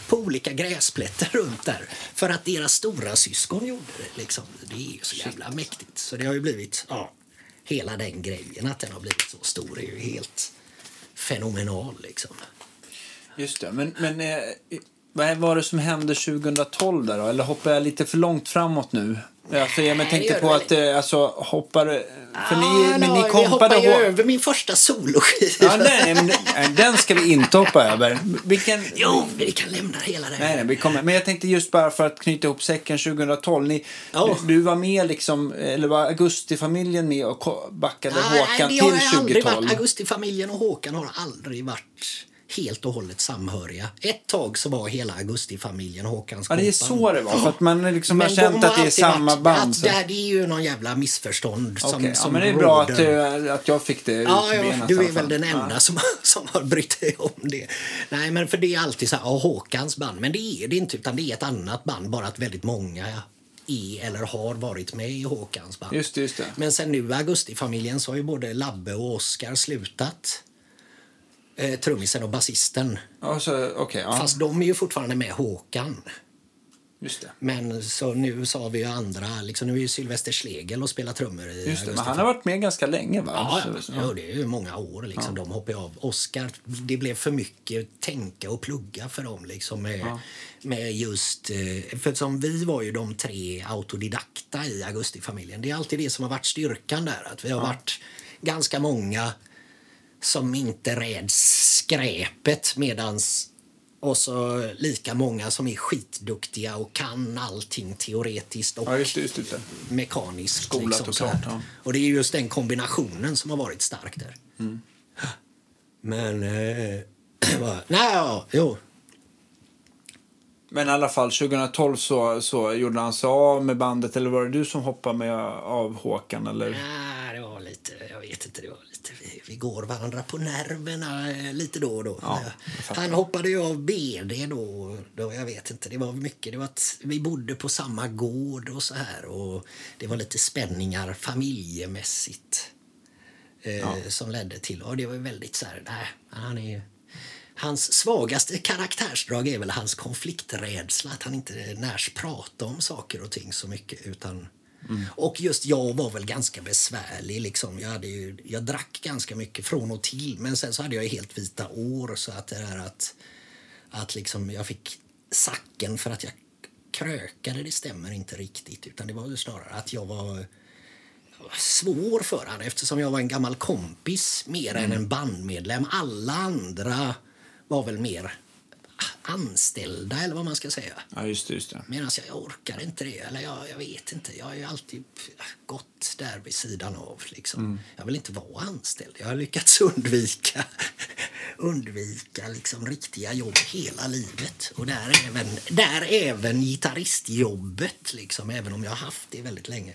på olika gräsplätter runt där. För att deras stora syskon gjorde det. Liksom. Det är ju så jävla mäktigt. Så det har ju blivit, ja, hela den grejen att den har blivit så stor är ju helt fenomenal liksom. Just det. Men, men eh, vad var det som hände 2012 där då? Eller hoppar jag lite för långt framåt nu? Alltså, jag men Nej, tänkte på att eh, alltså, hoppar... För ni, Ah, men no, ni vi kompade... hoppar ju över min första soloskiva. Ja, nej, men, nej, den ska vi inte hoppa över. Vilken... Jo, vi kan lämna hela det. Nej, nej, vi kommer. Men jag tänkte just bara för att knyta ihop säcken 2012. Ni, Ja. du, var med liksom, eller var Augustifamiljen med och backade Nej, Håkan det har till jag aldrig 2012? varit. Augustifamiljen och Håkan har aldrig varit helt och hållet samhöriga. Ett tag så var hela Augustifamiljen Håkans Ja, det är så det var. För att man liksom har känt att det är samma varit- band. Att så- det, här, det är ju någon jävla missförstånd som, Okej, ja, som men det är bra att, eh, att jag fick det Ja, ja, i du är väl den enda som, som har brytt dig om det. Nej, men för det är alltid så här, ja, Håkans band. Men det är det inte, utan det är ett annat band. Bara att väldigt många är eller har varit med i Håkans band. Just det, just det. Men sen nu, Augustifamiljen, så har ju både Labbe och Oskar slutat. Eh, trummisen och basisten. Ja, så, okej, ja, Fast de är ju fortfarande med Håkan. just det. Men så nu har vi ju andra, liksom, nu är ju Sylvester Schlegel och spelar trummor i Just det. Men han har varit med ganska länge, va? Ja, ja. ja, det är ju många år. Liksom. De hoppade av. Oscar, det blev för mycket tänka och plugga för dem. Liksom, med, med just, eh, för som vi var ju de tre autodidakta i Augustifamiljen. Det är alltid det som har varit styrkan där. Att vi har varit ganska många som inte räds skräpet medans och så lika många som är skitduktiga och kan allting teoretiskt och Ja, just det. Just det. mekaniskt. Skolat liksom, och klart, ja. Och det är just den kombinationen som har varit stark där. Mm. Men... Eh, nej, ja, jo. Men i alla fall, 2012 så, så gjorde han sig av med bandet. Eller var det du som hoppade med av Håkan? Eller? Nej, det var lite... Jag vet inte. Det var vi, går varandra på nerverna eh, lite då och då. Ja, Eh. Han hoppade ju av BD då, då. Jag vet inte. Det var mycket. Det var att vi bodde på samma gård och så här. Och det var lite spänningar familjemässigt. eh, som ledde till... Och det var väldigt så här... Nej, han är. Hans svagaste karaktärsdrag är väl hans konflikträdsla. Att han inte närs prata om saker och ting så mycket. Utan, Och just jag var väl ganska besvärlig. Liksom. Jag, hade ju, jag drack ganska mycket från och till. Men sen så hade jag helt vita år. Så att det här att, att liksom jag fick sacken för att jag krökade, det stämmer inte riktigt. Utan det var ju snarare att jag var svår för han eftersom jag var en gammal kompis mer än en bandmedlem. Alla andra var väl mer anställda eller vad man ska säga. Ja, just det. Just det. Medan jag, orkar inte det. Eller jag, jag vet inte. Jag har alltid gått där vid sidan av. Liksom. Jag vill inte vara anställd. Jag har lyckats undvika, undvika liksom, riktiga jobb hela livet. Och där även, där även gitarristjobbet, liksom, även om jag har haft det väldigt länge.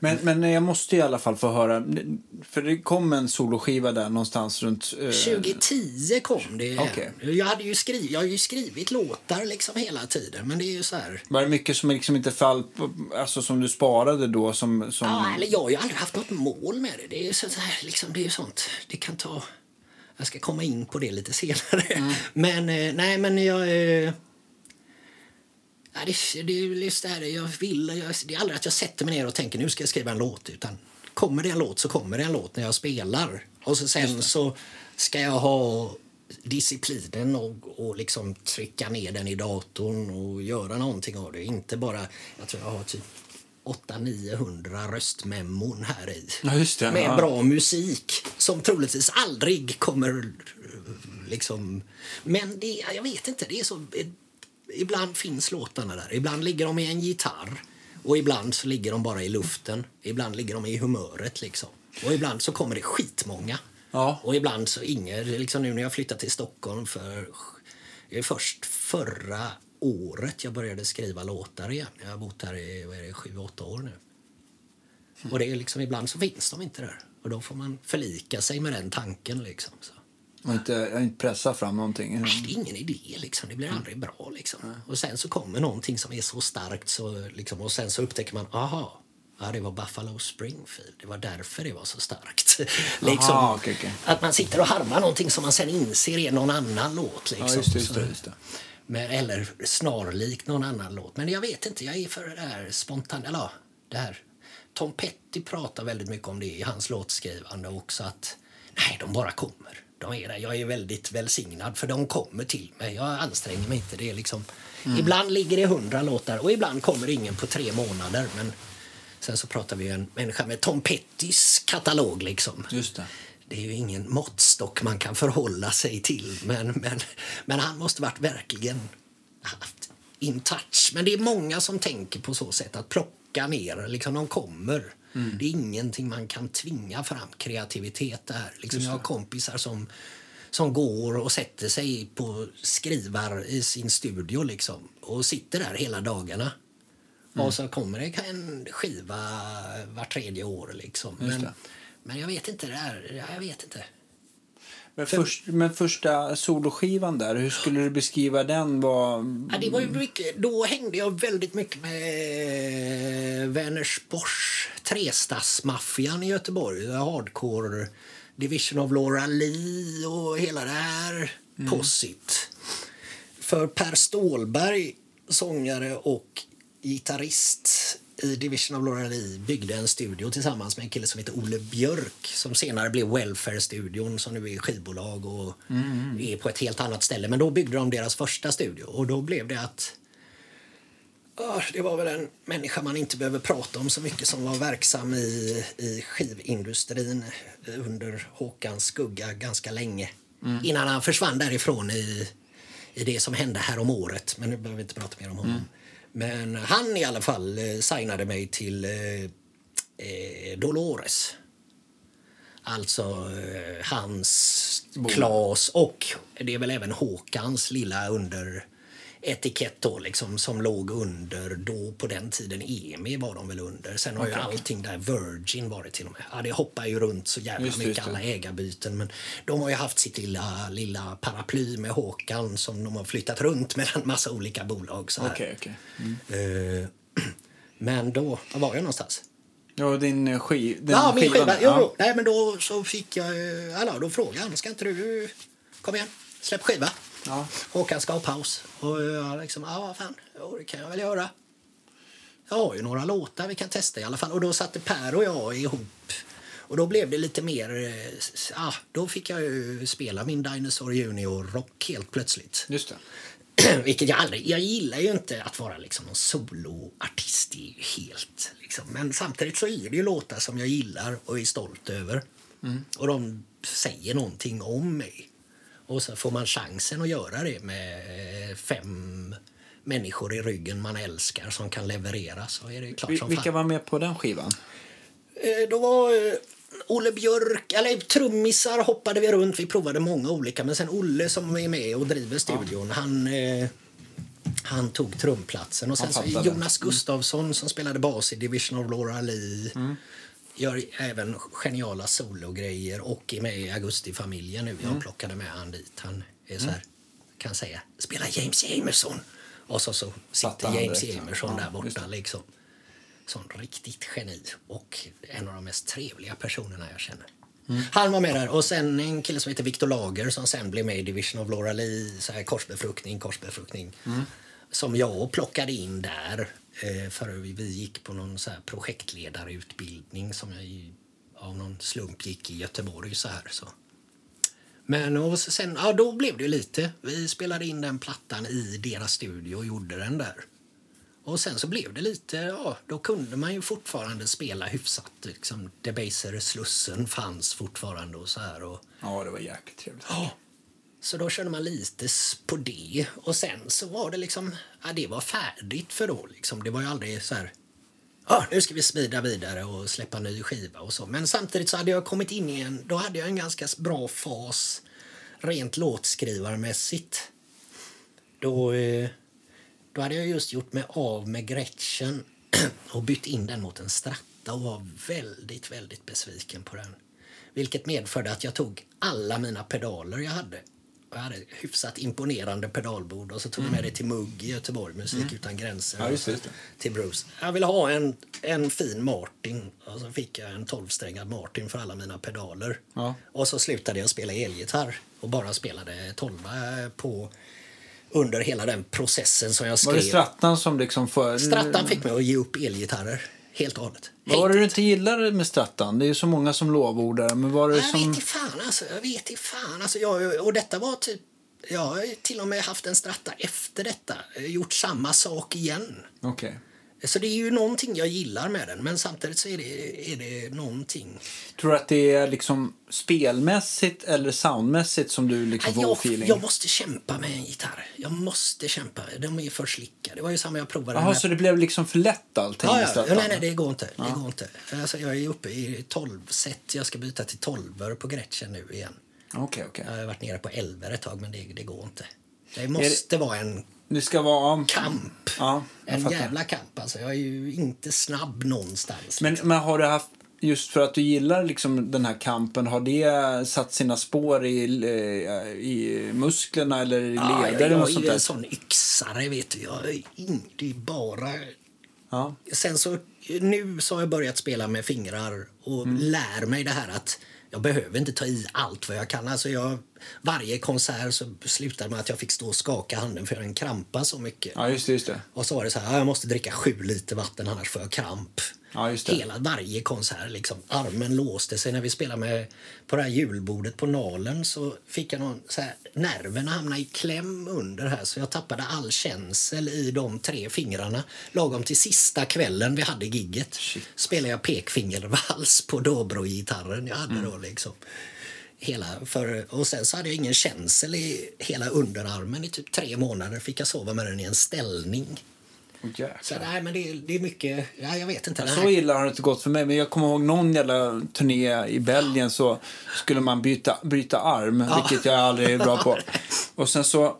Men, men jag måste i alla fall få höra, för det kom en soloskiva där någonstans runt... eh, 2010 kom det. Okej. Jag, hade ju skrivit, jag har ju skrivit låtar liksom hela tiden, men det är ju så här... Var det mycket som liksom inte fall, alltså som du sparade då som... som... Ja, eller jag har ju aldrig haft något mål med det. Det är ju så här, liksom, det är ju sånt. Det kan ta... Jag ska komma in på det lite senare. Men eh, nej, men jag... Ja, det, det just det här, jag vill... Jag, det är aldrig att jag sätter mig ner och tänker nu ska jag skriva en låt. Utan kommer det en låt så kommer det en låt när jag spelar. Och så sen så ska jag ha disciplinen och, och liksom trycka ner den i datorn och göra någonting av det. Inte bara... Jag tror jag har typ 800-900 röstmemon här i. Ja, just det. Med Ja. bra musik som troligtvis aldrig kommer liksom... Men det, jag vet inte, det är så... Ibland finns låtarna där. Ibland ligger de i en gitarr. Och ibland så ligger de bara i luften. Ibland ligger de i humöret liksom. Och ibland så kommer det skitmånga. Ja. Och ibland så inget. Liksom nu när jag flyttade till Stockholm för... Är först förra året jag började skriva låtar igen. Jag har bott här i vad är det, sju, åtta år nu. Och det är liksom, ibland så finns de inte där. Och då får man förlika sig med den tanken. Liksom. Så. Och inte, inte pressat fram någonting. Ingen idé. Liksom. Det blir aldrig bra. Liksom. Och sen så kommer någonting som är så starkt så, liksom, och sen så upptäcker man, aha, ja, det var Buffalo Springfield. Det var därför det var så starkt. liksom, Aha, okej, okej. Att man sitter och harmar någonting som man sen inser är någon annan låt. Liksom. Ja, just det, just det, just det. Men, eller snarlikt någon annan låt. Men jag vet inte, jag är för det här spontant... Eller ja, det här. Tom Petty pratar väldigt mycket om det i hans låtskrivande också. Att nej, de bara kommer. De är där. Jag är väldigt välsignad för de kommer till mig. Jag anstränger mig inte. Det är liksom, Ibland ligger det hundra låtar och ibland kommer ingen på tre månader. Men sen så pratar vi en människa med Tom Pettys katalog liksom. Just det. Det är ju ingen måttstock man kan förhålla sig till. Men, men, men han måste varit verkligen haft in touch. Men det är många som tänker på så sätt att plocka ner. Liksom de kommer. Det är ingenting man kan tvinga fram kreativitet där. Liksom jag har kompisar som, som går och sätter sig på skrivar i sin studio liksom, och sitter där hela dagarna. Och så kommer det en skiva var tredje år. Liksom. Men, men jag vet inte. Det är, jag vet inte. Men, först, men första soloskivan där, hur skulle du beskriva den? Var... Ja, det var mycket, då hängde jag väldigt mycket med Vänersborgs Trestadsmaffian i Göteborg. Hardcore Division of Laura Lee och hela det här possit. För Per Stålberg, sångare och gitarrist i Division of Laura Lee byggde en studio tillsammans med en kille som heter Olle Björk som senare blev Welfare-studion som nu är skivbolag och är på ett helt annat ställe. Men då byggde de deras första studio och då blev det att Ja, det var väl en människa man inte behöver prata om så mycket som var verksam i, i skivindustrin under Håkans skugga ganska länge. Innan han försvann därifrån i, i det som hände här om året. Men nu behöver vi inte prata mer om honom. Men han i alla fall eh, signade mig till eh, eh, Dolores. Alltså eh, hans, Klas och det är väl även Håkans lilla under etikett då, liksom, som låg under då på den tiden EMI var de väl under. Sen har ju allting där Virgin varit till och med. Ja, det hoppar ju runt så jävla Just mycket just alla ägarbyten. Men de har ju haft sitt lilla, lilla paraply med Håkan som de har flyttat runt mellan massa olika bolag. Så här. Okej, okej. Eh, men då, var var jag någonstans? Ja, din skiv... Den Ja, min skiva. Jo, ja. nej, men då så fick jag... eh, Alla, då frågade han, ska inte du... Kom igen, släpp skiva. Ja. Håkan ska ha paus. Och jag liksom, ja vad fan, jo, det kan jag väl göra. Jag har ju några låtar vi kan testa i alla fall. Och då satte Per och jag ihop. Och då blev det lite mer, eh, ja, då fick jag ju spela min Dinosaur Junior-rock helt plötsligt. Just det. Vilket jag aldrig... Jag gillar ju inte att vara liksom någon soloartist. Helt... Liksom. Men samtidigt så är det ju låtar som jag gillar och är stolt över. Och de säger någonting om mig. Och så får man chansen att göra det med eh, fem människor i ryggen man älskar som kan leverera så är det klart som Vilka fan. var med på den skivan? Eh, Då var eh, Olle Björk, eller trummisar hoppade vi runt. Vi provade många olika. Men sen Olle som är med och driver studion, han, eh, han tog trumplatsen. Och sen Han. Jonas Gustafsson som spelade bas i Division of Laura Lee. Gör även geniala sologrejer och är med i Augustifamiljen nu. Jag plockade med han dit. Han är så här, kan säga, spela James Jamerson. Och så, så sitter James. Jamerson Ja, där borta liksom. Sån riktigt geni och en av de mest trevliga personerna jag känner. Han var med där och sen en kille som heter Victor Lager som sen blev med i Division of Laura Lee, så här korsbefruktning, korsbefruktning. Som jag plockade in där eh, för vi gick på någon så projektledarutbildning som jag av någon slump gick i Göteborg så här så. Men och sen, ja, då blev det lite. Vi spelade in den plattan i deras studio och gjorde den där. Och sen så blev det lite, ja, då kunde man ju fortfarande spela hyfsat. Liksom, Debaser Slussen fanns fortfarande och så här. Och, Ja, det var jäkligt trevligt. ja. Så då körde man lite på det. Och sen så var det liksom, ja, det var färdigt för då liksom. Det var ju aldrig så här, ja, nu ska vi smida vidare och släppa ny skiva och så. Men samtidigt så hade jag kommit in i en, då hade jag en ganska bra fas rent låtskrivarmässigt. Då, eh, då hade jag just gjort mig av med Gretchen och bytt in den mot en Stratta och var väldigt, väldigt besviken på den. Vilket medförde att jag tog alla mina pedaler jag hade. Jag hade ett hyfsat imponerande pedalbord och så tog jag med det till Mugg i Göteborg, Musik utan gränser. Ja, just just. Till Bruce. Jag ville ha en, en fin Martin och så fick jag en tolvsträngad Martin för alla mina pedaler. Ja. Och så slutade jag spela elgitarr och bara spelade tolva på under hela den processen som jag Var skrev. det Strattan som liksom... För... Strattan fick mig att ge upp elgitarrer helt och hållet. Vad var det du inte gillade med Strattan? Det är ju så många som lovordar men var det Jag som... vet inte fan alltså. Jag vet inte fan alltså. Jag, och detta var typ... Jag har till och med haft en stratta efter detta. Gjort samma sak igen. Okej. Så det är ju någonting jag gillar med den. Men samtidigt så är det, är det någonting. Tror du att det är liksom spelmässigt eller soundmässigt som du liksom får Jag, feeling? jag måste kämpa med en gitarr. Jag måste kämpa. De är för slicka. Det var ju samma jag provade. Jaha, så det blev liksom för lätt allting Ja, ja. Nej, nej, det går inte. Det går inte. Alltså, jag är uppe i 12 set. Jag ska byta till 12 på Gretchen nu igen. Okej, okej. Jag har varit nere på 11 ett tag, men det, det går inte. Det måste vara en Det ska vara... kamp. Ja, en fattar. jävla kamp. Alltså, jag är ju inte snabb någonstans. Men, men har du haft, just för att du gillar liksom den här kampen, har det satt sina spår i, eh, i musklerna eller i ja, leder? jag, jag är där? en sån yxare, vet du. Jag är inte bara... Ja. Sen så, nu så har jag börjat spela med fingrar och Mm. lär mig det här att jag behöver inte ta i allt vad jag kan. Alltså jag, varje konsert så slutade med att jag fick stå och skaka handen för en krampa så mycket. ja, just det. Just det. Och så var det så här, "Ja, jag måste dricka sju liter vatten annars får jag kramp. Ja. Hela, varje konsert liksom. Armen låste sig när vi spelade med på det här julbordet på Nalen så fick jag någon så här, nerverna hamnade i kläm under här så jag tappade all känsel i de tre fingrarna. Lagom till sista kvällen vi hade gigget spelade jag pekfingervals på dobro-gitarren jag hade då liksom. Hela, för, och sen så hade jag ingen känsel i hela underarmen i typ tre månader. Fick jag sova med den i en ställning. Jäklar. Så nej, men det, är- det är mycket, ja, jag vet inte. Den Så illa har det inte gått för mig. Men jag kommer ihåg någon jävla turné i Belgien så skulle man byta, bryta arm, vilket jag aldrig är bra på. Och sen så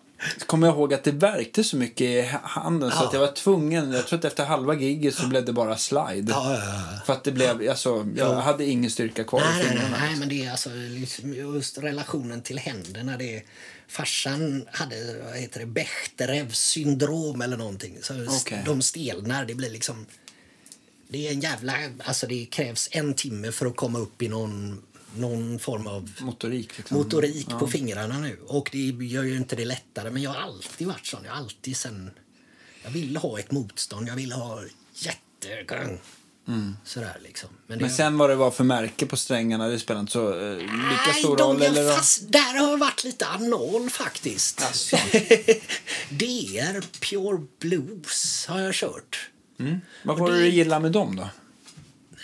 kommer jag ihåg att det värkte så mycket i handen så Ja. att jag var tvungen, jag tror att efter halva giget så blev det bara slide. Ja, ja, ja. För att det blev, alltså, jag hade ingen styrka kvar i Nej, nej, nej, fingrarna. nej, men det är alltså liksom just relationen till händerna. Det är, farsan hade, vad heter det, Bechterews syndrom eller någonting. Så Okej. De stelnar, det blir liksom... Det är en jävla... Alltså det krävs en timme för att komma upp i någon, någon form av Motorik liksom. motorik på fingrarna nu. Och det gör ju inte det lättare. Men jag har alltid varit sån. Jag alltid sen... Jag ville ha ett motstånd. Jag ville ha jättegång. Sådär liksom. det Men sen vad det var för märke på strängarna, det spelar inte så eh, lika Nej, stor de roll. Eller? fast, där har jag varit lite anal faktiskt. Jaså. DR Pure Blues har jag kört. Vad och var det du gillade med dem då?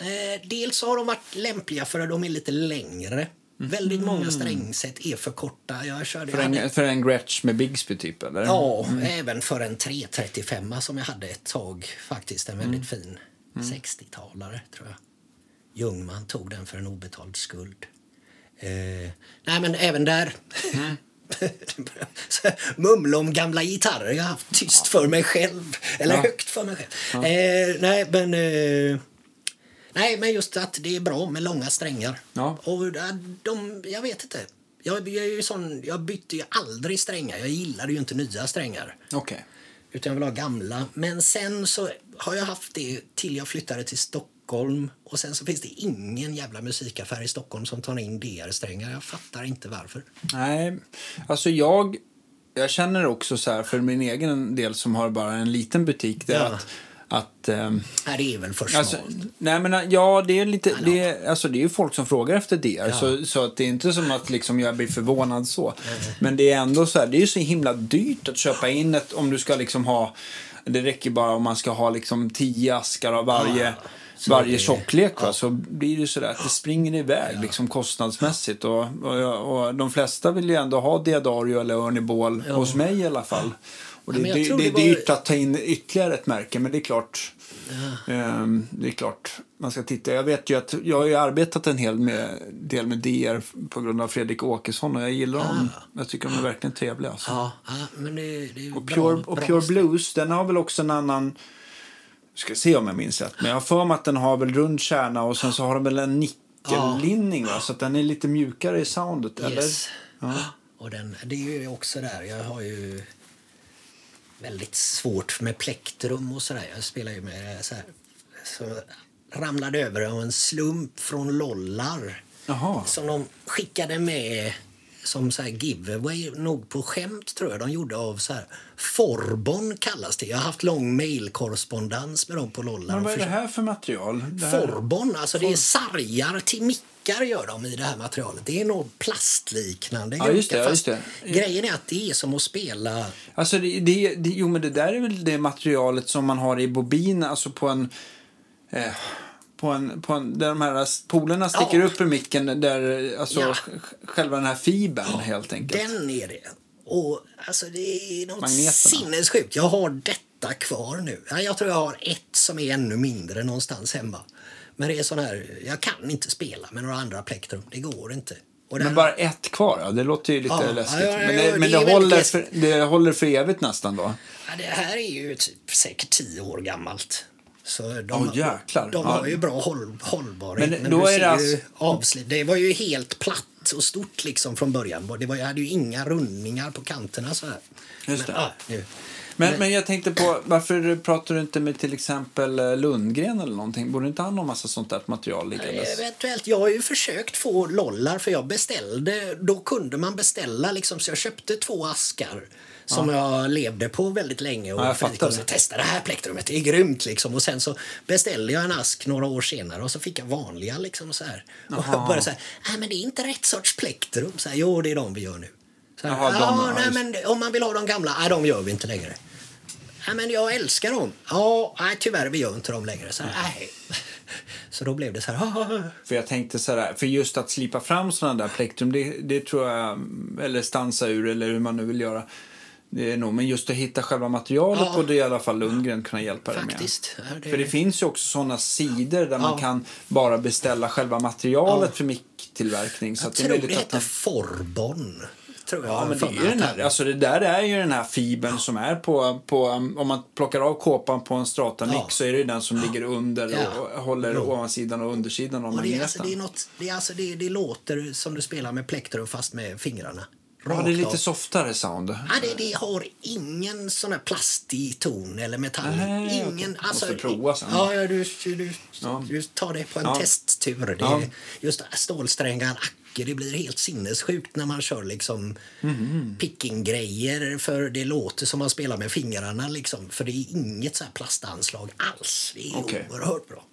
Eh, dels har de varit lämpliga för att de är lite längre. Väldigt många strängset är för korta. Jag körde, För jag hade, en, för en Gretsch med Bigsby typ eller? ja, även för en 335 som jag hade ett tag faktiskt. En väldigt Mm. fin 60-talare tror jag. Ljungman tog den för en obetald skuld. Eh, nej men även där. Mm. Mumla om gamla gitarrer. Jag har haft tyst för mig själv. Eller Ja. högt för mig själv. Eh, nej men... Eh, nej men just att det är bra med långa strängar. Ja. Och de, de, jag vet inte. Jag, jag, är ju sån, jag bytte ju aldrig strängar. Jag gillade ju inte nya strängar. Okej. Utan jag vill ha gamla. Men sen så har jag haft det till jag flyttade till Stockholm. Och sen så finns det ingen jävla musikaffär i Stockholm som tar in DR-strängar. Jag fattar inte varför. Nej, alltså jag, jag känner också så här för min egen del som har bara en liten butik. Det Ja. att, att ehm, Nej, det är väl för Alltså, nej men ja, det är lite, det är, alltså det är ju folk som frågar efter det. Ja. Så, så att det är inte som att liksom jag blir förvånad så. Men det är ändå så här, det är ju så himla dyrt att köpa in ett, om du ska liksom ha, det räcker bara om man ska ha liksom tio askar av varje, Ja, så varje det- tjocklek va, så blir det så där att det springer iväg liksom kostnadsmässigt. Och, och, och de flesta vill ju ändå ha Diadario eller Örnibål, hos mig i alla fall. Och det, Ja, men jag det, tror det det är var- dyrt att ta in ytterligare ett märke, men det är klart. Ehm, det är klart, man ska titta. Jag vet ju att jag har ju arbetat en hel med, del med DR på grund av Fredrik Åkesson och jag gillar dem. Jag tycker de är verkligen trevliga. Alltså. Ja, ja, men det, det Och, bra, Pure, och bra Pure Blues, den har väl också en annan... Ska se om jag minns rätt. Men jag har för mig att den har väl rund kärna och sen så har den väl en nickellinning va? Så att den är lite mjukare i soundet, eller? Yes. Ja. Och den, det är ju också där, jag har ju väldigt svårt med plektrum och sådär. Jag spelar ju med så här, så ramlade över av en slump från Lollar Jaha. som de skickade med som så giveaway, nog på skämt tror jag de gjorde av så här Forbon kallas det. Jag har haft lång mailkorrespondens med dem på Lollar. Men vad är det här för material? Här... Forbon, alltså det är sargar till mickar gör de i det här materialet. Det är något plastliknande. Ja, just det, ja, just det. Grejen är att det är som att spela... Alltså det, det, det, jo men det där är väl det materialet som man har i bobin, alltså på en... Eh, på en, på en, där de här polerna sticker Ja. upp ur micken, där, alltså Ja. sj- själva den här fibern helt enkelt. Den är det. Och alltså det är något Magneterna. sinnessjukt. Jag har detta kvar nu. Ja, Jag tror jag har ett som är ännu mindre någonstans hemma. Men det är sån här, jag kan inte spela med några andra plektrum. Det går inte. Och Men den- bara ett kvar, ja. det låter ju lite Ja, läskigt. ja, ja, men ja, det, det men det, väldigt håller för, det håller för evigt nästan då? Ja, det här är ju typ säkert tio år gammalt. Så de, Åh, jäklar. de Ja. har ju bra håll, hållbarhet. Men Men, då är det alltså-. Det var ju helt platt och stort liksom från början. Det var, jag hade ju inga rundningar på kanterna så här. Just Men, ja, nu. Men, men jag tänkte på, varför pratar du inte med till exempel eh, Lundgren eller någonting? Borde inte han ha massa sånt där material liggandes? Eventuellt. Jag har ju försökt få lollar för jag beställde. Då kunde man beställa liksom så jag köpte två askar som jag levde på väldigt länge och Ja, jag fick fattar och så det. testa det här plektrumet, det är grymt liksom. Och sen så beställde jag en ask några år senare och så fick jag vanliga liksom så här. Och jag började säga, nej men det är inte rätt sorts plektrum. Så här, jo det är de vi gör nu. Så här, Jaha, de, nej, men om man vill ha de gamla, nej de gör vi inte längre. Nej, men jag älskar dem. Ja, nej, tyvärr, vi gör inte dem längre. Så, här, nej. så då blev det så här... För jag tänkte så här, för just att slipa fram sådana där plektrum, det, det tror jag, eller stansa ur eller hur man nu vill göra. Det är nog, men just att hitta själva materialet Ja. borde i alla fall Lundgren kunna hjälpa dig med. Ja, det- För det finns ju också sådana sidor där man Ja. kan bara beställa själva materialet Ja. för micktillverkning. Så Jag att det är tror det möjligt att hette man... Forbon. Tror jag. Ja, men det är den här, han- alltså det där är ju den här fibern som är på, på om man plockar av kåpan på en strata Ja. så är det ju den som ligger under Ja. och håller ovansidan och undersidan av det, är, alltså, det, är något, det, är alltså, det, det låter som du spelar med plektrum fast med fingrarna. Ja, det är lite av. softare sound. Ja, det, det har ingen sån här plastig ton eller metall. Nej, ingen, okej. Måste prova sen. Ja, ja, du, du, Ja. du tar det på en Ja. testtur. Det, Ja. Just stålsträngar, acke, det blir helt sinnessjukt när man kör liksom Mhm. picking-grejer. För det låter som man spelar med fingrarna liksom. För det är inget så här plastanslag alls. Det är Okej. oerhört bra.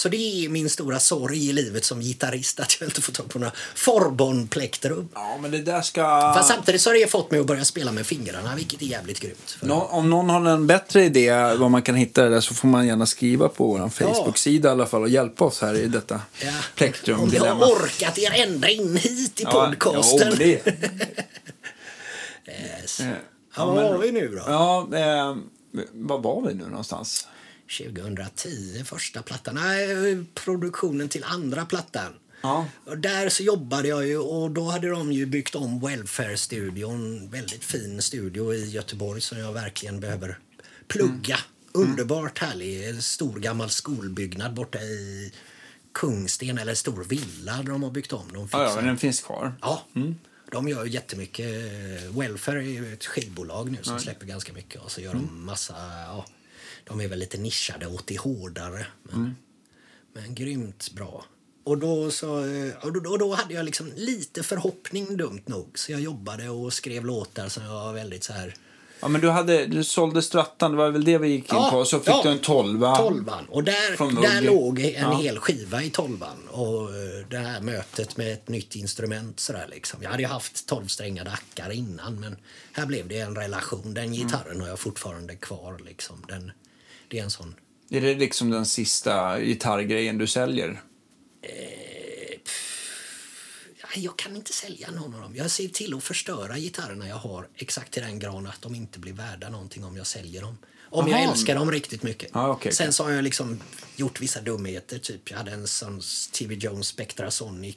Så det är min stora sorg i livet som gitarrist att jag inte får tag på några Forbon-plektrum. Ja, men det där ska... Fast samtidigt så har det fått mig att börja spela med fingrarna, vilket är jävligt grymt. För- Nå- om någon har en bättre idé var man kan hitta det där så får man gärna skriva på vår Facebook-sida i alla fall och hjälpa oss här i detta Ja, Om ni har orkat er ända in hit i Ja, podcasten. jo, det- Yes. Ja, ja, vad men- har vi nu då? Ja, eh, var var vi nu någonstans? 2010, första plattan. Nej, produktionen till andra plattan. Ja. Och där så jobbade jag ju och då hade de ju byggt om Welfare-studion. Väldigt fin studio i Göteborg som jag verkligen behöver plugga. Mm. Underbart härlig. En stor gammal skolbyggnad borta i Kungsten, eller en stor villa de har byggt om. De Ja, fixar- ja, men den finns kvar. Ja, de gör ju jättemycket. Welfare är ju ett skivbolag nu som släpper ganska mycket. Och så gör de massa, ja, de är väl lite nischade åt det hårdare. Men, men grymt bra. Och då, så, eh, och då, och då hade jag liksom lite förhoppning, dumt nog. Så jag jobbade och skrev låtar som jag var väldigt så här... Ja, men du, hade, du sålde Strattan, det var väl det vi gick in Ja, på. Så fick ja. du en tolva. Tolvan. Och där, där låg en Ja. hel skiva i tolvan. Och eh, det här mötet med ett nytt instrument. Sådär liksom. Jag hade ju haft tolvsträngade ackar innan men här blev det en relation. Den gitarren har jag fortfarande kvar. Liksom. Den, det är en sån... Är det liksom den sista gitarrgrejen du säljer? Nej, Jag kan inte sälja någon av dem. Jag ser till att förstöra gitarrerna jag har exakt till den grad att de inte blir värda någonting om jag säljer dem. Om jag Aha. älskar dem riktigt mycket. Ja, okej, Sen så har jag liksom gjort vissa dumheter. Typ jag hade en sån TV Jones Spectrasonic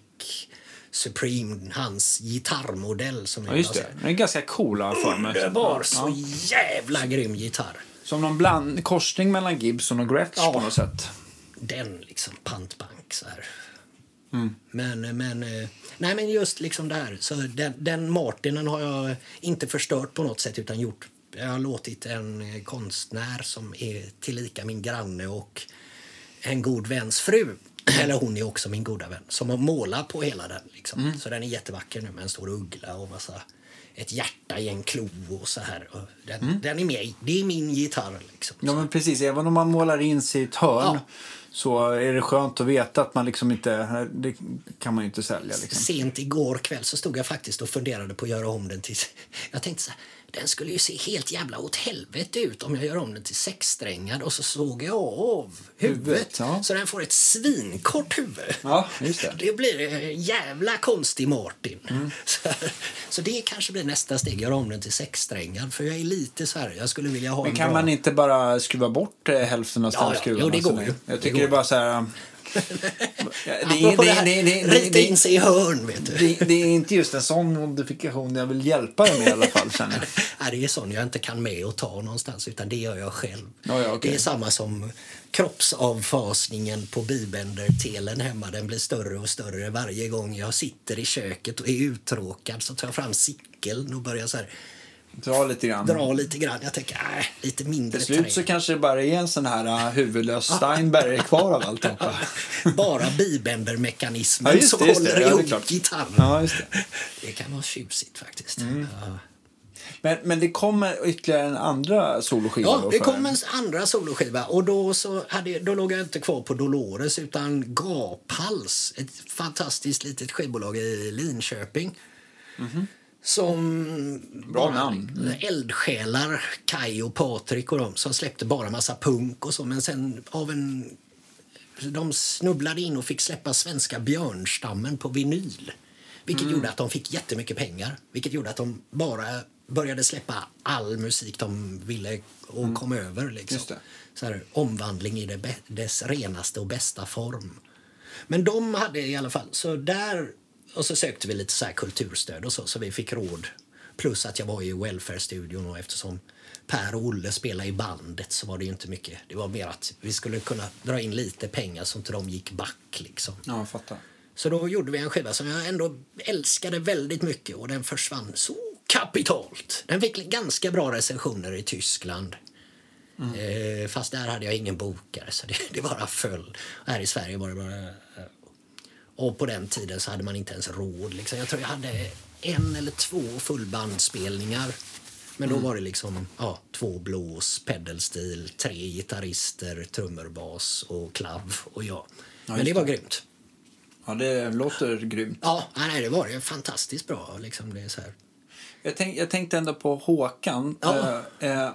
Supreme, hans gitarrmodell som Ja, just det. Den är ganska cool jag för mig. underbar, så jävla grym gitarr. Som någon bland, korsning mellan Gibson och Gretsch Ja. på något sätt. den liksom pantbank så här. Mm. Men, men, eh, nej men just liksom det här. Så den, den Martinen har jag inte förstört på något sätt utan gjort. Jag har låtit en eh, konstnär som är tillika min granne och en god väns fru. Eller hon är också min goda vän. Som har målat på hela den. Liksom. Mm. Så den är jättevacker nu med en stor uggla och massa ett hjärta i en klo och så här. Och den, Mm. den är med. Det är min gitarr liksom. Ja, men precis. Även om man målar in sig i ett hörn Ja. så är det skönt att veta att man liksom inte... Det kan man ju inte sälja liksom. Sent igår kväll så stod jag faktiskt och funderade på att göra om den till... Jag tänkte så här, den skulle ju se helt jävla åt helvete ut om jag gör om den till sexsträngad och så såg jag av huvudet. Huvudet, ja. Så den får ett svinkort huvud. Ja, det. Det blir en jävla konstig Martin. Mm. Så, så det kanske blir nästa steg, göra om den till sexsträngad. För jag är lite så här, jag skulle vilja ha Men en kan bra... man inte bara skruva bort eh, hälften av Ja, ja. stämskruvarna? Jo, det går ju. Jag Det tycker det är bara så här... Det, det, det det, rita in sig i hörn, vet du. det, är inte just en sån modifikation jag vill hjälpa dig med i alla fall. Känner jag. Nej, det är sån jag inte kan med och ta någonstans, utan det gör jag själv. Ja, ja, okej. Det är samma som kroppsavfasningen på bibender-telen hemma. Den blir större och större varje gång jag sitter i köket och är uttråkad. Så tar jag fram cykeln och börjar så här, Dra lite grann. dra lite grann. Jag tänker, äh, lite mindre Till slut så kanske det bara är en sån här uh, huvudlös Steinberg kvar av alltihopa. Bara bibender-mekanismen Ja, som det, håller Ja, det ihop klart. gitarren. Ja, det. Det kan vara tjusigt faktiskt. Mm. Ja. Men, men det kommer ytterligare en andra soloskiva Ja, det kom en andra soloskiva och då, så hade, då låg jag inte kvar på Dolores utan Gaphals, ett fantastiskt litet skivbolag i Linköping. Som. Bra namn. eldsjälar, Kai och Patrik och de som släppte bara massa punk och så men sen av en de snubblade in och fick släppa svenska björnstammen på vinyl. Vilket gjorde att de fick jättemycket pengar. Vilket gjorde att de bara började släppa all musik de ville och kom över. Liksom. Så här, omvandling i det dess renaste och bästa form. Men de hade i alla fall, så där, och så sökte vi lite så här kulturstöd och så, så vi fick råd. Plus att jag var i Welfare-studion och eftersom Per och Olle spelade i bandet så var det inte mycket. Det var mer att vi skulle kunna dra in lite pengar så inte de gick back liksom. Ja, jag fattar. Så då gjorde vi en skiva som jag ändå älskade väldigt mycket och den försvann så kapitalt. Den fick ganska bra recensioner i Tyskland. Eh, fast där hade jag ingen bokare så det, det bara föll. Här i Sverige var det bara... Och på den tiden så hade man inte ens råd. Liksom. Jag tror jag hade en eller två fullbandspelningar Men då var det liksom ja, två blås, pedalstil, tre gitarrister, trummor, bas och klav och jag. Men just det var grymt. Ja, det låter grymt. Ja, nej, det var det fantastiskt bra. Liksom det så här. Jag, tänk, jag tänkte ändå på Håkan. Ja. Eh, eh,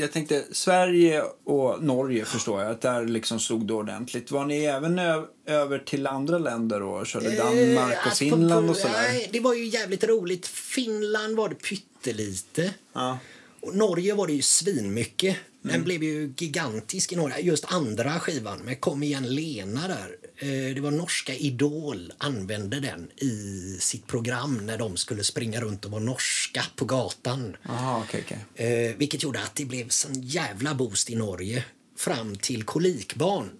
jag tänkte Sverige och Norge förstår jag att där liksom slog det ordentligt. Var ni även över till andra länder och körde Danmark Eh, och alltså, Finland på- och sådär? Nej, det var ju jävligt roligt. Finland var det pyttelite. Ja. Och Norge var det ju svinmycket. Den Mm. blev ju gigantisk i Norge. Just andra skivan med Kom igen Lena där. Eh, Det var norska Idol använde den i sitt program när de skulle springa runt och vara norska på gatan. Jaha, okej, okej. Eh, vilket gjorde att det blev sån jävla boost i Norge fram till kolikbarn.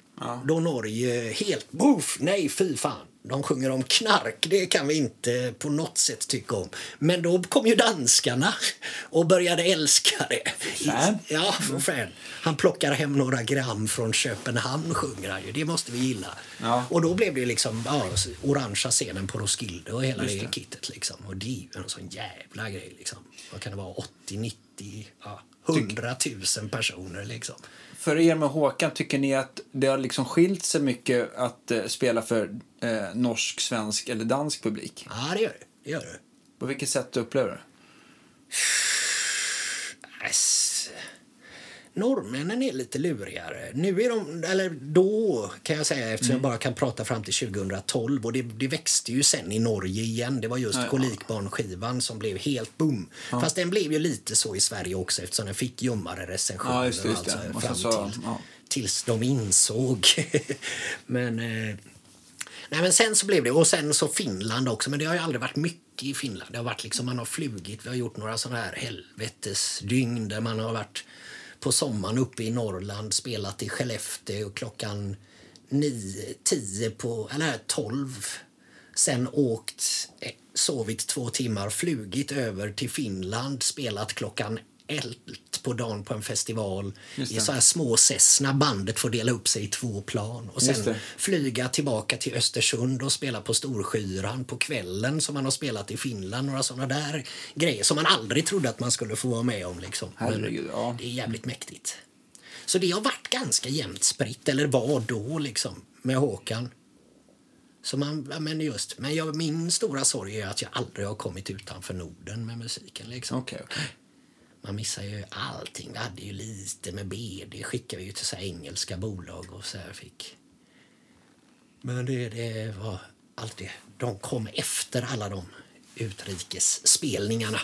Då Norge helt boof, nej fy fan. De sjunger om knark, det kan vi inte på något sätt tycka om. Men då kom ju danskarna och började älska det. Fan. Ja, för fan. Han plockar hem några gram från Köpenhamn sjunger han ju. Det måste vi gilla. Ja. Och då blev det liksom ja, orangea scenen på Roskilde och hela Just det det. kittet liksom. Och det är ju en sån jävla grej liksom. Vad kan det vara? 80, 90, ja, 100 000 personer liksom. För er med Håkan, tycker ni att det har liksom skilt sig mycket att eh, spela för eh, norsk, svensk eller dansk publik? Ja, det gör det. det, gör det. På vilket sätt upplever du det? Norrmännen är lite lurigare. Nu är de, eller då kan jag säga eftersom jag bara kan prata fram till 2012 och det, det växte ju sen i Norge igen. Det var just Ja, ja. Kolikbarnskivan som blev helt boom. Fast den blev ju lite så i Sverige också eftersom den fick ljummare recensioner Ja, just just allt det. så här Och fram så- till, ja. tills de insåg. men eh, Nej, men sen så blev det, och sen så Finland också, men det har ju aldrig varit mycket i Finland. Det har varit liksom, man har flugit, vi har gjort några sådana här helvetesdygn där man har varit på sommaren uppe i Norrland, spelat i Skellefteå klockan nio, tio på, eller tolv. Sen åkt, eh, sovit två timmar, flugit över till Finland, spelat klockan ett på dagen på en festival i så här små Cessna. Bandet får dela upp sig i två plan. Och sen flyga tillbaka till Östersund och spela på Storskyran på kvällen som man har spelat i Finland. Några såna där grejer som man aldrig trodde att man skulle få vara med om. Liksom. Herregud, ja. Det är jävligt mäktigt. Så det har varit ganska jämnt spritt, eller var då, liksom, med Håkan. Så man, men just, men jag, min stora sorg är att jag aldrig har kommit utanför Norden med musiken. Liksom. Okej, okej. Man missar ju allting. Vi hade ju lite med BD, skickade vi ju till så här engelska bolag och så här fick. Men det, det var alltid, de kom efter alla de utrikesspelningarna.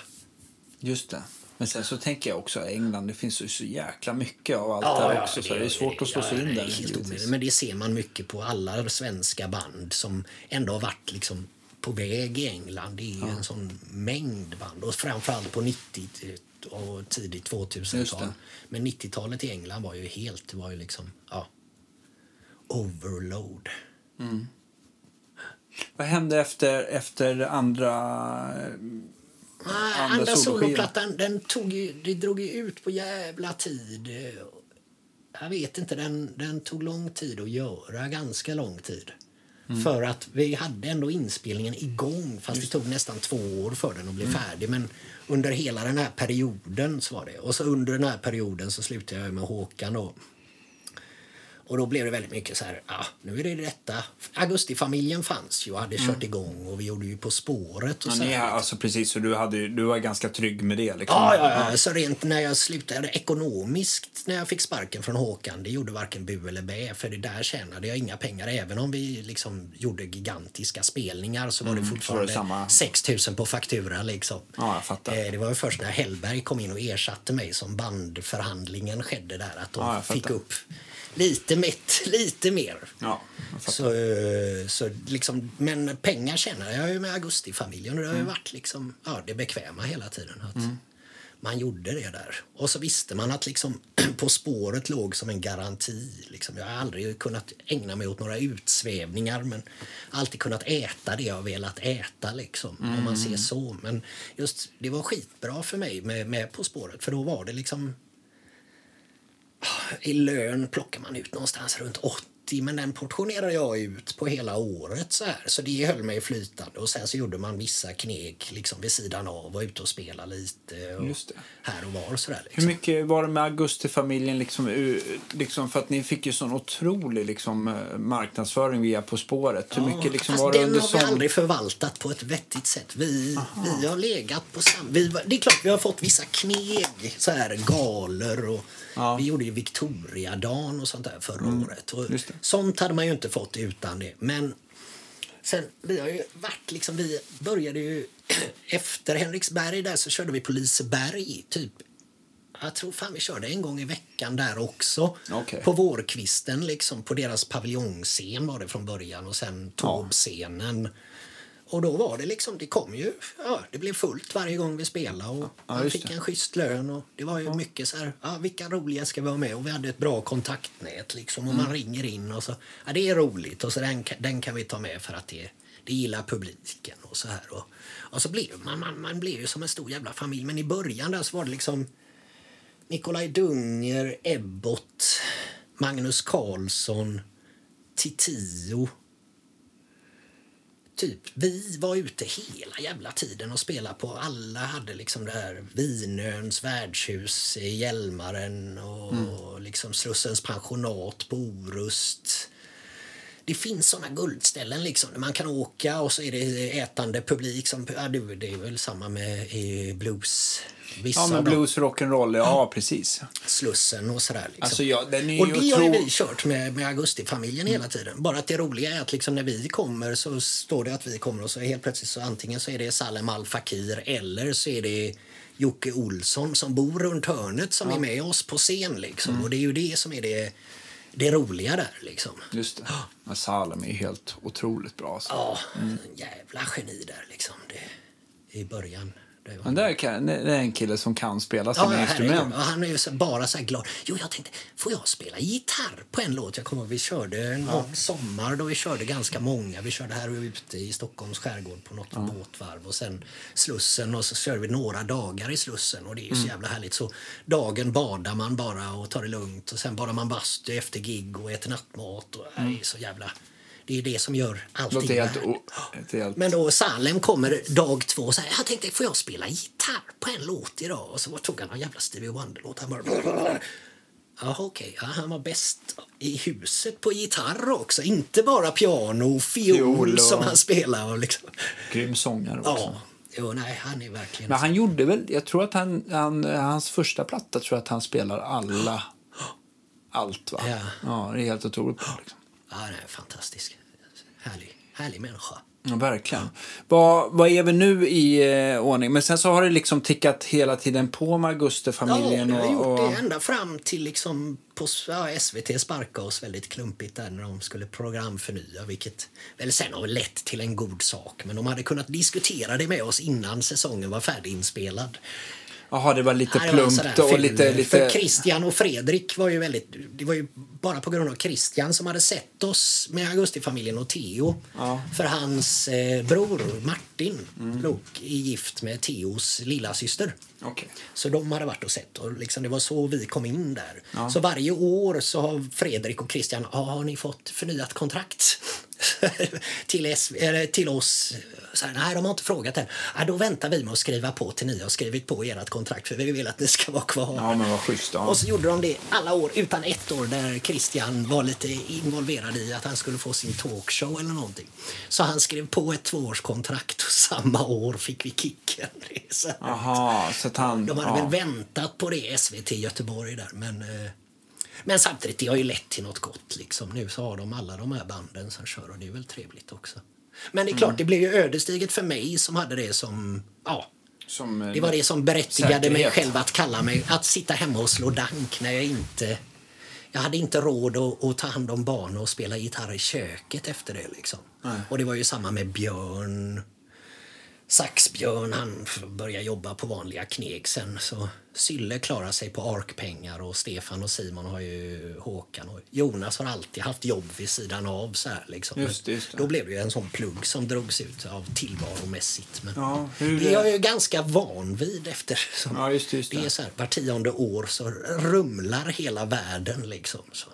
Just det. Men sen så tänker jag också England, det finns ju så jäkla mycket av allt där också. så det är svårt att slå sig in ja, där. det är helt givetvis. omöjligt. Men det ser man mycket på alla svenska band som ändå har varit liksom på väg i England. Det är ju en sån mängd band. Och framförallt på 90 och tidigt Just 2000-tal. det. Men 90-talet i England var ju helt, var ju liksom, ja, overload. Vad hände efter, efter andra... Nej, Andra andra soloskivan. soloplattan, den tog ju, det drog ju ut på jävla tid. Jag vet inte, den, den tog lång tid att göra, ganska lång tid. För att vi hade ändå inspelningen igång, fast det tog nästan två år för den att bli färdig. Men under hela den här perioden så var det. Och så under den här perioden så slutade jag med Håkan då. Och då blev det väldigt mycket så här, ja, nu är det detta. Augustifamiljen fanns ju och hade kört igång och vi gjorde ju På spåret och Ja, så här. alltså precis, så du, hade, du var ganska trygg med det? Liksom. Ja, ja, ja. Så rent när jag slutade ekonomiskt när jag fick sparken från Håkan, det gjorde varken bu eller bä. För det där tjänade jag inga pengar. Även om vi liksom gjorde gigantiska spelningar så var det fortfarande Mm, samma- 6 000 på faktura. Liksom. Ja, jag fattar. Eh, Det var ju först när Hellberg kom in och ersatte mig som bandförhandlingen skedde där. Att de Ja, fick upp lite, mitt, lite mer. Ja. Så, eh, så liksom, men pengar tjänar jag ju med Augustifamiljen och det har Mm. varit liksom, ja, det bekväma hela tiden. Att Man gjorde det där. Och så visste man att liksom, På spåret låg som en garanti. Liksom. Jag har aldrig kunnat ägna mig åt några utsvävningar men alltid kunnat äta det jag velat äta. Liksom, Om man Mm. ser så. Men just det var skitbra för mig med, med På spåret för då var det liksom i lön plockar man ut någonstans runt 30 men den portionerade jag ut på hela året. Så här. Så det höll mig flytande. Och Sen så gjorde man vissa kneg liksom vid sidan av och ute och spelade lite. Och. Här och var. Så där, Hur liksom. mycket var det med Augustifamiljen? Liksom, liksom, för att ni fick ju sån otrolig liksom, eh, marknadsföring via På spåret. Hur mycket liksom, var det den under har vi sån... aldrig förvaltat på ett vettigt sätt. Vi, vi har legat på sam... Vi, var- det är klart vi har fått vissa kneg, så här galor och Ja. vi gjorde ju Victoriadagen och sånt där förra året. Och sånt hade man ju inte fått utan det. Men sen, vi har ju varit liksom, vi började ju efter Henriksberg där så körde vi på Liseberg typ jag tror fan vi körde en gång i veckan där också. Okej. På vårkvisten, liksom, på deras paviljongscen var det från början och sen Taube-scenen. Och då var det liksom, det kom ju, ja, det blev fullt varje gång vi spelade och man just fick det. en schysst lön och det var ju mycket så här, ja, vilka roliga ska vi ha med? Och vi hade ett bra kontaktnät liksom och Mm. man ringer in och så, ja det är roligt och så den, den kan vi ta med för att det, det gillar publiken och så här. Och, och så blev man, man, man blev ju som en stor jävla familj men i början där så var det liksom Nikolaj Dunger, Ebbot, Magnus Carlsson, Titio. Typ, vi var ute hela jävla tiden och spelade på. Alla hade liksom det här Vinöns värdshus, i Hjälmaren och liksom Slussens pensionat på Orust. Det finns såna guldställen liksom där man kan åka och så är det ätande publik. Som, ja, det, det är väl samma med i blues. Vissa Ja, men blues, rock'n'roll, ja precis. Slussen och sådär. Liksom. Alltså, ja, den är och det har ju otro- vi kört med, med Augustifamiljen hela tiden. Bara att det roliga är att liksom när vi kommer så står det att vi kommer och så helt plötsligt så antingen så är det Salem Al Fakir eller så är det Jocke Olsson som bor runt hörnet som är med oss på scen liksom. Mm. Och det är ju det som är det, det roliga där liksom. Just det. Salem är helt otroligt bra. Alltså. Ja, en jävla geni där liksom. Det, I början. Det. Men där kan, det är en kille som kan spela sina Ja, instrument. Och han är ju så, bara så här glad. Jo, jag tänkte, får jag spela gitarr på en låt? Jag kommer vi körde någon sommar då vi körde ganska många. Vi körde här ute i Stockholms skärgård på något båtvarv och sen Slussen och så körde vi några dagar i Slussen och det är ju Mm. så jävla härligt. Så dagen badar man bara och tar det lugnt och sen badar man bastu efter gig och äter nattmat och det är så jävla... Det är det som gör allting helt, värt. o- ett helt... Men då Salem kommer dag två och säger jag tänkte får jag spela gitarr på en låt idag? Och så tog han en jävla Stevie Wonder-låt. Han bara... Jaha, okej. Ja, han var bäst i huset på gitarr också. Inte bara piano och fiol, Fiol och- som han spelar. Och liksom. Grym sångare också. Ja, jo, nej, han är verkligen... Men han gjorde väl, jag tror att han, han, hans första platta tror jag att han spelar alla, allt va? Ja. ja det är helt otroligt bra liksom. Ja, han är fantastisk. Härlig, härlig människa. Ja, verkligen. Vad, vad är vi nu i eh, ordning? Men sen så har det liksom tickat hela tiden på med Ja, Augustifamiljen. vi har gjort och, och, det ända fram till liksom på, ja, SVT sparkade oss väldigt klumpigt där när de skulle programförnya, vilket väl sen har lett till en god sak. Men de hade kunnat diskutera det med oss innan säsongen var färdiginspelad. Jaha, det var lite Nej, det var plumpt och ful- lite... För lite Christian och Fredrik var ju väldigt... Det var ju bara på grund av Christian som hade sett oss med Augustifamiljen och Theo. Ja. För hans eh, bror Martin Mm. Lok är gift med Theos lilla syster. Okej. Så de hade varit och sett och liksom det var så vi kom in där. Ja. Så varje år så har Fredrik och Christian, har ni fått förnyat kontrakt? till, S- eller till oss. Så här, nej, de har inte frågat än. Ja, då väntar vi med att skriva på till ni har skrivit på ert kontrakt för vi vill att ni ska vara kvar. Ja, men vad schysst. Ja. Och så gjorde de det alla år, utan ett år där Christian var lite involverad i att han skulle få sin talkshow eller någonting. Så han skrev på ett tvåårskontrakt och samma år fick vi kicken. Så. Jaha, så att han... De hade ja. väl väntat på det, SVT Göteborg där. Men, eh, men samtidigt, det har ju lett till något gott. Liksom. Nu så har de alla de här banden som kör och det är väl trevligt också. Men det är klart, Mm. det blev ju ödesdigert för mig som hade det som... Ja, Som, eh, det var det som berättigade mig Säkerhet. själv att kalla mig, att sitta hemma och slå dank när jag inte... Jag hade inte råd att, att ta hand om barn och spela gitarr i köket efter det. Liksom. Och det var ju samma med Björn. Saxbjörn, han började jobba på vanliga kneg sen. Så Sylle klarar sig på arkpengar och Stefan och Simon har ju Håkan. Och Jonas har alltid haft jobb vid sidan av. Så här, liksom. Just det, just det. Då blev det ju en sån plugg som drogs ut av tillvaromässigt. Men Ja, hur- det är jag ju ganska van vid efter. Ja, just det, det är så här, var tionde år så rumlar hela världen liksom. Så.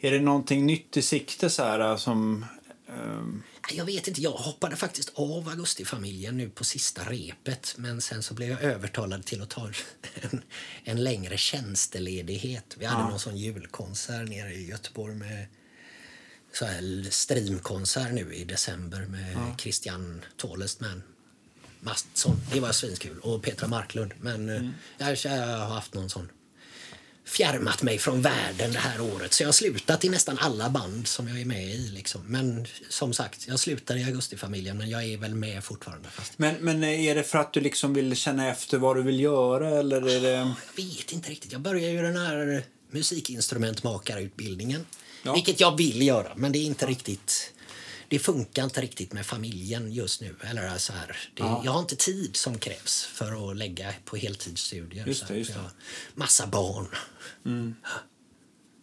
Är det någonting nytt i sikte så här som... ehm, Jag vet inte, jag hoppade faktiskt av Augustifamiljen nu på sista repet men sen så blev jag övertalad till att ta en, en längre tjänsteledighet. Vi hade någon sån julkonsert nere i Göteborg med så här streamkonsert nu i december med Christian Tålestman. Mastsson. Det var svinkul. Och Petra Marklund. Men eh, jag, jag har haft någon sån fjärmat mig från världen det här året. Så jag har slutat i nästan alla band som jag är med i. Liksom. Men som sagt, jag slutade i Augustifamiljen men jag är väl med fortfarande. Fast Men, men är det för att du liksom vill känna efter vad du vill göra eller är det... jag vet inte riktigt. Jag började ju den här musikinstrumentmakarutbildningen. Ja. Vilket jag vill göra, men det är inte riktigt... Det funkar inte riktigt med familjen just nu. Eller så här, det, Ja. Jag har inte tid som krävs för att lägga på heltidsstudier. Just det, just det. Jag massa barn.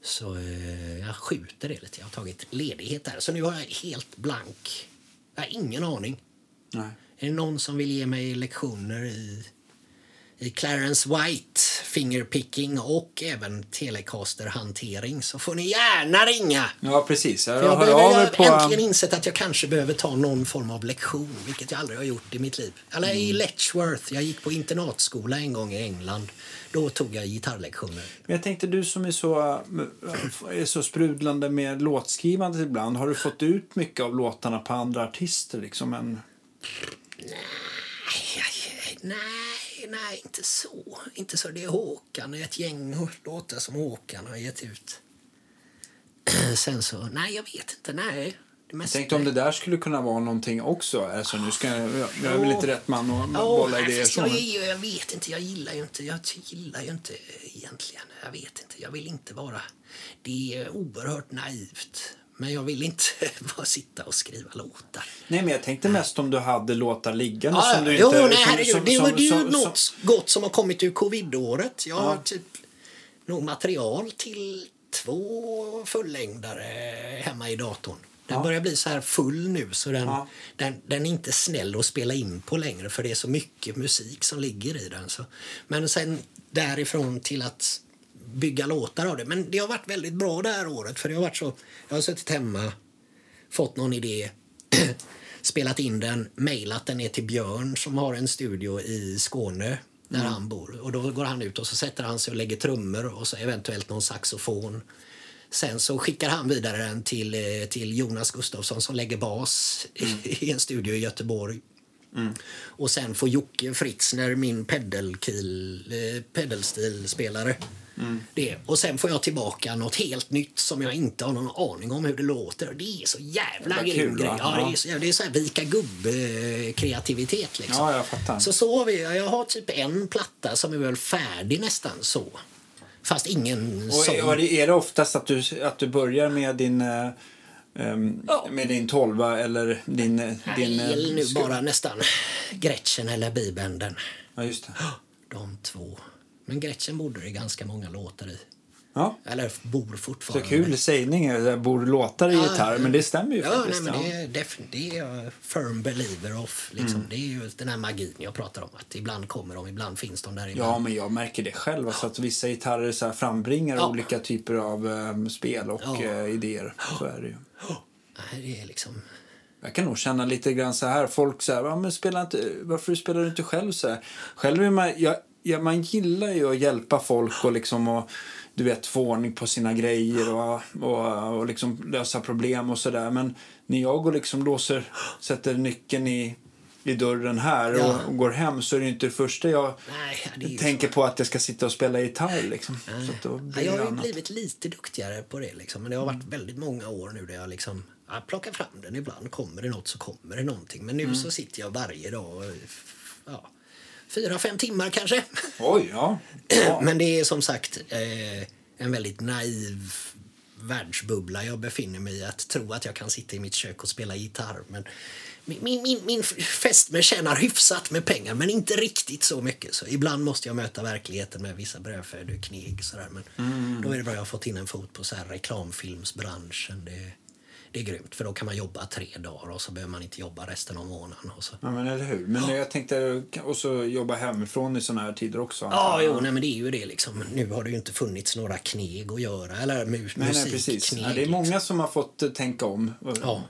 Så eh, jag skjuter det lite. Jag har tagit ledighet där. Så nu har jag helt blank. Jag har ingen aning. Nej. Är det någon som vill ge mig lektioner i Clarence White, fingerpicking och även Telecaster-hantering så får ni gärna ringa. Ja, precis. Jag, För jag behöver, jag har på... äntligen insett att jag kanske behöver ta någon form av lektion, vilket jag aldrig har gjort i mitt liv. Eller i Letchworth, jag gick på internatskola en gång i England. Då tog jag gitarrlektioner. Men jag tänkte, du som är så, är så sprudlande med låtskrivandet ibland. Har du fått ut mycket av låtarna på andra artister? Liksom en... Nej, nej, nej, inte så. Inte så. Det är Håkan, är ett gäng låtar som Håkan har gett ut. Sen så, nej, jag vet inte, nej. Mesta- tänkte om det där skulle kunna vara någonting också. Alltså, nu ska jag, jag är väl inte rätt man att bolla nej, idéer så. jag, jag vet inte, jag gillar ju inte, jag gillar ju inte egentligen. Jag vet inte, jag vill inte vara... Det är oerhört naivt. Men jag vill inte bara sitta och skriva låtar. Nej, men jag tänkte mest om du hade låtar liggande Ja, som du jo, inte... nej, som- herregud. som- det, som- det är ju något som- gott som har kommit ur covid-året. Jag har Ja. typ nog material till två fullängdare hemma i datorn. Den Ja. börjar bli så här full nu så den, Ja. den, den är inte snäll att spela in på längre för det är så mycket musik som ligger i den. Så. Men sen därifrån till att bygga låtar av det. Men det har varit väldigt bra det här året för det har varit så. Jag har suttit hemma, fått någon idé, spelat in den, mejlat den ner till Björn som har en studio i Skåne där han bor. Och då går han ut och så sätter han sig och lägger trummor och så eventuellt någon saxofon. Sen så skickar han vidare den till, eh, till Jonas Gustafsson som lägger bas i- i en studio i Göteborg. Och sen får Jocke Fritzner, min pedalkill, eh, pedalstilspelare, det. Och sen får jag tillbaka något helt nytt som jag inte har någon aning om hur det låter. Det är så jävla Vad grym kul, grej. va? Ja, det Ja. är så, det är så här vika gubb-kreativitet liksom. Ja, jag fattar. Så så har vi, jag har typ en platta som är väl färdig nästan så. Fast ingen Och sång. är, och det- är det oftast att du, att du börjar med din... ehm, Ja. Med din tolva eller din... eh, din Nej, eh, nu bara nästan Gretchen eller Bibenden. Ja, just det. De två. Men Gretchen borde det ganska många låtar i. Ja. Eller bor Så fortfarande. kul sägning, jag borde låtar i Ja, gitarr, men det stämmer ju ja, faktiskt. Nej, men det, är defin- det är jag firm believer of. Liksom. Mm. Det är ju den här magin jag pratar om. Att ibland kommer de, ibland finns de där. Ibland. Ja, men jag märker det själv. Alltså att vissa gitarrer så här frambringar Ja. olika typer av ehm, spel och Ja. eh, idéer. Så är det ju. Nej, det är liksom... Jag kan nog känna lite grann så här. Folk säger, ja, men spela inte, varför spelar du inte själv så här? Själv är man, jag, ja, man gillar ju att hjälpa folk och liksom och, du vet, få ordning på sina grejer och, och, och liksom lösa problem och sådär. Men när jag går liksom låser, sätter nyckeln i, i dörren här och, Ja. och går hem så är det inte det första jag Nej, tänker på att jag ska sitta och spela gitarr liksom. Så blir jag har ju annat. blivit lite duktigare på det. Liksom. Men det har varit väldigt många år nu där jag liksom jag plockar fram den. Ibland kommer det något så kommer det någonting. Men nu Mm. så sitter jag varje dag och, ja, fyra, fem timmar kanske. Oj, ja. ja. Men det är som sagt eh, en väldigt naiv världsbubbla jag befinner mig i. Att tro att jag kan sitta i mitt kök och spela gitarr. Men min, min, min, fästmö tjänar hyfsat med pengar, men inte riktigt så mycket. Så ibland måste jag möta verkligheten med vissa brödfödekneg. Sådär. Men då är det bra att jag har fått in en fot på så här reklamfilmsbranschen. Det, Det är grymt, för då kan man jobba tre dagar och så behöver man inte jobba resten av månaden. Och så. Ja, men eller hur. Men jag tänkte och så jobba hemifrån i såna här tider också. Ja, jo, nej, men det är ju det liksom. Nu har det ju inte funnits några kneg att göra, eller mus Nej, nej, precis. musikkneg. Ja, det är många liksom. som har fått eh, tänka om Ja.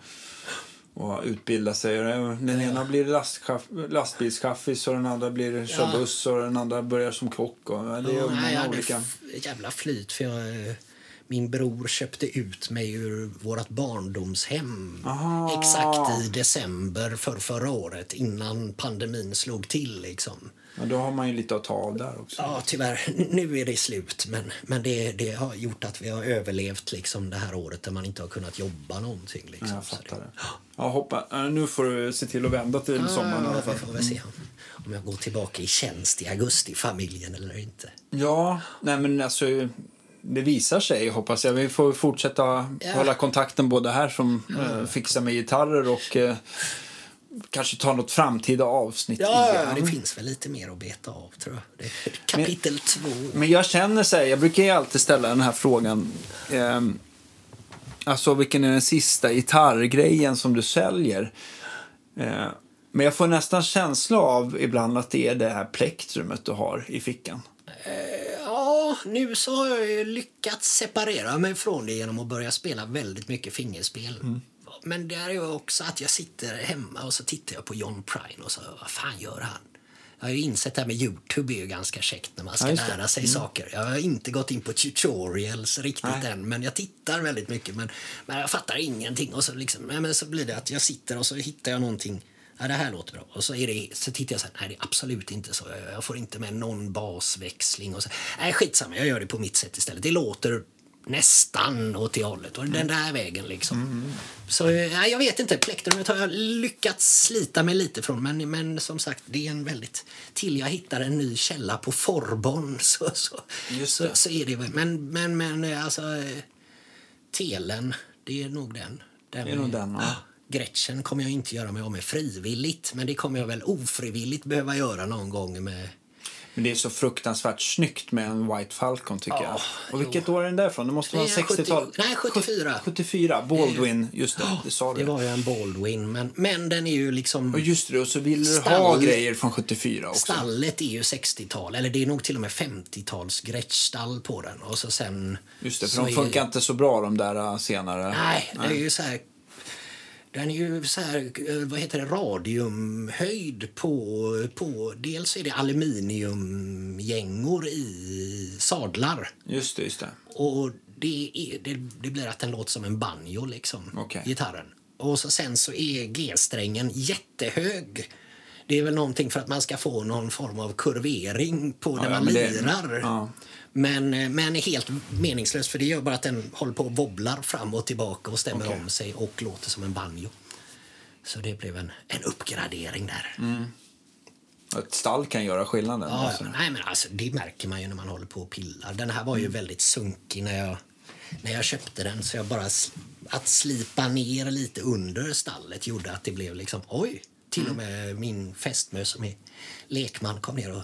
och utbilda sig. Den ena blir lastchaff- lastbilschaffis och den andra blir kör Ja. buss och den andra börjar som kock. Och, ja, det är Ja, många olika. jävla flyt för jag, eh, min bror köpte ut mig ur vårt barndomshem Aha. exakt i december för förra året innan pandemin slog till. Liksom. Ja, då har man ju lite att ta av där också. Ja, tyvärr. Nu är det slut, men, men det, det har gjort att vi har överlevt liksom, det här året där man inte har kunnat jobba någonting. Liksom. Ja, jag fattar det-. Ja, hoppa. Nu får du se till att vända till sommaren i alla Ja, vi får väl se om jag går tillbaka i tjänst i augusti-familjen eller inte. Ja, nej men alltså det visar sig hoppas jag. Vi får fortsätta Ja. hålla kontakten både här som eh, fixar med gitarrer och eh, kanske ta något framtida avsnitt Ja, igen. det finns väl lite mer att beta av, tror jag. Kapitel två. Men jag känner så här, jag brukar ju alltid ställa den här frågan. ehm, alltså vilken är den sista gitarrgrejen som du säljer? Eh, men jag får nästan känsla av ibland att det är det här plektrumet du har i fickan. Ja, nu så har jag lyckats separera mig från det genom att börja spela väldigt mycket fingerspel. Men det är ju också att jag sitter hemma och så tittar jag på John Prine och så, vad fan gör han? Jag har ju insett det här med Youtube är ju ganska käckt när man ska Ja, lära sig saker. Jag har inte gått in på tutorials riktigt Nej. än, men jag tittar väldigt mycket. Men, men jag fattar ingenting. Och så, liksom, nej, men så blir det att jag sitter och så hittar jag någonting. Ja, det här låter bra. Och så, är det, så tittar jag så här, nej det är absolut inte så. Jag, får inte med någon basväxling. Och så, nej skitsamma, jag gör det på mitt sätt istället. Det låter nästan åt det hållet. Och den där vägen liksom. Så nej, jag vet inte, plektrumet har jag lyckats slita mig lite från. Men, men som sagt, det är en väldigt... Till jag hittar en ny källa på Forbon så, så, så, så är det. Men, men, men alltså... eh, Telen, det är nog den. den Det är nog den, ja. Gretchen kommer jag inte göra mig av med frivilligt, men det kommer jag väl ofrivilligt behöva göra någon gång med... Men det är så fruktansvärt snyggt med en White Falcon tycker Ja, jag. Och vilket år är den där från? Det måste vara Det är 60-tal. 70 nej, 74. 74, Baldwin, just det, det sa Det du. var ju en Baldwin, men, men den är ju liksom... Och just det, och så vill du ha grejer från 74 också. Stallet är ju 60-tal, eller det är nog till och med 50-tals Gretsch-stall på den. Och så sen... Just det, för de är- funkar inte så bra de där äh, senare. Nej, det är ju så här... Den är ju så här, eh, vad heter det, radiumhöjd på, på... Dels är det aluminiumgängor i sadlar. Just det, just det. Och det, är, det, det blir att den låter som en banjo, liksom, Okej. gitarren. Och så sen så är G-strängen jättehög. Det är väl någonting för att man ska få någon form av kurvering på när ja, man men det- lirar. ja. Men, eh, men är helt meningslöst för det gör bara att den håller på och wobblar fram och tillbaka och stämmer Okej. om sig och låter som en banjo. Så det blev en, en uppgradering där. Ett stall kan göra skillnaden. Ja, alltså. ja, nej, men alltså, det märker man ju när man håller på och pillar. Den här var ju väldigt sunkig när jag, när jag köpte den. Så jag bara att slipa ner lite under stallet gjorde att det blev liksom oj. Till och med min fästmö som är lekman kom ner och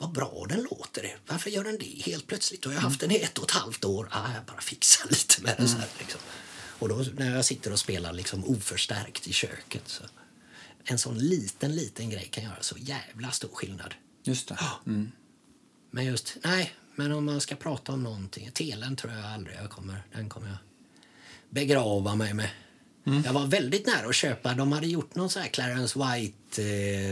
vad bra den låter. Varför gör den det helt plötsligt? Och jag har haft den i ett och ett halvt år. Ah, jag bara fixar lite med den så här liksom. Och då när jag sitter och spelar liksom oförstärkt i köket så en sån liten, liten grej kan göra så jävla stor skillnad. Just det. Mm. Men just, nej, men om man ska prata om någonting. Telen tror jag aldrig jag kommer, den kommer jag begrava mig med. Jag var väldigt nära att köpa, de hade gjort någon sån här Clarence White eh,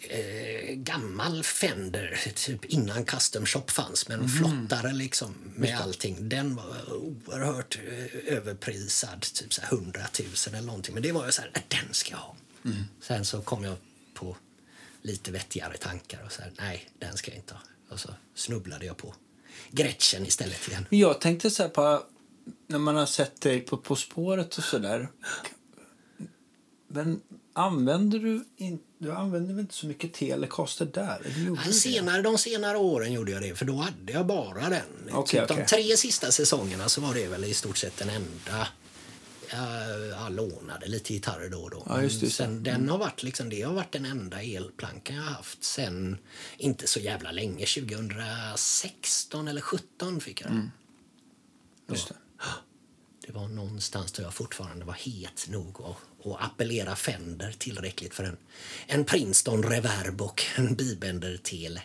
eh, gammal Fender, typ innan Custom Shop fanns, men flottare liksom med allting. Den var oerhört eh, överprisad, typ så här 100 000 eller någonting. Men det var ju så här, "Äh, den ska jag ha. Sen så kom jag på lite vettigare tankar och så här, nej, den ska jag inte ha. Och så snubblade jag på Gretchen istället igen. Jag tänkte så på, när man har sett dig på På spåret och sådär. Men använder du inte, du använder väl inte så mycket Telecaster där? Eller senare, de senare åren gjorde jag det, för då hade jag bara den. Okej, typ De okej. tre sista säsongerna så var det väl i stort sett den enda jag, jag lånade lite gitarrer då och då. Ja, just just sen, den har varit liksom, det har varit den enda elplankan jag har haft sen inte så jävla länge. 2016 eller 17 fick jag den. Just det. Det var någonstans där jag fortfarande var het nog att, att appellera Fender tillräckligt för en, en Princeton Reverb och en Bibender Tele.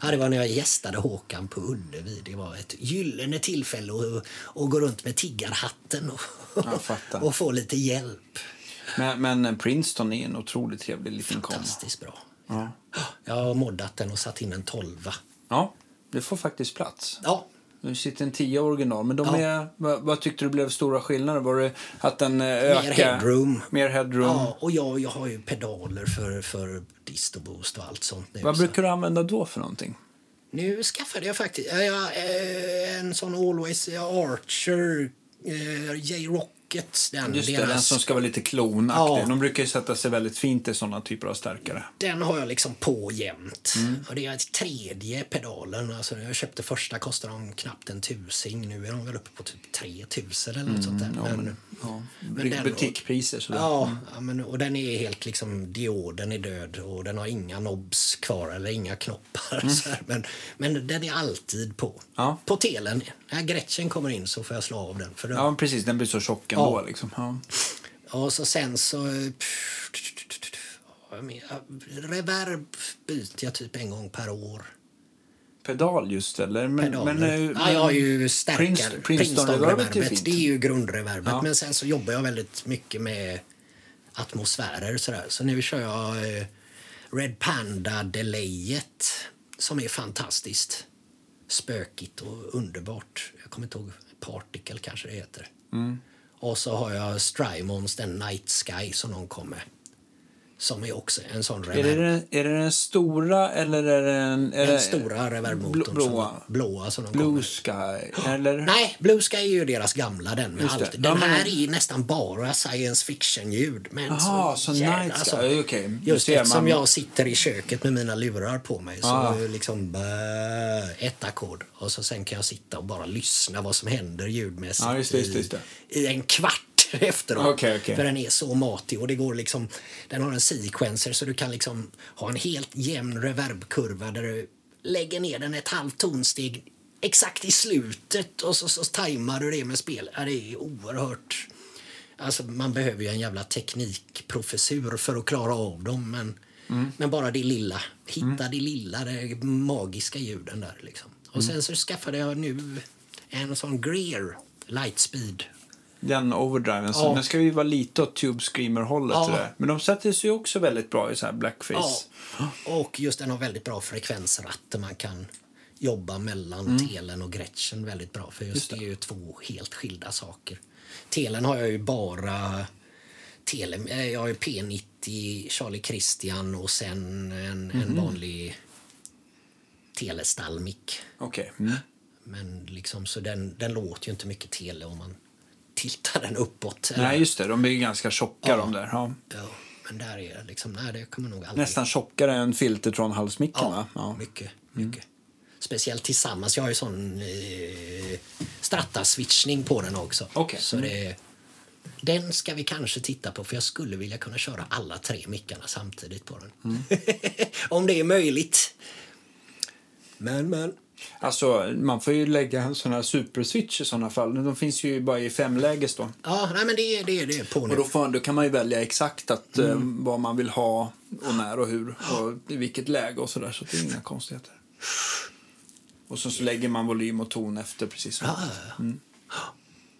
Ja, det var när jag gästade Håkan på Ullevi. Det var ett gyllene tillfälle att, att gå runt med tiggarhatten och, och få lite hjälp. Men, men Princeton är en otroligt trevlig liten. Fantastiskt bra. Ja. Jag har moddat den och satt in en tolva. ja, det får faktiskt plats. Ja, Nu sitter en 10 original, men de Ja. är, vad, vad tyckte du blev stora skillnader? Var det att den eh, ökar? headroom. Mer headroom. ja och jag, jag har ju pedaler för, för distoboost och allt sånt nu. Vad så- brukar du använda då för någonting? Nu skaffade jag faktiskt ja, ja, eh, en sån Always Archer eh, J-Rocket. Den, Just det, den deras- som ska vara lite klonaktig. Ja. De brukar ju sätta sig väldigt fint i sådana typer av stärkare. den har jag liksom på jämt. Mm. Och det är tredje pedalen. Alltså, jag köpte första kostade de knappt en tusing. Nu är de väl uppe på typ 3000 eller något sånt där. Mm, Ja, Men- ja. men den- Butikpriser sådär. Ja, ja men, och den är helt liksom dioden är död och den har inga knobs kvar eller inga knoppar. Här. Men, men den är alltid på. Mm. Ja. På telen. När Gretchen kommer in så får jag slå av den. För den. Ja, precis. Den blir så tjock ändå. Ja. Liksom. Ja. Och så sen så... eh, Reverb byter jag typ en gång per år. Pedal just eller? Men, Pedaler. men, eh, ja, jag har ju stärkare. Princeton-reverbet fint. Det är ju grundreverbet. Ja. Men sen så jobbar jag väldigt mycket med atmosfärer. Sådär. Så nu kör jag eh, Red Panda Delayet som är fantastiskt. Spökigt och underbart. Jag kommer inte ihåg. Particle kanske det heter. Mm. Och så har jag Strymons, den Night Sky som någon kom med. Som är också en sån Är reverb. det, den, är det den stora eller är det den... Är Den det stora reverbmotorn. blå- blåa? Som, blåa som de Blue. Sky? Eller? Nej, Blue Sky är ju deras gamla den med det. allt. Den Ja, men- här är nästan bara science fiction-ljud. Men Jaha, så jävla- Night alltså, Okej, nu Just eftersom man- jag sitter i köket med mina lurar på mig så Ah. liksom bä, ett ackord och så sen kan jag sitta och bara lyssna vad som händer ljudmässigt det, just det, just det. I, i en kvart efteråt. Okej, okej. För den är så matig och det går liksom, den har en sequencer så du kan liksom ha en helt jämn reverbkurva där du lägger ner den ett halvt tonsteg exakt i slutet och så, så tajmar du det med spel. Ja, det är oerhört... Alltså, man behöver ju en jävla teknikprofessur för att klara av dem men, men bara det lilla. Hitta det lilla, det magiska ljuden där liksom. Och sen så skaffade jag nu en sån Greer Lightspeed Den overdriven. Så Ja. Den ska ju vara lite åt Tube Screamer-hållet. Ja. Men de sätter sig också väldigt bra i så här blackface. Ja, och just den har väldigt bra frekvensratt där man kan jobba mellan telen och Gretchen väldigt bra. För just, det. är ju två helt skilda saker. Telen har jag ju bara tele, eh, jag har ju P90, Charlie Christian och sen en, en vanlig telestallmick. Okej. Mm. Men liksom, så den, den låter ju inte mycket tele om man tiltar den uppåt. Nej, just det. De är ju ganska tjocka Ja. de där. Ja. Ja, men där är det liksom, nej det kommer nog aldrig... Nästan tjockare än Filtertron-halsmicken va? Ja, mycket. mycket. Speciellt tillsammans. Jag har ju sån eh, strata-switchning på den också. Okej. Så det, den ska vi kanske titta på för jag skulle vilja kunna köra alla tre mickarna samtidigt på den. Om det är möjligt. Men, men. Alltså, man får ju lägga en sån här superswitch i såna fall. De finns ju bara i femläges då. Ja, nej men det är det, är- det är på nu. Och då, får, då kan man ju välja exakt att, eh, vad man vill ha och när och hur och i vilket läge och sådär. Så det är inga konstigheter. Och sen så lägger man volym och ton efter precis som. Ja, ja, ja.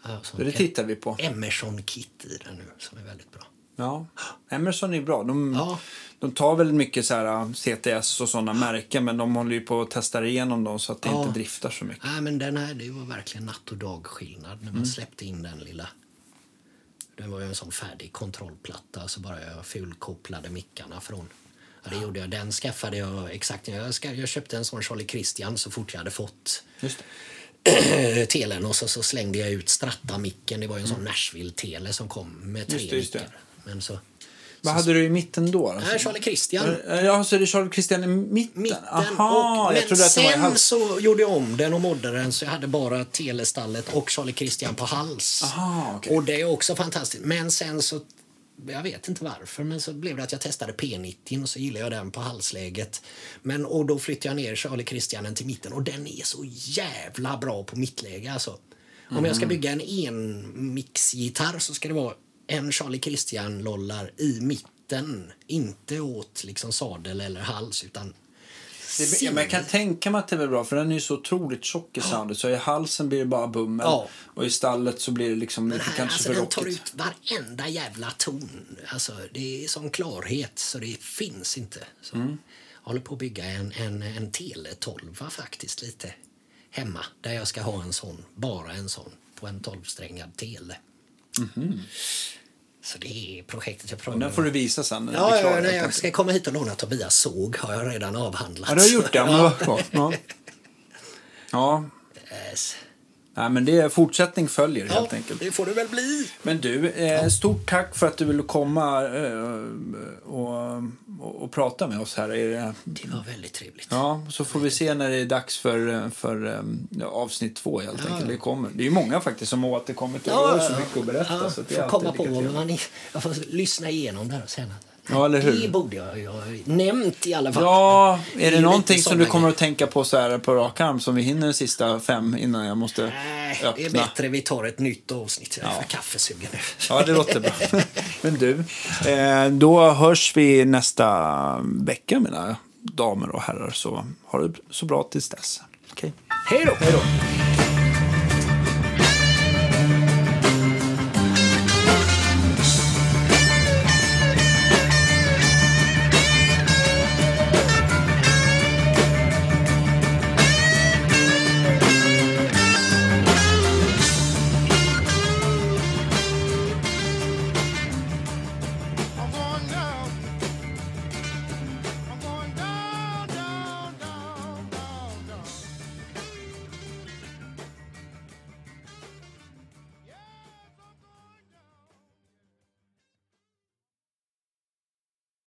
Ja, Så det tittar vi på. Emerson-kit i den nu som är väldigt bra. Ja. Emerson är bra. De, Ja. De tar väl mycket så här uh, CTS och sådana märken men de håller ju på att testa igenom dem så att det Ja. inte driftar så mycket. Nej, men den här, det var verkligen natt och dag skillnad när man Mm. släppte in den lilla. Den var ju en sån färdig kontrollplatta så bara jag fulkopplade mickarna från. Ja, det gjorde jag. Den skaffade jag exakt. Jag, ska, jag köpte en sån Charlie Christian så fort jag hade fått telen och så, så slängde jag ut Stratta-micken. Det var ju en sån Nashville-tele som kom med tre Mm. Just det, just det. mickar. Men så, Vad hade du i mitten då? Alltså? nej, Charlie Christian. Ja, så är det Charles Christian i mitten? mitten. Aha, och, jag trodde att det var i sen så gjorde jag om den och moddade den så jag hade bara telestallet och Charlie Christian på hals. Aha, okej. Och det är också fantastiskt. Men sen så, jag vet inte varför, men så blev det att jag testade P90 och så gillade jag den på halsläget. Men, och då flyttade jag ner Charlie Christianen till mitten och den är så jävla bra på mittläge alltså. Om jag ska bygga en enmixgitarr så ska det vara en Charlie Christian-lollar i mitten. Inte åt liksom sadel eller hals utan Det, ja, men jag kan tänka mig att det är bra, för den är ju så otroligt tjock i soundet. Så i halsen blir det bara bummel. Ja. Och i stallet så blir det liksom lite här, kanske alltså, för den tar rockigt. ut varenda jävla ton. Alltså, det är sån klarhet så det finns inte. Så Mm. Jag håller på att bygga en, en, en Tele-12 faktiskt lite hemma. Där jag ska ha en sån, bara en sån, på en 12-strängad Tele. Så det är projektet jag pratar Den om. får du visa sen den Ja, ja, när jag ska komma hit och låna Tobias såg har jag redan avhandlat. Ja, du har gjort det. Bra. Ja. ja. Yes. Nej, men det är fortsättning följer helt Ja, enkelt. det får det väl bli. Men du, eh, stort tack för att du ville komma eh, och, och, och prata med oss här. det- Det var väldigt trevligt. Ja, så får vi se när det är dags för, för eh, avsnitt två helt enkelt. Det, kommer. det är ju många faktiskt som återkommer till. Ja, Ja, så ja, mycket att berätta. Ja, så det är komma på vad man... Jag får lyssna igenom det här och sen. att- Ja, eller hur? Det borde jag ju ha nämnt i alla fall. Ja, Det är det ju någonting som du kommer att tänka på så här på rak arm som vi hinner de sista fem innan jag måste Nej, öppna? det är bättre vi tar ett nytt avsnitt. Jag är för kaffesugen nu. Ja, det låter bra. Men du, eh, då hörs vi nästa vecka mina damer och herrar. Så ha det så bra tills dess. Hej då! Hej då.